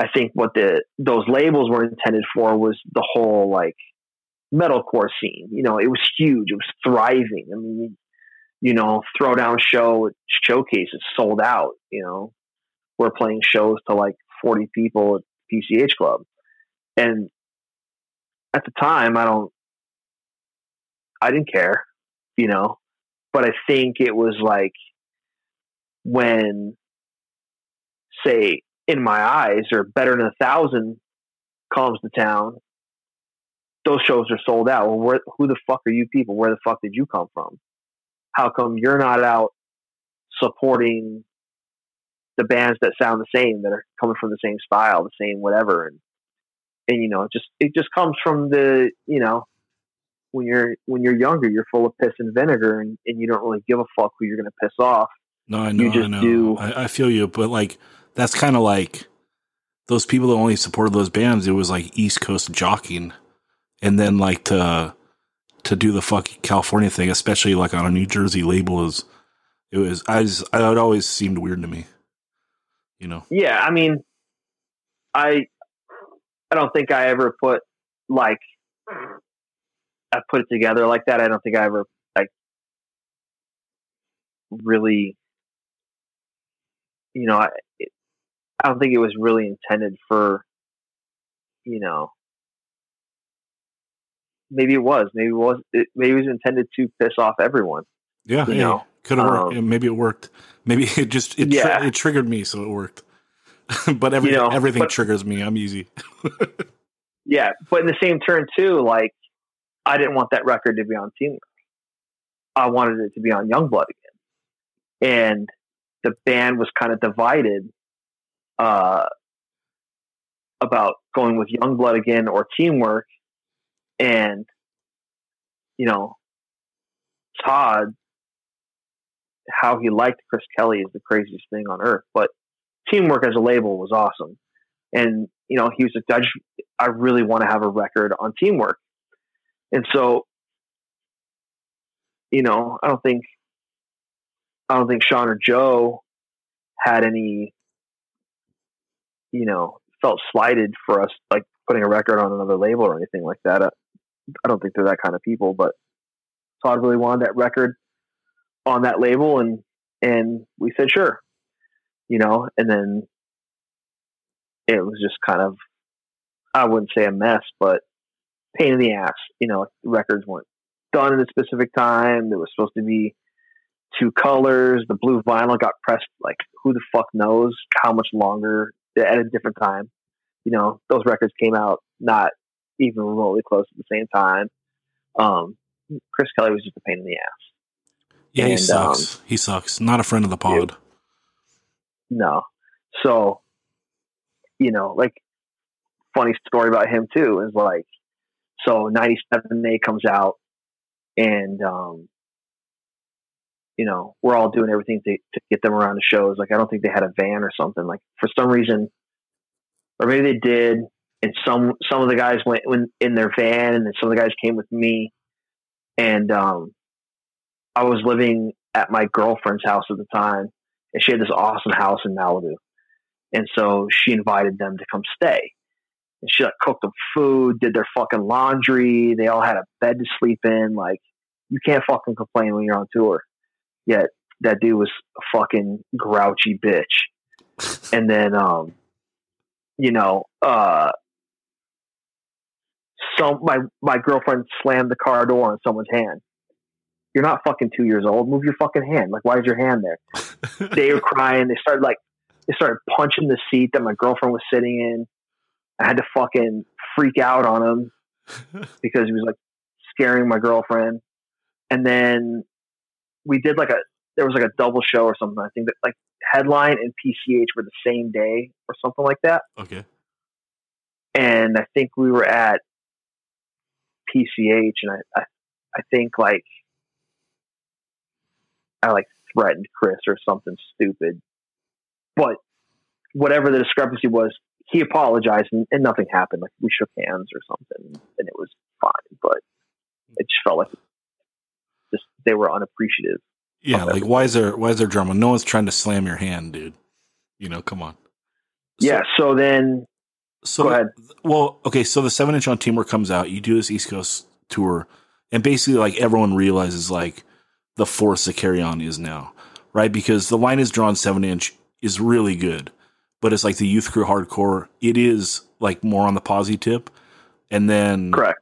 I think what the those labels were intended for was the whole like metalcore scene. You know, it was huge. It was thriving. I mean, you know, throwdown show showcases sold out. You know, we're playing shows to like forty people at PCH Club, and at the time, I don't, I didn't care. You know, but I think it was like when, say, in my eyes, or better than a thousand comes to town, those shows are sold out. Well, where, who the fuck are you people? Where the fuck did you come from? How come you're not out supporting the bands that sound the same, that are coming from the same style, the same whatever? And and you know, it just it just comes from the you know when you're when you're younger, you're full of piss and vinegar, and, and you don't really give a fuck who you're going to piss off. No, I know, I know. Do, I, I feel you, but like that's kind of like those people that only supported those bands. It was like East Coast jockeying, and then like to to do the fucking California thing, especially like on a New Jersey label, is it was I just it always seemed weird to me. You know? Yeah, I mean, I I don't think I ever put like I put it together like that. I don't think I ever like really, you know, I I don't think it was really intended for, you know, maybe it was, maybe it was, it, maybe it was intended to piss off everyone. Yeah, you know, could have worked. Um, maybe it worked. Maybe it just it, yeah. Tri- it triggered me, so it worked. but every, you know, everything but, triggers me. I'm easy. yeah, but in the same turn too, like I didn't want that record to be on Teamwork. I wanted it to be on Youngblood again, and the band was kind of divided uh, about going with Youngblood again or Teamwork, and you know, Todd, how he liked Chris Kelly is the craziest thing on earth, but teamwork as a label was awesome. And, you know, he was like, I, just, I really want to have a record on teamwork. And so, you know, I don't think, I don't think Sean or Joe had any, you know, felt slighted for us, like putting a record on another label or anything like that. I, I don't think they're that kind of people, but Todd really wanted that record on that label and, and we said, sure you know, and then it was just kind of, I wouldn't say a mess, but pain in the ass. You know, records weren't done in a specific time. There was supposed to be two colors. The blue vinyl got pressed like who the fuck knows how much longer at a different time. You know, those records came out not even remotely close at the same time. Um, Chris Kelly was just a pain in the ass. Yeah, and, he sucks. Um, he sucks. Not a friend of the pod. No. So, you know, like funny story about him too is like, so 97 A comes out and, um, you know, we're all doing everything to, to get them around the shows. Like, I don't think they had a van or something. Like, for some reason, or maybe they did, and some some of the guys went in their van, and then some of the guys came with me. And um, I was living at my girlfriend's house at the time, and she had this awesome house in Malibu. And so she invited them to come stay. And she like cooked them food, did their fucking laundry. They all had a bed to sleep in. Like, you can't fucking complain when you're on tour. Yet that dude was a fucking grouchy bitch. and then, um, you know, uh, some my my girlfriend slammed the car door on someone's hand. You're not fucking two years old. Move your fucking hand. Like, why is your hand there? they were crying. They started like, they started punching the seat that my girlfriend was sitting in. I had to fucking freak out on him because he was like scaring my girlfriend. And then we did like a, there was like a double show or something. I think that like headline and PCH were the same day or something like that. Okay. And I think we were at PCH and I, I, I think like I like threatened Chris or something stupid. But whatever the discrepancy was, he apologized and, and, nothing happened. Like we shook hands or something, and it was fine. But it just felt like just they were unappreciative. Yeah, like why is there why is there drama? No one's trying to slam your hand, dude. You know, come on. yeah. So then, So go ahead. Well, okay, so the seven inch on Teamwork comes out. You do this East Coast tour, and basically, like everyone realizes, like the force that Carry On is now, right? Because the line is drawn seven inch is really good, but it's like the youth crew hardcore. It is like more on the posy tip, and then Correct.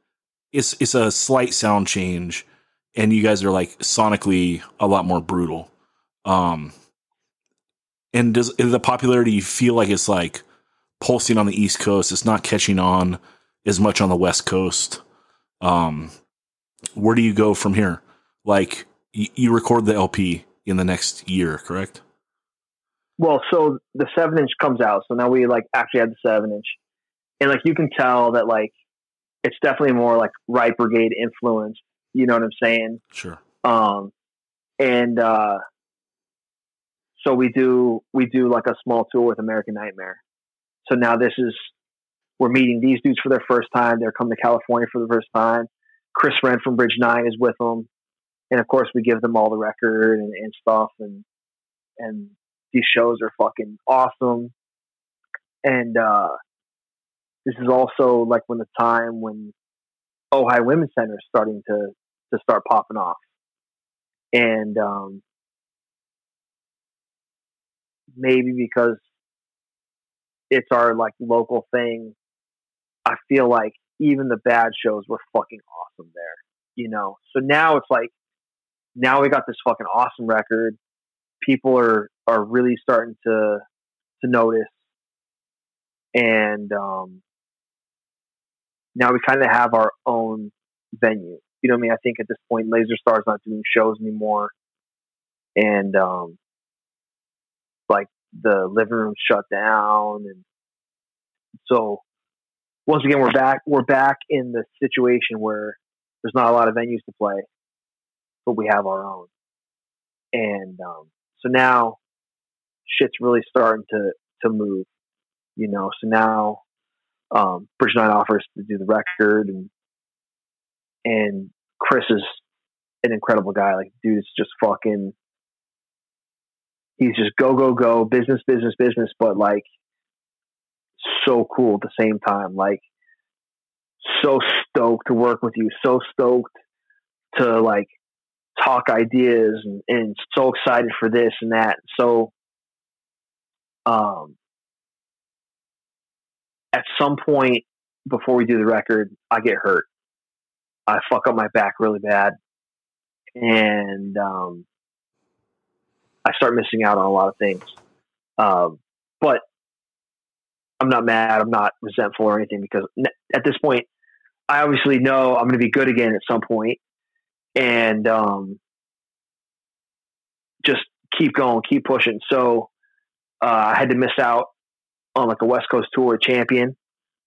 it's it's a slight sound change, and you guys are like sonically a lot more brutal. Um, and does the popularity you feel like it's like pulsing on the East Coast? It's not catching on as much on the West Coast. Um, where do you go from here? Like you, you record the LP in the next year, correct? Well, so the seven inch comes out. So now we like actually have the seven inch, and like you can tell that like it's definitely more like Right Brigade influence. You know what I'm saying? Sure. Um, and uh, so we do we do like a small tour with American Nightmare. So now this is we're meeting these dudes for their first time. They're coming to California for the first time. Chris Wrenn from Bridge Nine is with them, and of course we give them all the record and, and stuff. And and these shows are fucking awesome. And uh, this is also like when the time when Ojai Women's Center is starting to to start popping off and um, maybe because it's our like local thing, I feel like even the bad shows were fucking awesome there, you know. So now it's like now we got this fucking awesome record. People are are really starting to to notice, and um, now we kind of have our own venue. You know what I mean? I think at this point, Laser Star's not doing shows anymore, and um, like the living room shut down, and so once again, we're back. We're back in the situation where there's not a lot of venues to play, but we have our own, and um, so now shit's really starting to to move. You know, so now um, Bridge Nine offers to do the record and and Chris is an incredible guy. Like, dude, it's just fucking. He's just go go go business business business, but like so cool at the same time. Like, so stoked to work with you. So stoked to like talk ideas and, and so excited for this and that. So, um, at some point before we do the record, I get hurt. I fuck up my back really bad, and um, I start missing out on a lot of things. Um, but I'm not mad. I'm not resentful or anything because at this point, I obviously know I'm going to be good again at some point, and um, just keep going, keep pushing. So uh, I had to miss out on like a West Coast tour Champion.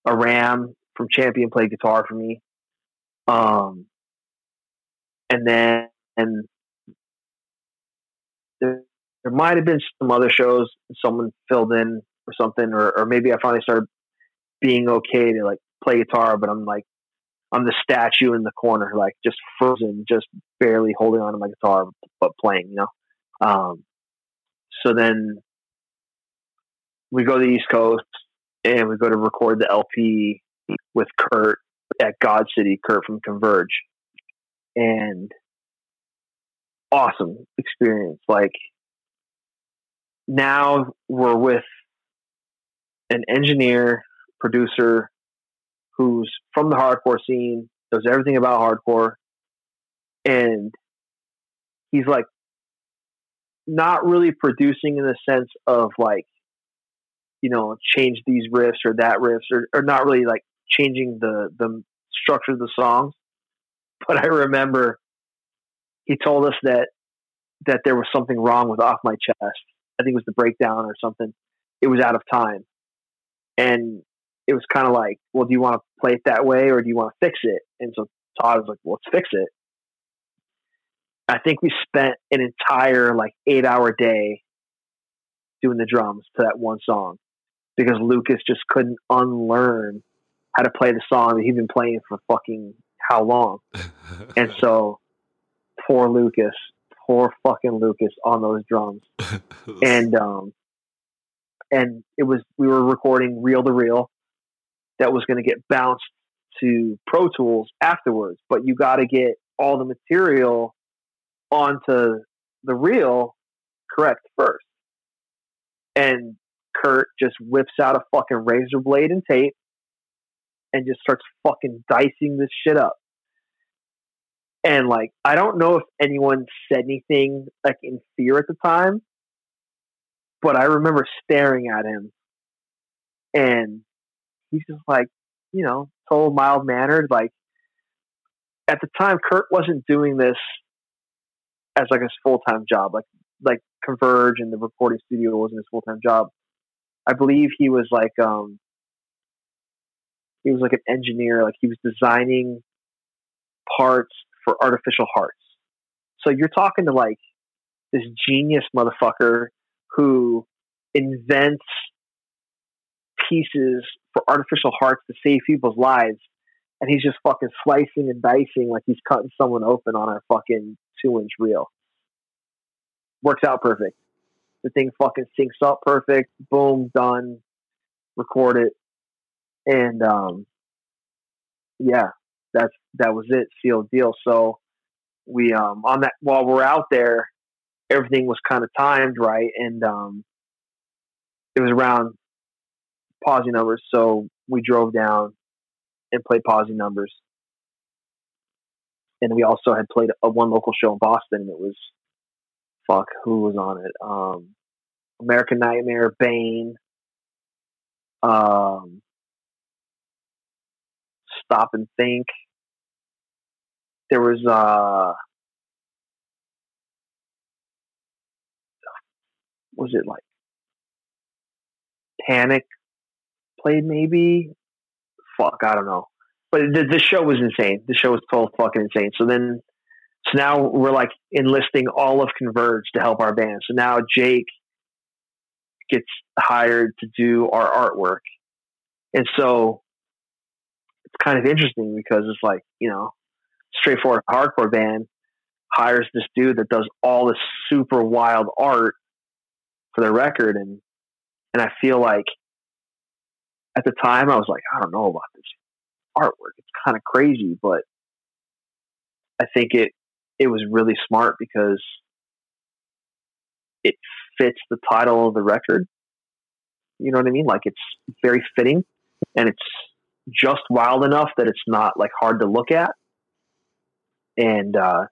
A Ram from Champion played guitar for me. Um, and then and there, there might have been some other shows someone filled in or something, or, or maybe I finally started being okay to like play guitar, but I'm like, I'm the statue in the corner, like just frozen, just barely holding on to my guitar, but playing, you know? Um, so then we go to the East Coast and we go to record the LP with Kurt at God City, Kurt from Converge. And awesome experience. Like now we're with an engineer, producer who's from the hardcore scene, knows everything about hardcore, and he's like not really producing in the sense of like, you know, change these riffs or that riffs or, or not really like changing the the structure of the songs. But I remember he told us that that there was something wrong with off my chest. I think it was the breakdown or something. It was out of time. And it was kind of like, well, do you want to play it that way or do you want to fix it? And so Todd was like, well, let's fix it. I think we spent an entire like eight hour day doing the drums to that one song because Lucas just couldn't unlearn how to play the song that he'd been playing for fucking how long. and so poor Lucas, poor fucking Lucas on those drums. And um and it was we were recording reel to reel that was going to get bounced to Pro Tools afterwards, but you got to get all the material onto the reel correct first. And Kurt just whips out a fucking razor blade and tape and just starts fucking dicing this shit up. And like, I don't know if anyone said anything like in fear at the time, but I remember staring at him and he's just like, you know, total mild mannered. Like, at the time, Kurt wasn't doing this as like his full time job. Like, like Converge and the recording studio wasn't his full time job. I believe he was like, um, he was like an engineer. Like he was designing parts for artificial hearts. So you're talking to like this genius motherfucker who invents pieces for artificial hearts to save people's lives. And he's just fucking slicing and dicing like he's cutting someone open on a fucking two inch reel. Works out perfect. The thing fucking syncs up perfect. Boom, done. Record it. And um yeah, that's that was it, sealed deal. So we um on that while we're out there, everything was kind of timed right and um it was around Posi Numbers, so we drove down and played Posi Numbers. And we also had played a one local show in Boston it was fuck, who was on it? Um American Nightmare, Bane, um Stop and Think. There was uh was it like Panic played maybe? Fuck, I don't know. But the, the show was insane. The show was total fucking insane. So then, so now we're like enlisting all of Converge to help our band. So now Jake gets hired to do our artwork. And so it's kind of interesting because it's like, you know, straightforward hardcore band hires this dude that does all this super wild art for their record and and I feel like at the time I was like, I don't know about this artwork. It's kind of crazy, but I think it it was really smart because it fits the title of the record. You know what I mean? Like it's very fitting and it's just wild enough that it's not like hard to look at. And uh,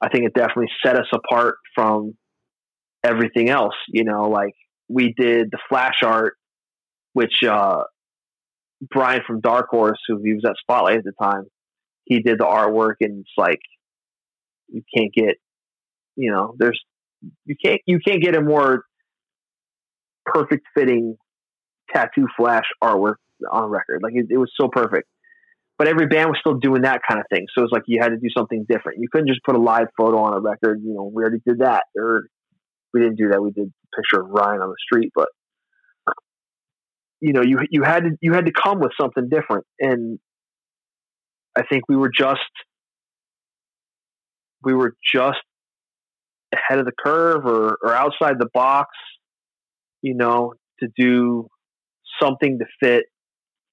I think it definitely set us apart from everything else. You know, like we did the flash art, which uh, Brian from Dark Horse, who he was at Spotlight at the time, he did the artwork, and it's like you can't get, you know, there's you can't you can't get a more perfect fitting tattoo flash artwork on record. Like it, it was so perfect. But every band was still doing that kind of thing. So it's like you had to do something different. You couldn't just put a live photo on a record. You know, we already did that. Or we didn't do that. We did a picture of Ryan on the street, but you know, you you had to you had to come with something different. And I think we were just we were just ahead of the curve or, or outside the box, you know, to do something to fit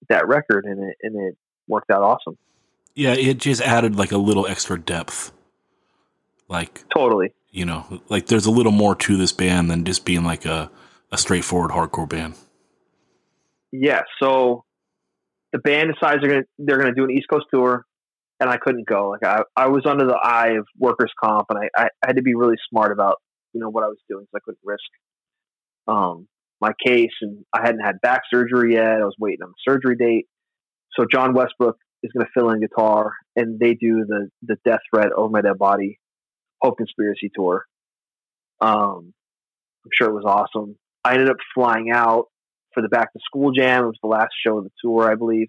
that record and it and it worked out awesome. Yeah, it just added like a little extra depth. Like totally. You know, like there's a little more to this band than just being like a, a straightforward hardcore band. Yeah, so the band decides they're gonna they're gonna do an East Coast tour and I couldn't go. Like I, I was under the eye of workers comp and I, I had to be really smart about, you know, what I was doing because I couldn't risk um my case and I hadn't had back surgery yet. I was waiting on the surgery date. So John Westbrook is going to fill in guitar and they do the, the death threat over my dead body Hope Conspiracy tour. Um, I'm sure it was awesome. I ended up flying out for the back to school jam. It was the last show of the tour, I believe,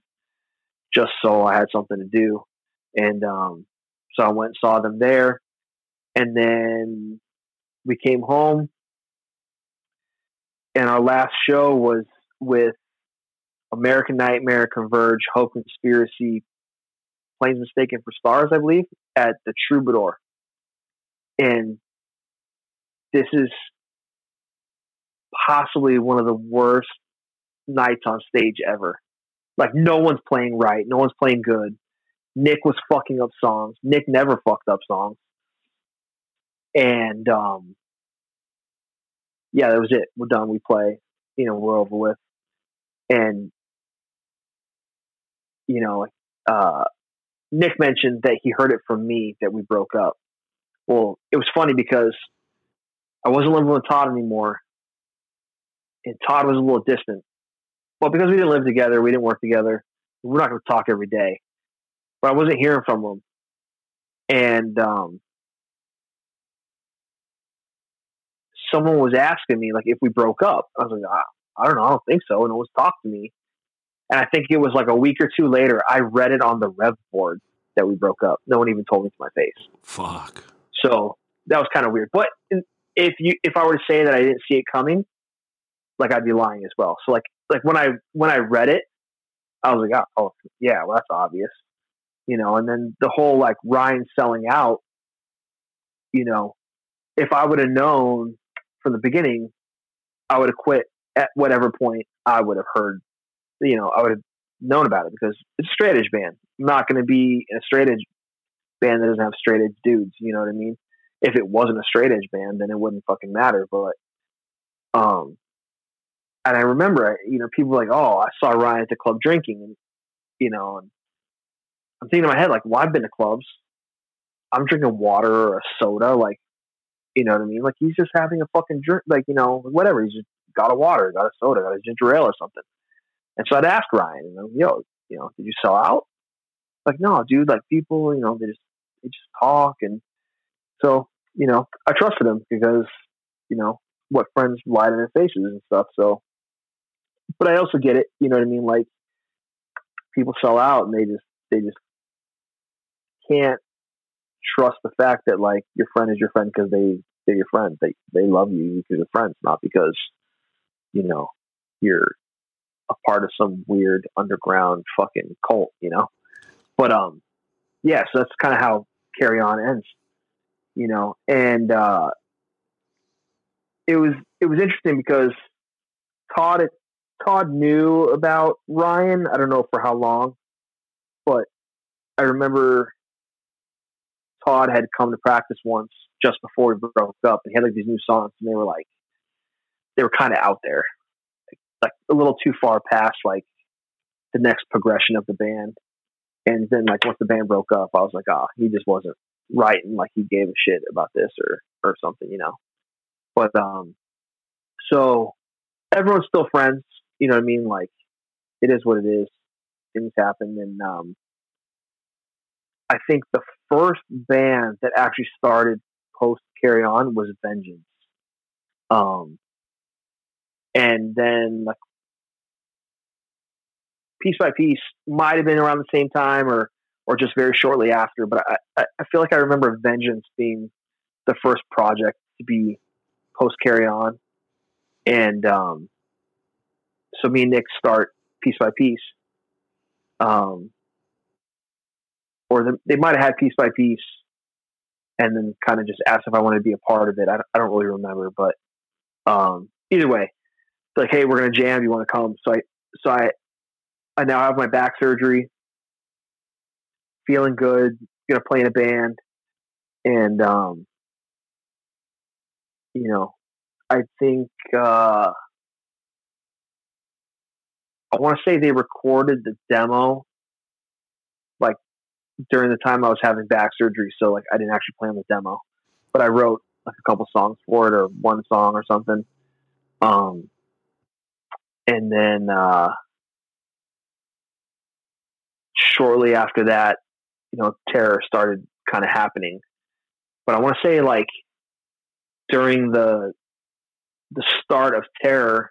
just so I had something to do. And, um, so I went and saw them there. And then we came home and our last show was with American Nightmare, Converge, Hope Conspiracy, Planes Mistaken for Stars, I believe, at the Troubadour. And this is possibly one of the worst nights on stage ever. Like no one's playing right, no one's playing good. Nick was fucking up songs. Nick never fucked up songs. And um yeah, that was it. We're done. We play. You know, we're over with. And you know, uh Nick mentioned that he heard it from me that we broke up. Well, it was funny because I wasn't living with Todd anymore, and Todd was a little distant. Well, because we didn't live together, we didn't work together. We're not going to talk every day, but I wasn't hearing from him, and um, someone was asking me like if we broke up. I was like, I, I don't know, I don't think so. And it was talk to me, and I think it was like a week or two later, I read it on the rev board that we broke up. No one even told me to my face. Fuck. So that was kind of weird. But if you if I were to say that I didn't see it coming, like I'd be lying as well. So like like when I when I read it, I was like, oh, oh yeah, well that's obvious, you know. And then the whole like Ryan selling out, you know, if I would have known from the beginning, I would have quit at whatever point I would have heard, you know, I would have known about it because it's a straight edge band. I'm not going to be in a straight edge band that doesn't have straight edge dudes. You know what I mean? If it wasn't a straight edge band, then it wouldn't fucking matter. But, um, and I remember, you know, people like, "Oh, I saw Ryan at the club drinking," and you know, and I'm thinking in my head like, "Well, I've been to clubs. I'm drinking water or a soda, like, you know what I mean? Like he's just having a fucking drink, like you know, whatever. He's just got a water, got a soda, got a ginger ale or something." And so I'd ask Ryan, you know, yo, you know, did you sell out? Like, no, dude, like people, you know, they just they just talk and so, you know, I trusted him because, you know, what friends lie to their faces and stuff. So but I also get it, you know what I mean? Like people sell out and they just they just can't trust the fact that like your friend is your friend because they they're your friend. They they love you because they're friends, not because, you know, you're a part of some weird underground fucking cult, you know. But um, yeah, so that's kind of how Carry On ends, you know. And uh, it was it was interesting because Todd Todd knew about Ryan. I don't know for how long, but I remember Todd had come to practice once just before we broke up, and he had like these new songs, and they were like they were kind of out there like a little too far past like the next progression of the band. And then like once the band broke up, I was like, ah, oh, he just wasn't writing like he gave a shit about this or or something, you know. But um, so everyone's still friends. You know what I mean? Like it is what it is. Things happen, and um, I think the first band that actually started post Carry On was Vengeance. Um, and then like piece by piece might have been around the same time or or just very shortly after. But I, I feel like I remember Vengeance being the first project to be post carry on, and um, so me and Nick start piece by piece. Um, or the, they might have had piece by piece, and then kind of just asked if I wanted to be a part of it. I, I don't really remember, but um, either way, it's like, hey, we're gonna jam. You want to come? So I, so I, I now have my back surgery. Feeling good. Gonna play in a band, and um, you know, I think uh, I want to say they recorded the demo like during the time I was having back surgery, so like I didn't actually play on the demo, but I wrote like a couple songs for it or one song or something. Um, and then uh, shortly after that, you know, terror started kind of happening. But I want to say like during the the start of terror,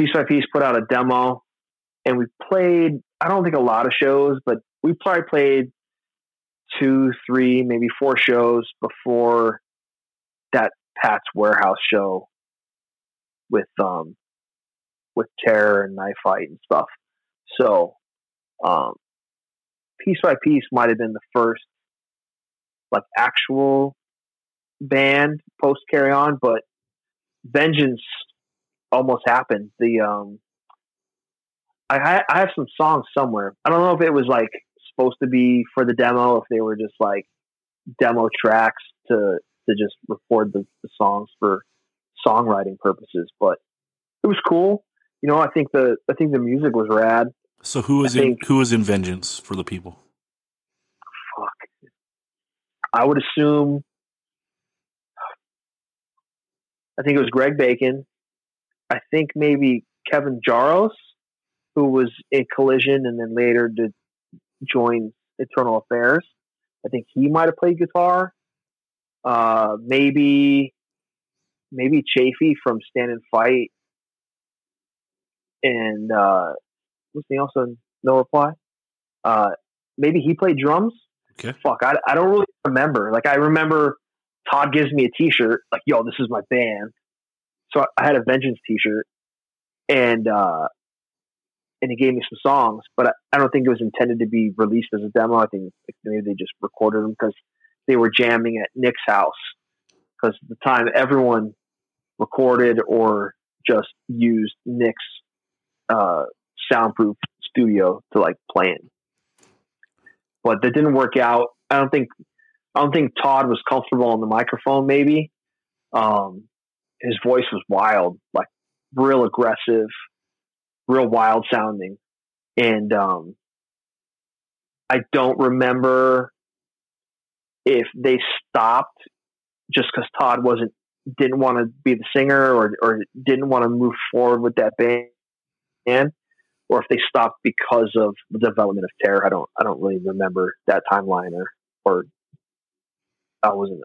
piece by piece put out a demo, and we played. I don't think a lot of shows, but we probably played two, three, maybe four shows before that Pat's Warehouse show with um with terror and knife fight and stuff. So, um, piece by piece might have been the first like actual band post carry on, but Vengeance almost happened. The um, I I have some songs somewhere. I don't know if it was like supposed to be for the demo, if they were just like demo tracks to to just record the, the songs for songwriting purposes, but it was cool. You know, I think the I think the music was rad. So who is I in think- who is in Vengeance for the people? Fuck. I would assume. I think it was Greg Bacon. I think maybe Kevin Jaros, who was in Collision and then later did join Eternal Affairs. I think he might have played guitar. Uh, maybe, maybe Chafee from Stand and Fight, and uh, also No Reply? Uh, maybe he played drums. Okay. Fuck, I, I don't really remember. Like I remember Todd gives me a T-shirt, like, "Yo, this is my band." So I, had a Vengeance T-shirt, and uh, and he gave me some songs, but I, I don't think it was intended to be released as a demo. I think maybe they just recorded them because they were jamming at Nick's house. Because at the time, everyone recorded or just used Nick's uh, soundproof studio to like play in. But that didn't work out. I don't think I don't think Todd was comfortable on the microphone. Maybe um, his voice was wild, like real aggressive, real wild sounding, and um, I don't remember if they stopped just because Todd wasn't didn't want to be the singer or or didn't want to move forward with that band, or if they stopped because of the development of Terror. I don't I don't really remember that timeline or or I wasn't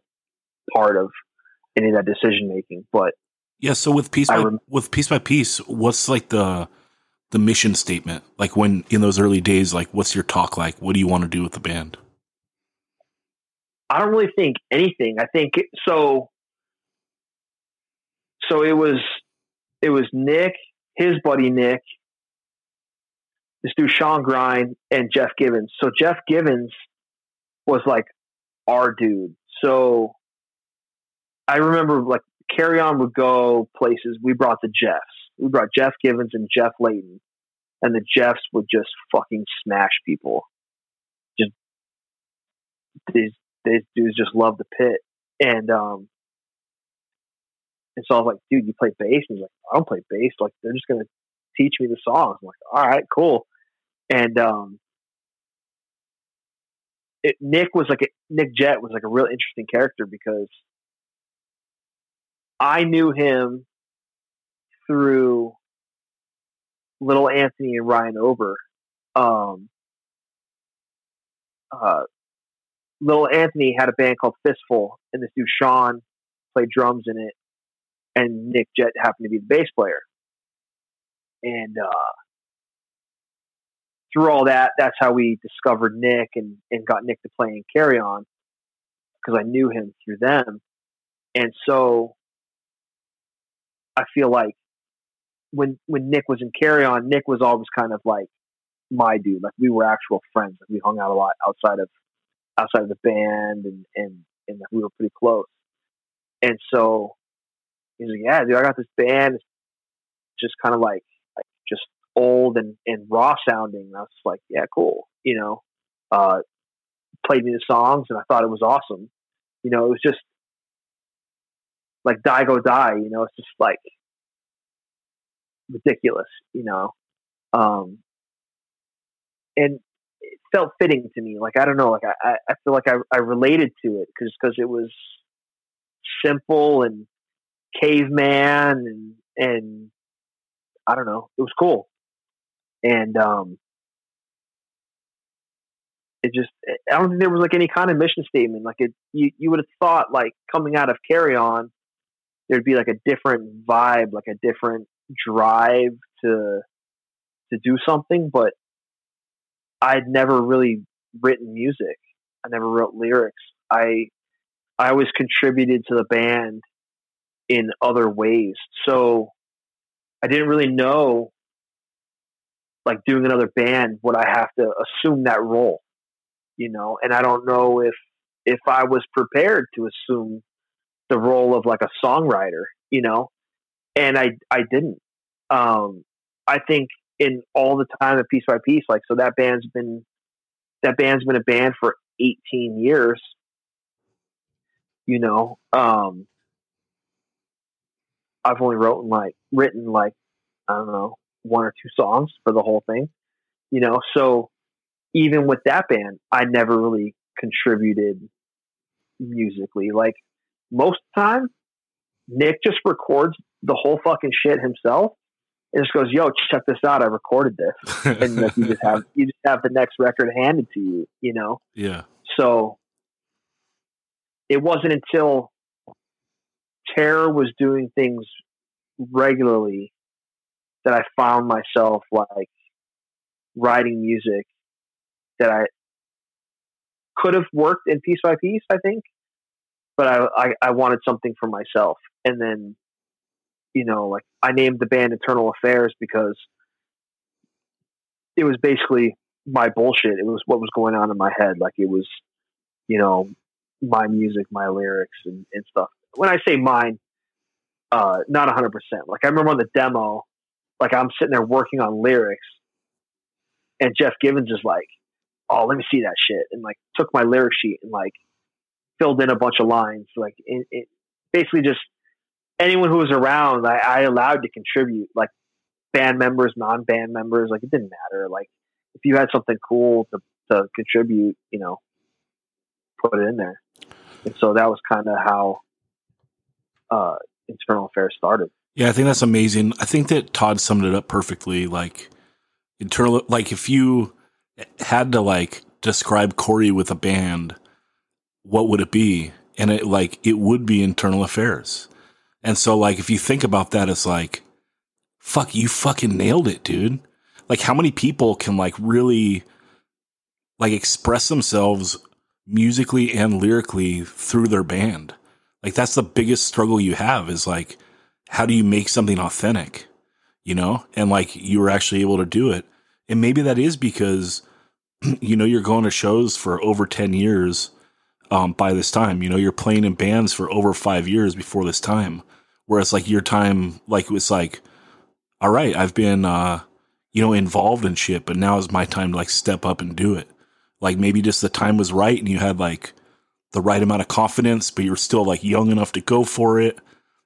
part of any of that decision making. But Yeah, so with piece by rem- with piece by piece, what's like the the mission statement? Like when in those early days, like what's your talk like? What do you want to do with the band? I don't really think anything. I think it- so. So it was, it was Nick, his buddy Nick, this dude Sean Grind, and Jeff Givens. So Jeff Givens was like our dude. So I remember like Carry On would go places. We brought the Jeffs. We brought Jeff Givens and Jeff Layton, and the Jeffs would just fucking smash people. Just these these dudes just love the pit. And um and so I was like, dude, you play bass? And he's like, I don't play bass. Like they're just gonna teach me the songs. I'm like, all right, cool. And um it, Nick was like a, Nick Jet was like a real interesting character because I knew him through Little Anthony and Ryan Ober. Um, uh, Little Anthony had a band called Fistful, and this dude Sean played drums in it, and Nick Jet happened to be the bass player. And uh, through all that, that's how we discovered Nick and, and got Nick to play in Carry On because I knew him through them. And so I feel like when when Nick was in Carry On, Nick was always kind of like my dude. Like we were actual friends. Like we hung out a lot outside of outside of the band and and and we were pretty close. And so he's like, Yeah, dude, I got this band. Just kind of like like just old and, and raw sounding. And I was like, Yeah, cool. You know. Uh played me the songs and I thought it was awesome. You know, it was just like die go die, you know, it's just like ridiculous, you know. Um and it felt fitting to me. Like I don't know, like I, I- feel like I, I related to it because because it was simple and caveman and and I don't know, it was cool. And um it just I don't think there was like any kind of mission statement. Like it you, you would have thought like coming out of carry on there'd be like a different vibe, like a different drive to to do something, but I'd never really written music. I never wrote lyrics. I I always contributed to the band in other ways. So I didn't really know like doing another band would I have to assume that role, you know? And I don't know if if I was prepared to assume the role of like a songwriter, you know? and I I didn't. Um, I think in all the time of piece by piece, like so that band's been that band's been a band for 18 years. You know, um, I've only written like written like I don't know one or two songs for the whole thing. You know, so even with that band, I never really contributed musically. Like most of the time, Nick just records the whole fucking shit himself and just goes, "Yo, check this out! I recorded this," and like, you just have you just have the next record handed to you, you know. Yeah. So it wasn't until Terror was doing things regularly that I found myself like writing music that I could have worked in piece by piece, I think, but I, I, I wanted something for myself. And then, you know, like I named the band Internal Affairs because it was basically my bullshit. It was what was going on in my head. Like it was, you know, my music, my lyrics and, and stuff. When I say mine, uh, not hundred percent. Like I remember on the demo, like I'm sitting there working on lyrics and Jeff Givens is like, "Oh, let me see that shit," and like took my lyric sheet and like filled in a bunch of lines. Like it, it basically just anyone who was around, I, I allowed to contribute. Like band members, non-band members, like it didn't matter. Like if you had something cool to to contribute, you know, put it in there. And so that was kind of how uh, internal affairs started. Yeah, I think that's amazing. I think that Todd summed it up perfectly. Like internal, like if you had to like describe Corey with a band, what would it be? And it like it would be internal affairs. And so like if you think about that, it's like, fuck, you fucking nailed it, dude. Like how many people can like really like express themselves musically and lyrically through their band? Like that's the biggest struggle you have is like how do you make something authentic? You know? And like you were actually able to do it. And maybe that is because you know you're going to shows for over 10 years um, by this time. You know, you're playing in bands for over 5 years before this time. Whereas like your time like it was like all right, I've been uh you know involved in shit, but now is my time to like step up and do it. Like maybe just the time was right and you had like the right amount of confidence, but you're still like young enough to go for it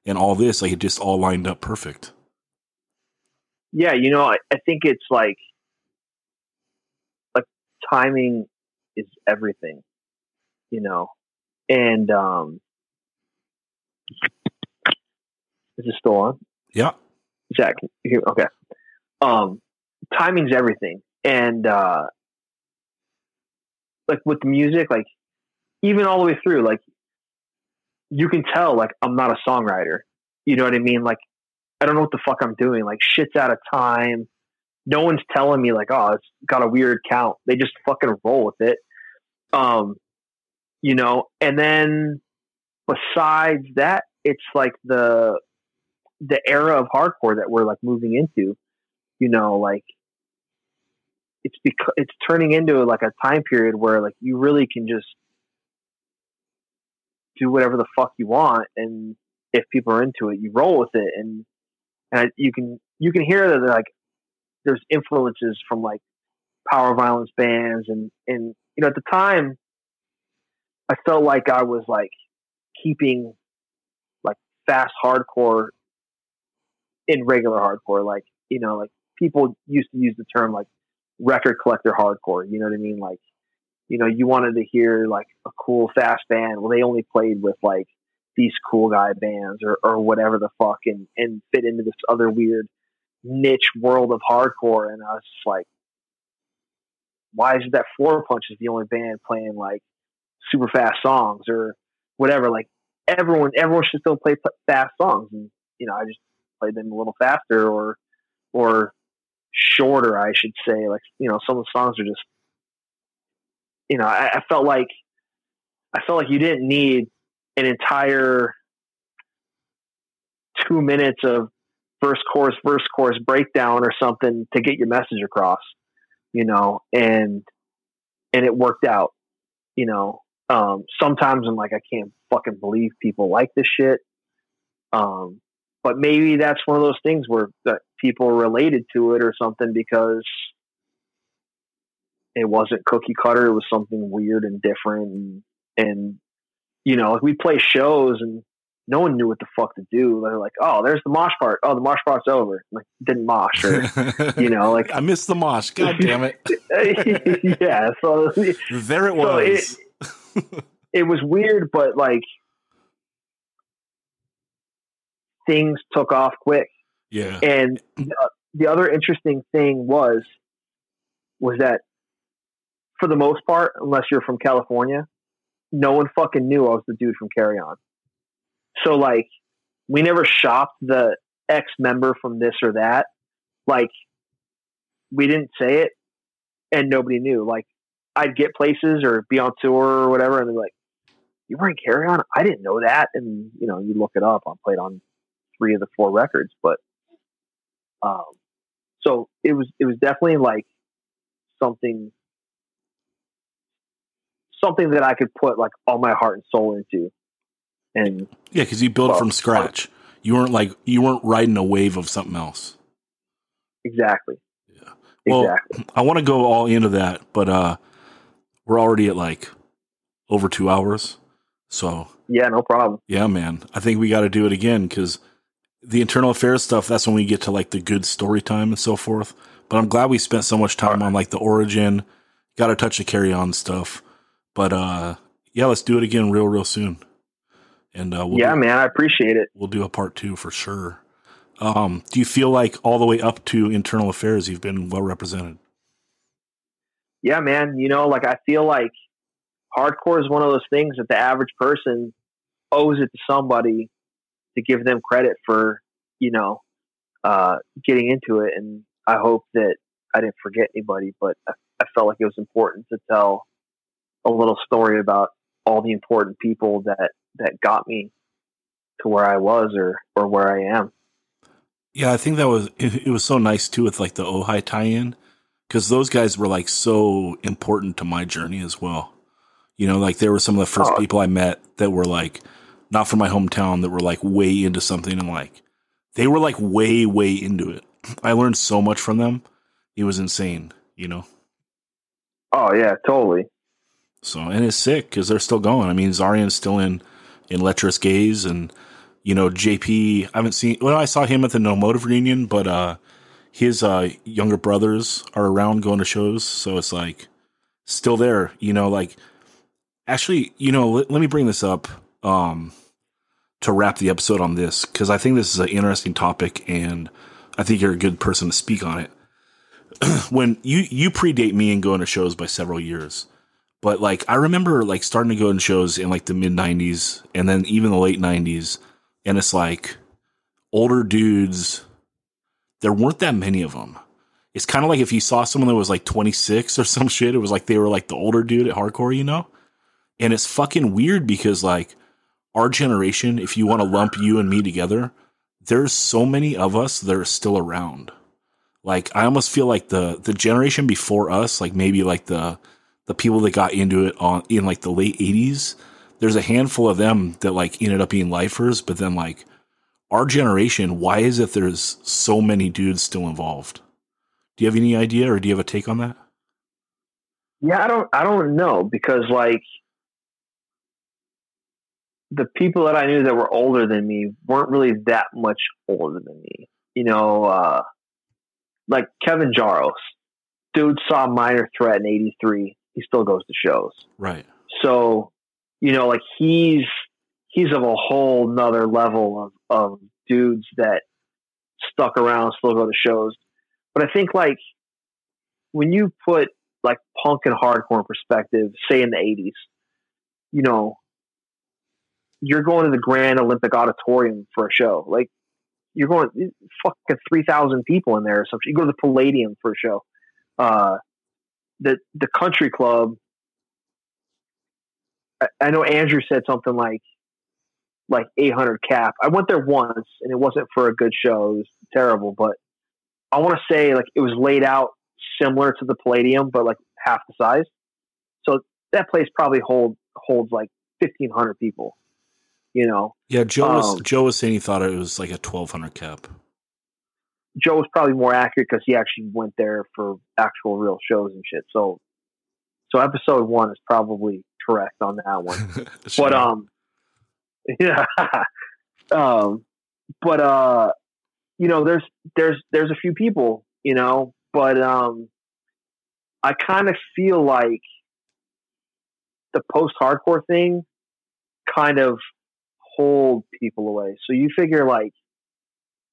and all this, like it just all lined up perfect. Yeah, you know, I, I think it's like like timing is everything, you know. And um is it still on? Yeah. Zach, here, okay. Um timing's everything. And uh like with the music, like even all the way through, like you can tell like I'm not a songwriter. You know what I mean? Like I don't know what the fuck I'm doing. Like shit's out of time. No one's telling me like, oh, it's got a weird count. They just fucking roll with it. Um, you know, and then besides that, it's like the the era of hardcore that we're like moving into. You know, like it's because it's turning into like a time period where like you really can just do whatever the fuck you want, and if people are into it, you roll with it, and and you can you can hear that like there's influences from like power violence bands, and and you know at the time, I felt like I was like keeping like fast hardcore in regular hardcore, like you know like people used to use the term like record collector hardcore. You know what I mean? Like you know, you wanted to hear like a cool fast band. Well, they only played with like these cool guy bands or, or whatever the fuck and, and fit into this other weird niche world of hardcore. And I was just like, why is it that Floorpunch is the only band playing like super fast songs or whatever? Like everyone, everyone should still play fast songs. And, you know, I just played them a little faster or, or shorter, I should say. Like, you know, some of the songs are just you know, I, I felt like I felt like you didn't need an entire two minutes of first course, first course breakdown or something to get your message across, you know, and and it worked out, you know. Um, sometimes I'm like, I can't fucking believe people like this shit. Um, but maybe that's one of those things where that people related to it or something because it wasn't cookie cutter. It was something weird and different. And, and you know, like we play shows and no one knew what the fuck to do. They're like, "Oh, there's the mosh part. Oh, the mosh part's over." I'm like, didn't mosh, or you know, like I missed the mosh. God damn it! yeah, so there it was. So it, it was weird, but like things took off quick. Yeah. And the, the other interesting thing was was that for the most part, unless you're from California, no one fucking knew I was the dude from Carry On. So like, we never shopped the ex member from this or that. Like, we didn't say it, and nobody knew. Like, I'd get places or be on tour or whatever, and they're like, "You were in Carry On? I didn't know that." And you know, you look it up. I played on three of the four records, but um, so it was it was definitely like something something that I could put like all my heart and soul into. And yeah, because you built well, from scratch. You weren't like you weren't riding a wave of something else. Exactly. Yeah. Well, exactly. I want to go all into that, but uh we're already at like over two hours. So yeah, no problem. Yeah, man. I think we got to do it again because the internal affairs stuff. That's when we get to like the good story time and so forth. But I'm glad we spent so much time on like the origin. Got to touch the carry on stuff. But uh yeah, let's do it again real real soon. And uh, we'll yeah, do, man, I appreciate it. We'll do a part two for sure. Um, do you feel like all the way up to internal affairs, you've been well represented? Yeah, man. You know, like I feel like hardcore is one of those things that the average person owes it to somebody to give them credit for, you know, uh, getting into it. And I hope that I didn't forget anybody, but I, I felt like it was important to tell a little story about all the important people that that got me to where I was or or where I am. Yeah, I think that was it, it was so nice too with like the Ojai tie-in because those guys were like so important to my journey as well. You know, like they were some of the first oh. people I met that were like not from my hometown that were like way into something and like they were like way way into it. I learned so much from them. It was insane, you know. Oh yeah, totally. So and it's sick because they're still going. I mean, Zarian's still in in Lecherous Gaze, and you know JP. I haven't seen. Well, I saw him at the No Motive reunion, but uh, his uh, younger brothers are around going to shows, so it's like still there. You know, like actually, you know, let, let me bring this up um, to wrap the episode on this because I think this is an interesting topic, and I think you're a good person to speak on it. when you you predate me and going to shows by several years but like I remember like starting to go in shows in like the mid '90s and then even the late '90s, and it's like older dudes. There weren't that many of them. It's kind of like if you saw someone that was like 26 or some shit, it was like they were like the older dude at hardcore, you know? And it's fucking weird because like our generation, if you want to lump you and me together, there's so many of us that are still around. Like I almost feel like the the generation before us, like maybe like the the people that got into it on in like the late 80s there's a handful of them that like ended up being lifers but then like our generation why is it there's so many dudes still involved do you have any idea or do you have a take on that yeah i don't i don't know because like the people that i knew that were older than me weren't really that much older than me you know uh like kevin jaros dude saw minor threat in 83 he still goes to shows. Right. So, you know, like he's he's of a whole nother level of, of dudes that stuck around, still go to shows. But I think like when you put like punk and hardcore in perspective, say in the eighties, you know, you're going to the Grand Olympic Auditorium for a show. Like you're going fucking three thousand people in there or something. You go to the Palladium for a show. Uh, the the country club. I, I know Andrew said something like like 800 cap. I went there once and it wasn't for a good show. It was terrible, but I want to say like it was laid out similar to the Palladium, but like half the size. So that place probably hold holds like 1500 people. You know, Yeah, Joe was Um, Joe was saying he thought it was like a twelve hundred cap. Joe was probably more accurate because he actually went there for actual real shows and shit. So, so episode one is probably correct on that one. Sure. But um, yeah, um, but uh, you know, there's there's there's a few people, you know, but um, I kind of feel like the post-hardcore thing kind of hold people away. So you figure like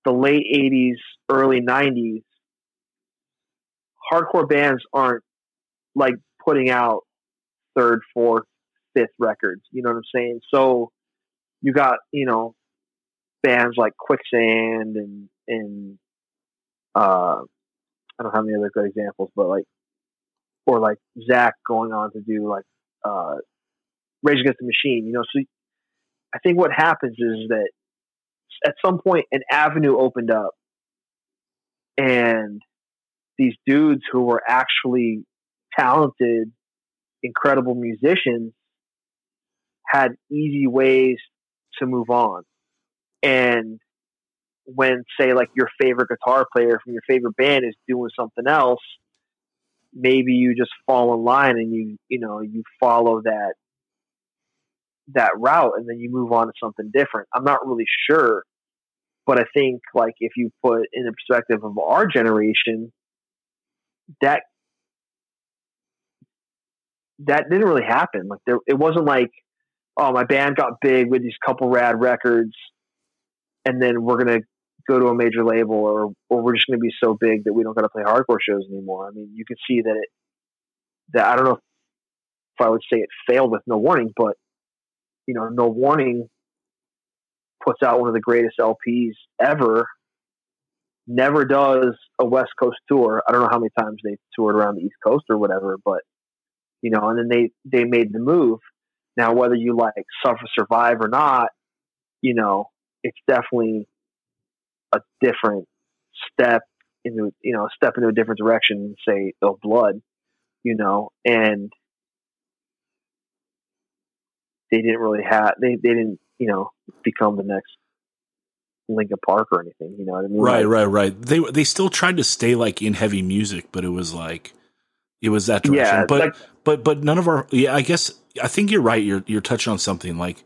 the late '80s, early '90s, hardcore bands aren't like putting out third, fourth, fifth records. You know what I'm saying? So you got you know bands like Quicksand and and uh, I don't have any other good examples, but like or like Zach going on to do like uh, Rage Against the Machine. You know, so I think what happens is that at some point an avenue opened up, and these dudes who were actually talented, incredible musicians had easy ways to move on. And when, say, like your favorite guitar player from your favorite band is doing something else, maybe you just fall in line and you, you know, you follow that that route and then you move on to something different. I'm not really sure, but I think like if you put in the perspective of our generation, that that didn't really happen. Like there, it wasn't like, oh, my band got big with these couple rad records, and then we're gonna go to a major label, or or we're just gonna be so big that we don't gotta play hardcore shows anymore. I mean, you can see that it that I don't know if I would say it failed with No Warning, but you know, No Warning puts out one of the greatest LPs ever. Never does a West Coast tour. I don't know how many times they toured around the East Coast or whatever, but you know, and then they they made the move. Now, whether you like suffer survive or not, you know, it's definitely a different step into you know, a step into a different direction say of blood, you know, and they didn't really have they, they didn't, you know, become the next Linkin Park or anything, you know what I mean? Right, Like, right, right. They they still tried to stay like in heavy music, but it was like it was that direction. Yeah, but like- but but none of our yeah, I guess I think you're right. You're you're touching on something like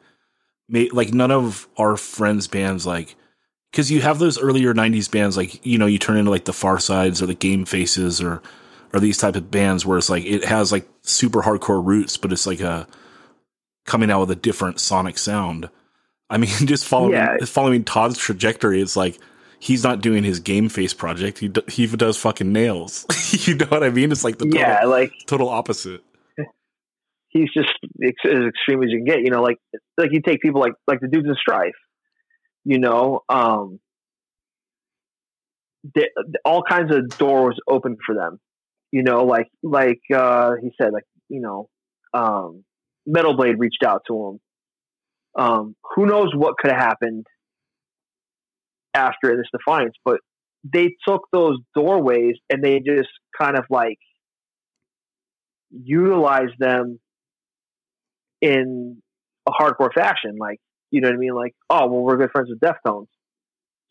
may, like none of our friends bands like because you have those earlier 90s bands like you know you turn into like the far sides or the game faces or or these type of bands where it's like it has like super hardcore roots but it's like a coming out with a different sonic sound. I mean just following Yeah. following todd's trajectory it's like he's not doing his game face project. He, d- he does fucking nails. You know what i mean? It's like the total, yeah, like total opposite he's just as extreme as you can get. You know, like like you take people like like the dudes in Strife. You know, um, all kinds of doors open for them. You know, like like uh, he said, like you know, um, Metal Blade reached out to him. Um, who knows what could have happened after this defiance, but they took those doorways and they just kind of like utilized them in a hardcore fashion. Like, you know what I mean? Like, oh, well, we're good friends with Deftones.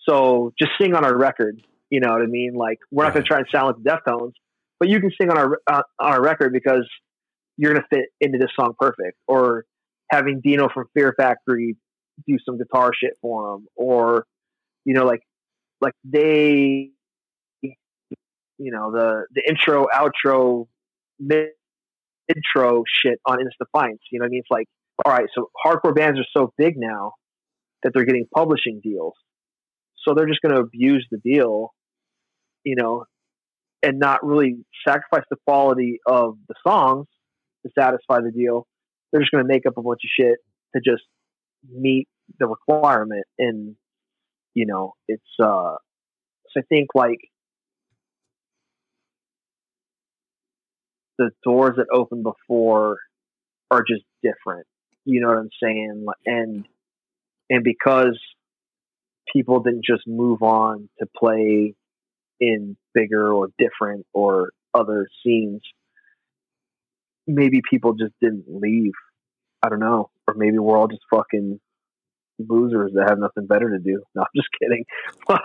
So just sing on our record. You know what I mean? Like, we're not going to try and sound like the Deftones, but you can sing on our uh, on our record because you're going to fit into this song perfect. Or having Dino from Fear Factory do some guitar shit for them, or you know, like like they, you know, the the intro, outro, mid intro shit on In This Defiance. You know what I mean? It's like, all right, so hardcore bands are so big now that they're getting publishing deals. So they're just going to abuse the deal, you know, and not really sacrifice the quality of the songs to satisfy the deal. They're just going to make up a bunch of shit to just meet the requirement. And, you know, it's, uh, so I think like the doors that opened before are just different. You know what I'm saying? And and because people didn't just move on to play in bigger or different or other scenes, maybe people just didn't leave. I don't know, or maybe we're all just fucking losers that have nothing better to do. No, I'm just kidding. But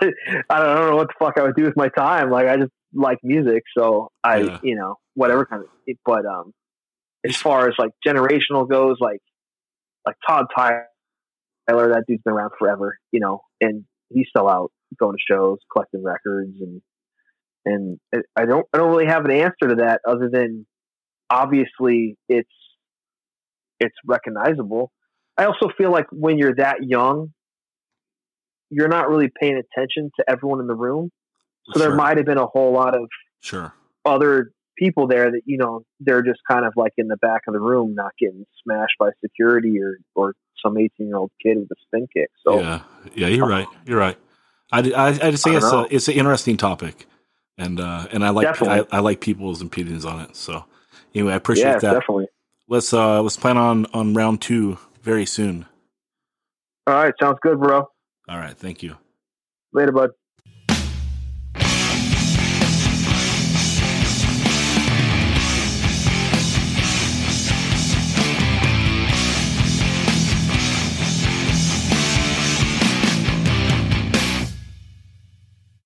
I don't, I don't know what the fuck I would do with my time. Like I just like music, so I, Yeah. you know, whatever kind of. But um, as far as like generational goes, like like Todd Tyler, that dude's been around forever, you know, and he's still out going to shows, collecting records, and and I- I don't I don't really have an answer to that other than obviously it's it's recognizable. I also feel like when you're that young, you're not really paying attention to everyone in the room. So there might have been a whole lot of Sure. other people there that you know they're just kind of like in the back of the room, not getting smashed by security or or some 18 year old kid with a spin kick. So yeah, yeah, you're right. You're right. I, I, I just think I it's a, it's an interesting topic, and uh, and I like I, I like people's opinions on it. So anyway, I appreciate yeah, that. definitely. Let's uh let's plan on on round two very soon. All right, sounds good, bro. All right, thank you. Later, bud.